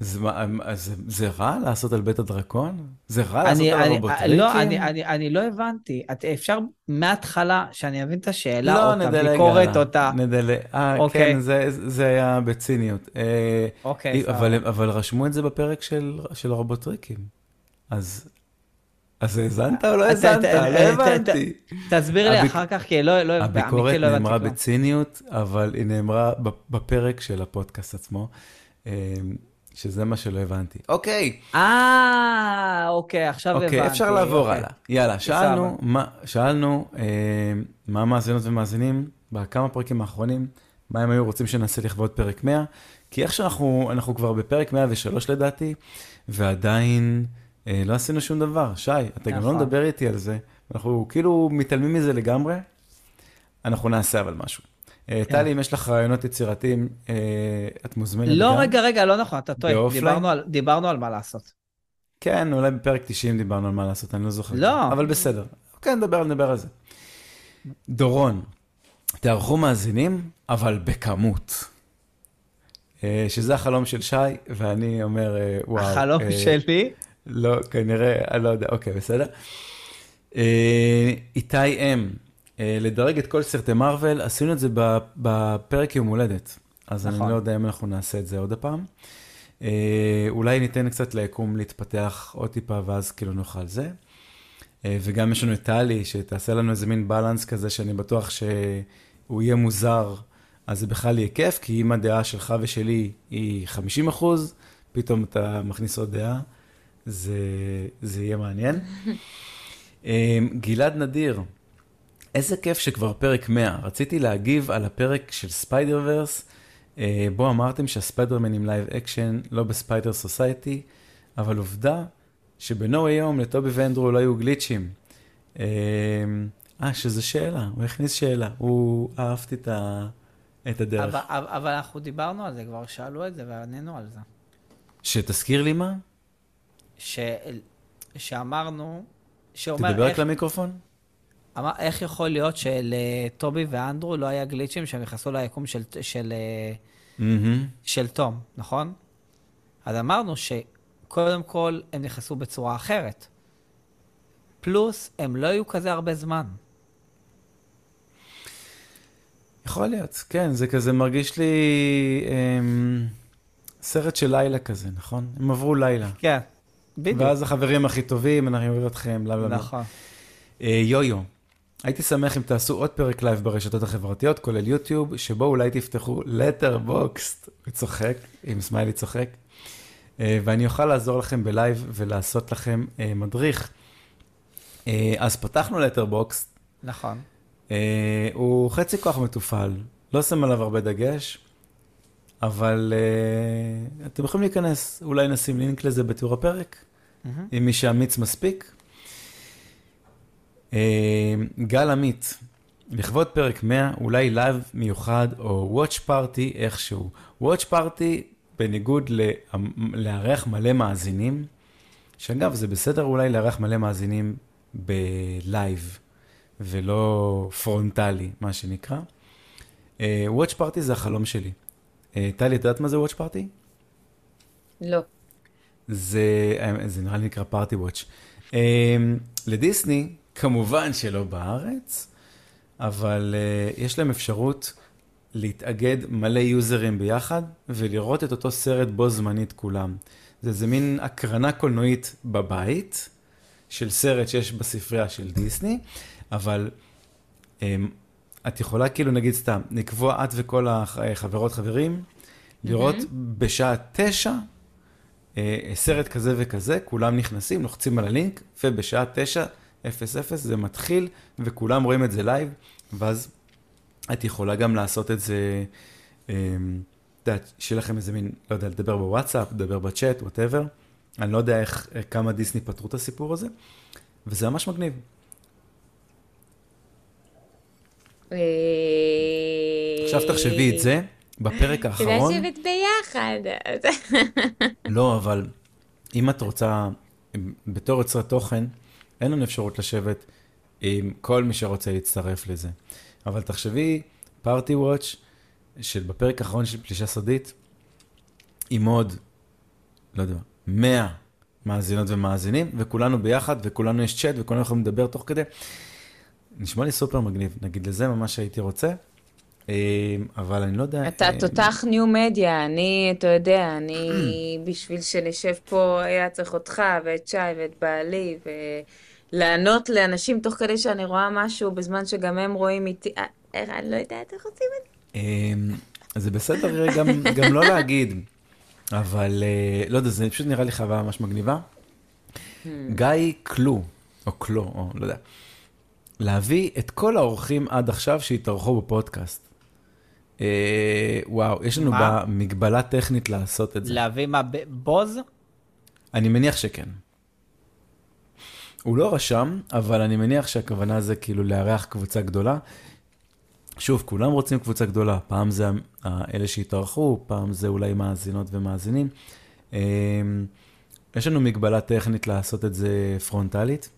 זה, מה- אז זה, זה רע לעשות על בית הדרקון? זה רע לעשות אני, על אני, הרובוטריקים? לא, אני, אני, אני לא הבנתי. את, אפשר מההתחלה שאני אבין את השאלה לא, או את הביקורת. או את ה... נדלג, אה, אוקיי. כן, זה, זה היה בציניות. אה, אוקיי, אבל, סבבה. אבל רשמו את זה בפרק של, של הרובוטריקים. אז, אז האזנת או לא האזנת? לא אתה- הבנתי. תסביר לי אחר כך, כי לא, לא, הביקורת אמיתי לא הבנתי נאמרה. בציניות, אבל היא נאמרה בפרק של הפודקאסט עצמו, אה, שזה מה שלא הבנתי. אוקיי, אה, אוקיי, עכשיו הבנתי. אוקיי, אפשר לעבור אוקיי. הלאה. יאללה, שאלנו. מה, שאלנו אה, מה המאזינות ומאזינים בכמה פרקים האחרונים, מה הם היו רוצים שנעשה לכבוד פרק 100, כי איך שאנחנו, אנחנו כבר בפרק 103 לדעתי, ועדיין אה, לא עשינו שום דבר. שי, אתה גם לא נכון. מדבר איתי על זה, אנחנו כאילו מתעלמים מזה לגמרי, אנחנו נעשה אבל משהו. אה. טלי, אם יש לך רעיונות יצירתיים, אה, את מוזמנת לא, גם. רגע, רגע, לא נכון, אתה טועה. דיברנו על- דיברנו על מה לעשות. כן, אולי בפרק 90 דיברנו על מה לעשות, אני לא זוכר. לא. אבל בסדר. כן, נדבר, נדבר על זה. דורון, תערכו מאזינים, אבל בכמות. אה, שזה החלום של שי, ואני אומר, וואו. החלום אה, שלי, לא, כנראה, אני לא יודע, אוקיי, בסדר. אה, איתי אם, לדרג את כל סרטי מארוול, עשינו את זה בפרק יום הולדת, אז אני נכון. לא יודע אם אנחנו נעשה את זה עוד הפעם. אה, אולי ניתן קצת ליקום להתפתח עוד טיפה, ואז כאילו נאכל זה. אה, וגם יש לנו את טלי, שתעשה לנו איזה מין בלנס כזה, שאני בטוח שהוא יהיה מוזר, אז זה בכלל יהיה כיף, כי אם הדעה שלך ושלי היא 50 אחוז, פתאום אתה מכניס עוד דעה, זה, זה יהיה מעניין. אה, גלעד נדיר, איזה כיף שכבר פרק 100. רציתי להגיב על הפרק של ספיידר-ורס, אה, בו אמרתם שהספיידרמן עם live action, לא ב Spider Society, אבל עובדה שבנו וואי הום לטובי ואנדרו לא היו גליצ'ים. אה, אה, שזו שאלה, הוא הכניס שאלה. הוא, אהבתי את, ה... את הדרך. אבל, אבל, אנחנו דיברנו על זה, כבר שאלו את זה וענינו על זה. שתזכיר לי מה? ש... שאמרנו, שאומר תדבר איך, רק למיקרופון. אמר, איך יכול להיות שלטובי ואנדרו לא היה גליצ'ים שהם נכנסו ליקום של, של, מהמם. של תום, נכון? אז אמרנו שקודם כל הם נכנסו בצורה אחרת. פלוס, הם לא היו כזה הרבה זמן. יכול להיות, כן, זה כזה מרגיש לי אמ, סרט של לילה כזה, נכון? הם עברו לילה. כן, בדיוק. ואז החברים הכי טובים, אנחנו אוהבים אתכם, בלה בלה. נכון. אה, יו-יו, הייתי שמח אם תעשו עוד פרק לייב ברשתות החברתיות, כולל יוטיוב, שבו אולי תפתחו לטרבוקסט, הוא צוחק, עם סמיילי צוחק, אה, ואני אוכל לעזור לכם בלייב ולעשות לכם אה, מדריך. אה, אז פתחנו לטרבוקסט, נכון. אה, הוא חצי כוח מתופעל, לא שם עליו הרבה דגש, אבל אתם יכולים להיכנס, אולי נשים לינק לזה בתיאור הפרק, מהמם. עם מי שאמיץ מספיק. אה, גל עמית, לכבוד פרק 100, אולי live מיוחד או Watch Party איכשהו. Watch Party, בניגוד ל- לארח מלא מאזינים, שאגב, זה בסדר אולי לארח מלא מאזינים ב live, ולא פרונטלי, מה שנקרא. אה, Watch Party זה החלום שלי. אה, טלי, את יודעת מה זה Watch Party? לא. זה, זה נראה לי נקרא פארטי וואץ'. לדיסני, כמובן שלא בארץ, אבל uh, יש להם אפשרות להתאגד מלא יוזרים ביחד ולראות את אותו סרט בו זמנית כולם. זה איזה מין הקרנה קולנועית בבית של סרט שיש בספרייה של דיסני, אבל um, את יכולה כאילו נגיד סתם לקבוע את וכל החברות חברים, לראות בשעה תשע אה, סרט כזה וכזה, כולם נכנסים, לוחצים על הלינק, ובשעה 9:00 זה מתחיל, וכולם רואים את זה live, ואז את יכולה גם לעשות את זה, אה, את יודעת, שיהיה לכם איזה מין, לא יודע, לדבר בוואטסאפ, לדבר בצ'אט, whatever. אני לא יודע איך, אה, כמה דיסני פתרו את הסיפור הזה, וזה ממש מגניב. עכשיו תחשבי את זה, בפרק כדאי האחרון, לשבת ביחד. לא, אבל אם את רוצה, בתור יוצרת תוכן, אין לנו אפשרות לשבת עם כל מי שרוצה להצטרף לזה. אבל תחשבי, פארטי וואץ', של בפרק האחרון של פלישה סודית, עם עוד, לא יודע, 100 מאזינות ומאזינים, וכולנו ביחד, וכולנו יש צ'אט, וכולנו יכולים לדבר תוך כדי. נשמע לי סופר מגניב, נגיד לזה ממש הייתי רוצה, אה, אבל אני לא יודע... אתה אה, תותח ניו מדיה, אני, אתה יודע, אני, בשביל שנשב פה, היה צריך אותך ואת שי ואת בעלי, ולענות לאנשים תוך כדי שאני רואה משהו, בזמן שגם הם רואים איתי, אה, אה, אני לא יודעת איך עושים את זה. אמ, זה בסדר גם, גם לא להגיד, אבל אה, לא יודע, זה פשוט נראה לי חוויה ממש מגניבה. גיא קלו, או קלו, או לא יודע, להביא את כל האורחים עד עכשיו שהתארחו בפודקאסט. אה, וואו, יש לנו מה? במגבלה טכנית לעשות את זה. להביא מה, בוז? אני מניח שכן. הוא לא רשם, אבל אני מניח שהכוונה זה כאילו לארח קבוצה גדולה. שוב, כולם רוצים קבוצה גדולה, פעם זה אלה שהתארחו, פעם זה אולי מאזינות ומאזינים. אמ, יש לנו מגבלה טכנית לעשות את זה פרונטלית,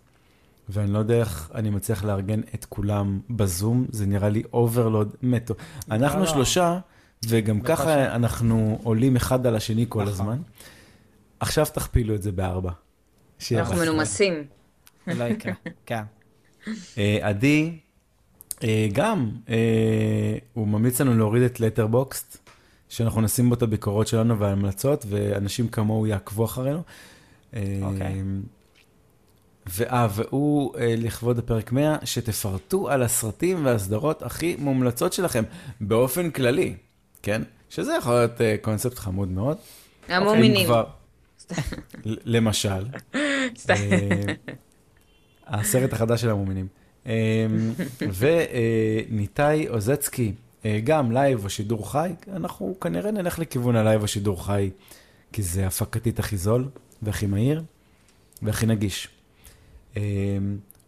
ואני לא יודע איך אני מצליח לארגן את כולם בזום, זה נראה לי overload מטורף. אנחנו לא. שלושה, וגם בבקשה. ככה אנחנו עולים אחד על השני כל נכון. הזמן. עכשיו תכפילו את זה בארבע. אנחנו בהצלחה. לא יקרה, כן. אה, עדי, אה, גם, אה, הוא ממליץ לנו להוריד את לטרבוקסט, שאנחנו נשים בו את הביקורות שלנו וההמלצות, ואנשים כמוהו יעקבו אחרינו. אוקיי. ואה, והוא, לכבוד הפרק 100, שתפרטו על הסרטים והסדרות הכי מומלצות שלכם, באופן כללי, כן? שזה יכול להיות קונספט חמוד מאוד. המומינים. למשל. הסרט החדש של המומינים. אה, וניתאי אוזצקי, אה, גם live או שידור חי, אנחנו כנראה נלך לכיוון ה live או שידור חי, כי זה הפקתית הכי זול והכי מהיר והכי נגיש. אה,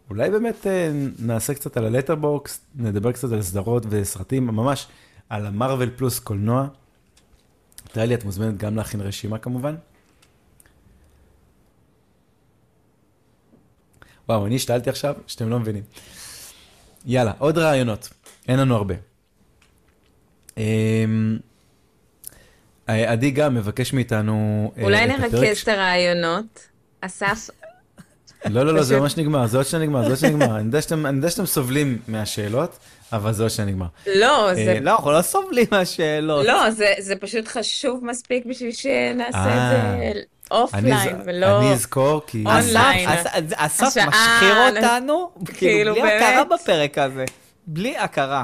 אולי באמת אה, נעשה קצת על ה Letterboxd, נדבר קצת על סדרות וסרטים, ממש על המרוויל פלוס קולנוע. טלי, את מוזמנת גם להכין רשימה כמובן. וואו, אני השתלתי עכשיו, שאתם לא מבינים. יאללה, עוד רעיונות. אין לנו הרבה. אמ, אה, עדי גם מבקש מאיתנו... אה, אולי נרכז את הרעיונות. אסף, לא, לא, לא, זה ממש נגמר, זה עוד שנייה נגמר, זה עוד שנייה נגמר. אני יודע שאתם- סובלים מהשאלות, אבל זה עוד שנייה נגמר. לא, זה אה, לא, אנחנו לא סובלים מהשאלות. לא, זה, זה פשוט חשוב מספיק בשביל שנעשה. את זה אופליין, ולא... אני אזכור, כי... אונליין. השעה, משחיר אני- אותנו, כאילו, כאילו, בלי. הכרה בפרק הזה. בלי הכרה.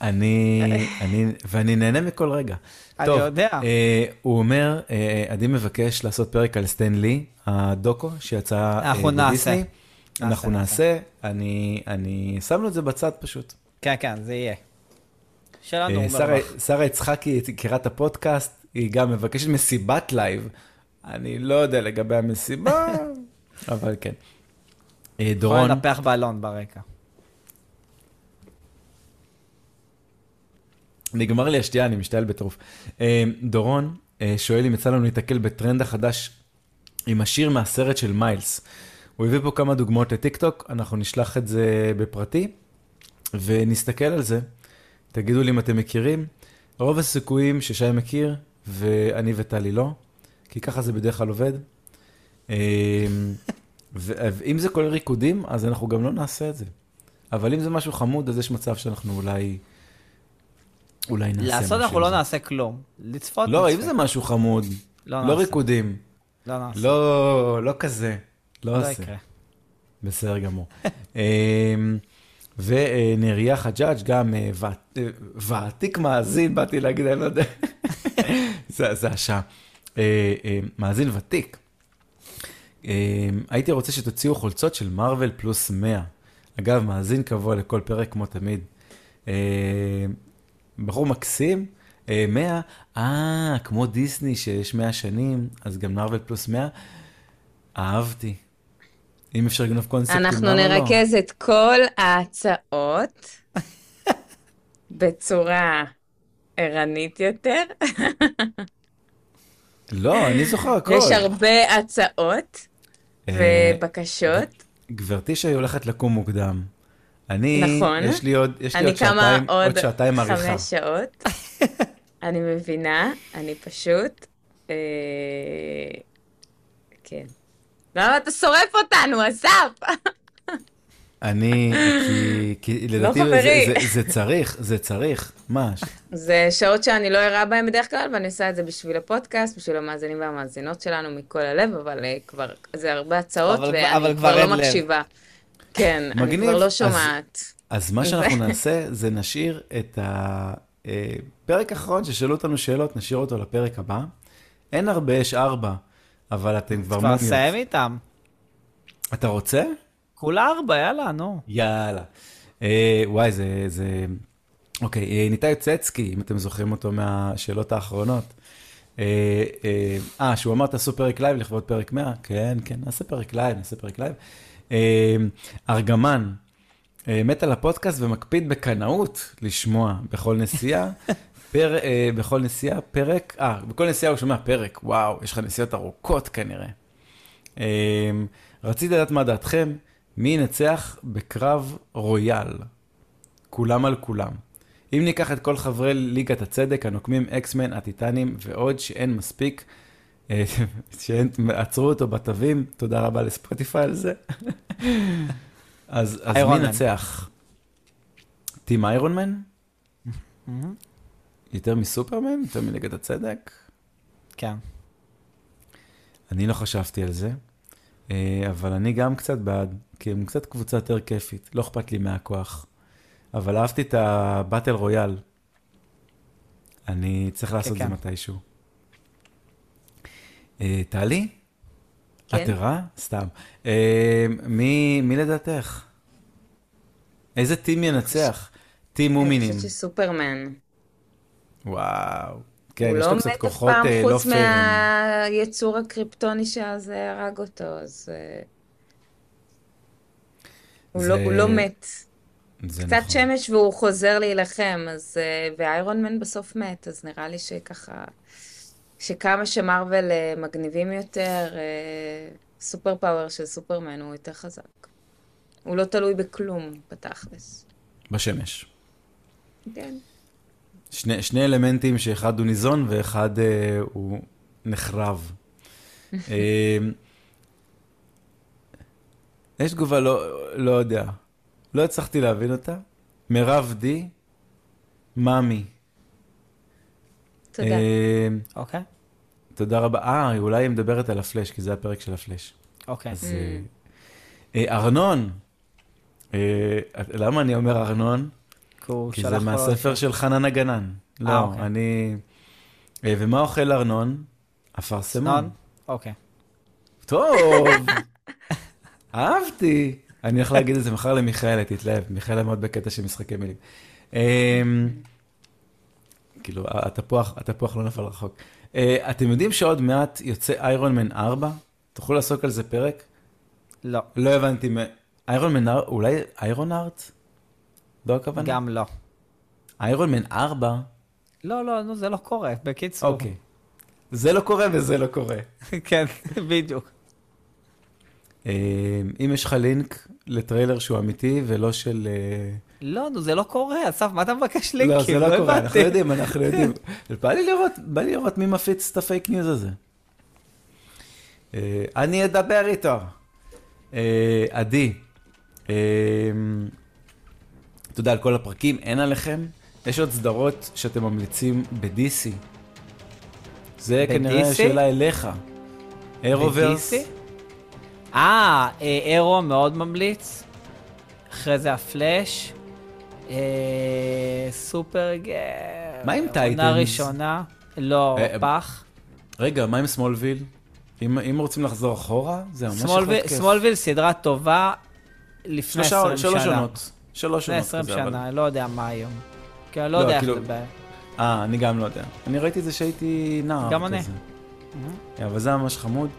אני, אני, ואני נהנה מכל רגע. אני טוב, יודע. אה, הוא אומר, אה, עדי מבקש לעשות פרק על סטן לי, הדוקו שיצא אה, אנחנו נעשה. בדיסני. אנחנו נעשה, נעשה, אני, אני, שמנו את זה בצד פשוט. כן, כן, זה יהיה. שלנו אה. שרה יצחקי, יקירת הפודקאסט, היא גם מבקשת מסיבת live. אני לא יודע לגבי המסיבה, אבל כן. אה, יכול דורון, לנפח בלון ברקע. נגמר לי השתייה, אני משתעל בטירוף. אה, דורון אה, שואל אם יצא לנו להתקל בטרנד החדש עם השיר מהסרט של מיילס. הוא הביא פה כמה דוגמאות לטיקטוק, אנחנו נשלח את זה בפרטי, ונסתכל על זה. תגידו לי אם אתם מכירים. רוב הסיכויים ששי מכיר, ואני וטלי לא, כי ככה זה בדרך כלל עובד. אה, ואם זה כולל ריקודים, אז אנחנו גם לא נעשה את זה. אבל אם זה משהו חמוד, אז יש מצב שאנחנו אולי... אולי נעשה משהו. לעשות אנחנו לא. נעשה כלום. לצפות לא, אם. זה משהו חמוד, לא לא. ריקודים, לא נעשה. לא, לא כזה, לא לא עושה. בסדר גמור. אמ, ונריה חג'אג' גם אה, ות- אה, ותיק מאזין, באתי להגיד, אני לא יודע, זה השעה. אה, אה, מאזין ותיק. אה, הייתי רוצה שתוציאו חולצות של מארוול פלוס 100. אגב, מאזין קבוע לכל פרק כמו תמיד. אה, בחור מקסים, אה, 100, אה, כמו דיסני שיש 100 שנים, אז גם מארוול פלוס 100. אהבתי. אם אפשר לגנוב קונספטים, אנחנו למה לא? נרכז את כל ההצעות בצורה ערנית יותר. לא, אני זוכר הכל. יש הרבה הצעות אה, ובקשות. גברתי שהיא הולכת לקום מוקדם. אני, נכון. יש לי עוד, יש לי אני עוד קמה שעתיים, עוד עוד שעתיים עריכה. חמש שעות. אני מבינה, אני פשוט... אה, כן. למה אתה שורף אותנו, אסף? אני, כי, כי לדעתי לא, חברי. זה, זה, זה צריך, זה צריך, מה? זה שעות שאני לא ערה בהן בדרך כלל, ואני עושה את זה בשביל הפודקאסט, בשביל המאזינים והמאזינות שלנו מכל הלב, אבל אה, כבר, זה הרבה הצעות, אבל- ואני אבל כבר כבר לא לב. מקשיבה. כן, אני מגניב. כבר לא אז- שומעת. אז מה שאנחנו נעשה, זה נשאיר את הפרק האחרון ששאלו אותנו שאלות, נשאיר אותו לפרק הבא. אין הרבה, יש ארבע, אבל אתם כבר כבר. נסיים איתם. אתה רוצה? כולה ארבע, יאללה, נו. יאללה. אה, וואי, זה, זה... אוקיי, אה, ניתאי צצקי, אם אתם זוכרים אותו מהשאלות האחרונות. אה, אה, אה, שהוא אמר תעשו פרק live לכבוד פרק 100? כן, כן, נעשה פרק live, נעשה פרק live. אה, ארגמן, אה, מת על הפודקאסט ומקפיד בקנאות לשמוע בכל נסיעה. פר, אה, בכל נסיעה פרק, אה, בכל נסיעה הוא שומע פרק, וואו, יש לך נסיעות ארוכות כנראה. אה, רציתי לדעת מה דעתכם, מי ינצח בקרב רויאל? כולם על כולם. אם ניקח את כל חברי ליגת הצדק, הנוקמים אקסמן, הטיטנים ועוד שאין מספיק, אה, שאין, עצרו אותו בתווים, תודה רבה לספוטיפיי על זה. אז, אז מי. ינצח? טים איירון מן? יותר מסופרמן? יותר מליגת הצדק? כן. אני לא חשבתי על זה, אה, אבל אני גם קצת בעד, כי הם קצת קבוצה יותר כיפית, לא אכפת לי מהכוח. אבל אהבתי את הבטל רויאל. אני צריך לעשות את זה כן. מתישהו. אה, טלי? כן. את ערה? סתם. אה, מי מי לדעתך? איזה טים ינצח? טים אני מומינים. חושבת שסופרמן. וואו. כן, הוא יש לא לו מת קצת אף כוחות פעם אה, לא חוץ פיירים. מהיצור הקריפטוני שאז הרג אותו, אז... הוא זה- לא, הוא לא מת. קצת נכון. שמש והוא חוזר להילחם, אז... אה, ואיירון מן בסוף מת, אז נראה לי שככה... שכמה שמרוויל אה, מגניבים יותר, אה, סופר פאוור של סופרמן הוא יותר חזק. הוא לא תלוי בכלום, בתכלס. בשמש. כן. שני, שני אלמנטים שאחד הוא ניזון ואחד אה, הוא נחרב. אה, יש תגובה, לא, לא יודע. לא הצלחתי להבין אותה. מירב די, מאמי. תודה. אה, אוקיי? תודה רבה. אה, אולי היא מדברת על הפלאש, כי זה הפרק של הפלאש. אוקיי. אז... אה, אה, ארנון. למה אני אומר ארנון? כי זה מהספר של חנן הגנן. לא, אוקיי. אני... ומה אוכל ארנון? אפרסמון. אוקיי. טוב, אהבתי. אני הולך להגיד את זה מחר למיכאלה, תתלהב. מיכאלה מאוד בקטע של משחקי מילים. אמ, כאילו, התפוח, התפוח לא נפל רחוק. אה, אתם יודעים שעוד מעט יוצא איירון מן 4? תוכלו לעסוק על זה פרק? לא, לא הבנתי. Iron Man 4, אולי Ironheart? לא הכוונה? גם לא. Iron Man 4? לא, לא, נו, זה לא קורה, בקיצור. אוקיי. זה לא קורה וזה לא קורה. כן, בדיוק. אה, אם יש לך לינק לטריילר שהוא אמיתי ולא של... אה, לא, נו, זה לא קורה, אסף, מה אתה מבקש לינקים? לא, זה לא קורה, אנחנו הבנתי. יודעים, אנחנו יודעים. בא לי לראות, בא לי לראות מי מפיץ את ה fake news הזה. אה, אני אדבר איתו. אה, עדי, אה, תודה על כל הפרקים, אין עליכם. יש עוד סדרות שאתם ממליצים ב-DC. זה כנראה? שאלה אליך. Arrowverse. ב-DC? אה, אה, Arrow מאוד ממליץ. אחרי זה הפלאש. אה, Supergirl. מה עם עונה Titans? ראשונה. לא, אה, פח. רגע, מה עם Smallville? אם, אם רוצים לחזור אחורה, זה ממש יכול להיות כיף. Smallville סדרה טובה לפני שלושה- 20 שנה. שלוש עונות. שלוש לפני עונות 20 כזה, אבל- שנה, לא יודע מה היום. כי אני לא לא, יודע איך כאילו- לדבר. אה, אני גם לא יודע. אני ראיתי את זה שהייתי נער גם אני. כזה. אבל זה ממש חמוד.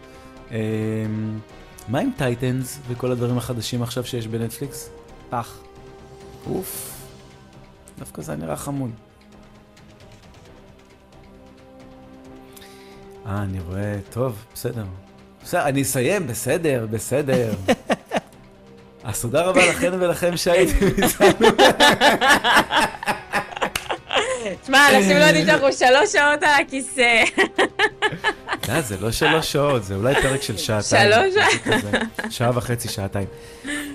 מה עם Titans וכל הדברים החדשים עכשיו שיש בנטפליקס? פח. אוף. דווקא זה נראה חמוד. אה, אני רואה, טוב, בסדר. בסדר, אני אסיים, בסדר, בסדר. אז תודה רבה לכן ולכם שהייתם איתנו. תשמע, אנשים לא יודעים שאנחנו שלוש שעות על הכיסא. לא, זה לא שלוש שעות, זה אולי פרק של שעתיים. שלוש? כזה. שעה וחצי, שעתיים.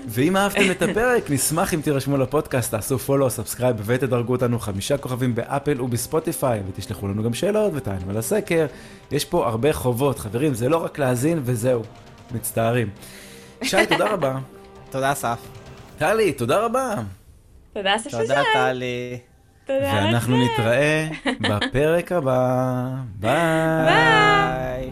ואם אהבתם את הפרק, נשמח אם תירשמו לפודקאסט, תעשו follow, subscribe ותדרגו אותנו חמישה כוכבים באפל ובספוטיפיי, ותשלחו לנו גם שאלות ותענו על הסקר. יש פה הרבה חובות, חברים, זה לא רק להאזין וזהו. מצטערים. שי, תודה רבה. תודה, אסף. טלי, תודה רבה. תודה, ספר תודה. טלי. ואנחנו נתראה בפרק הבא. ביי. ביי.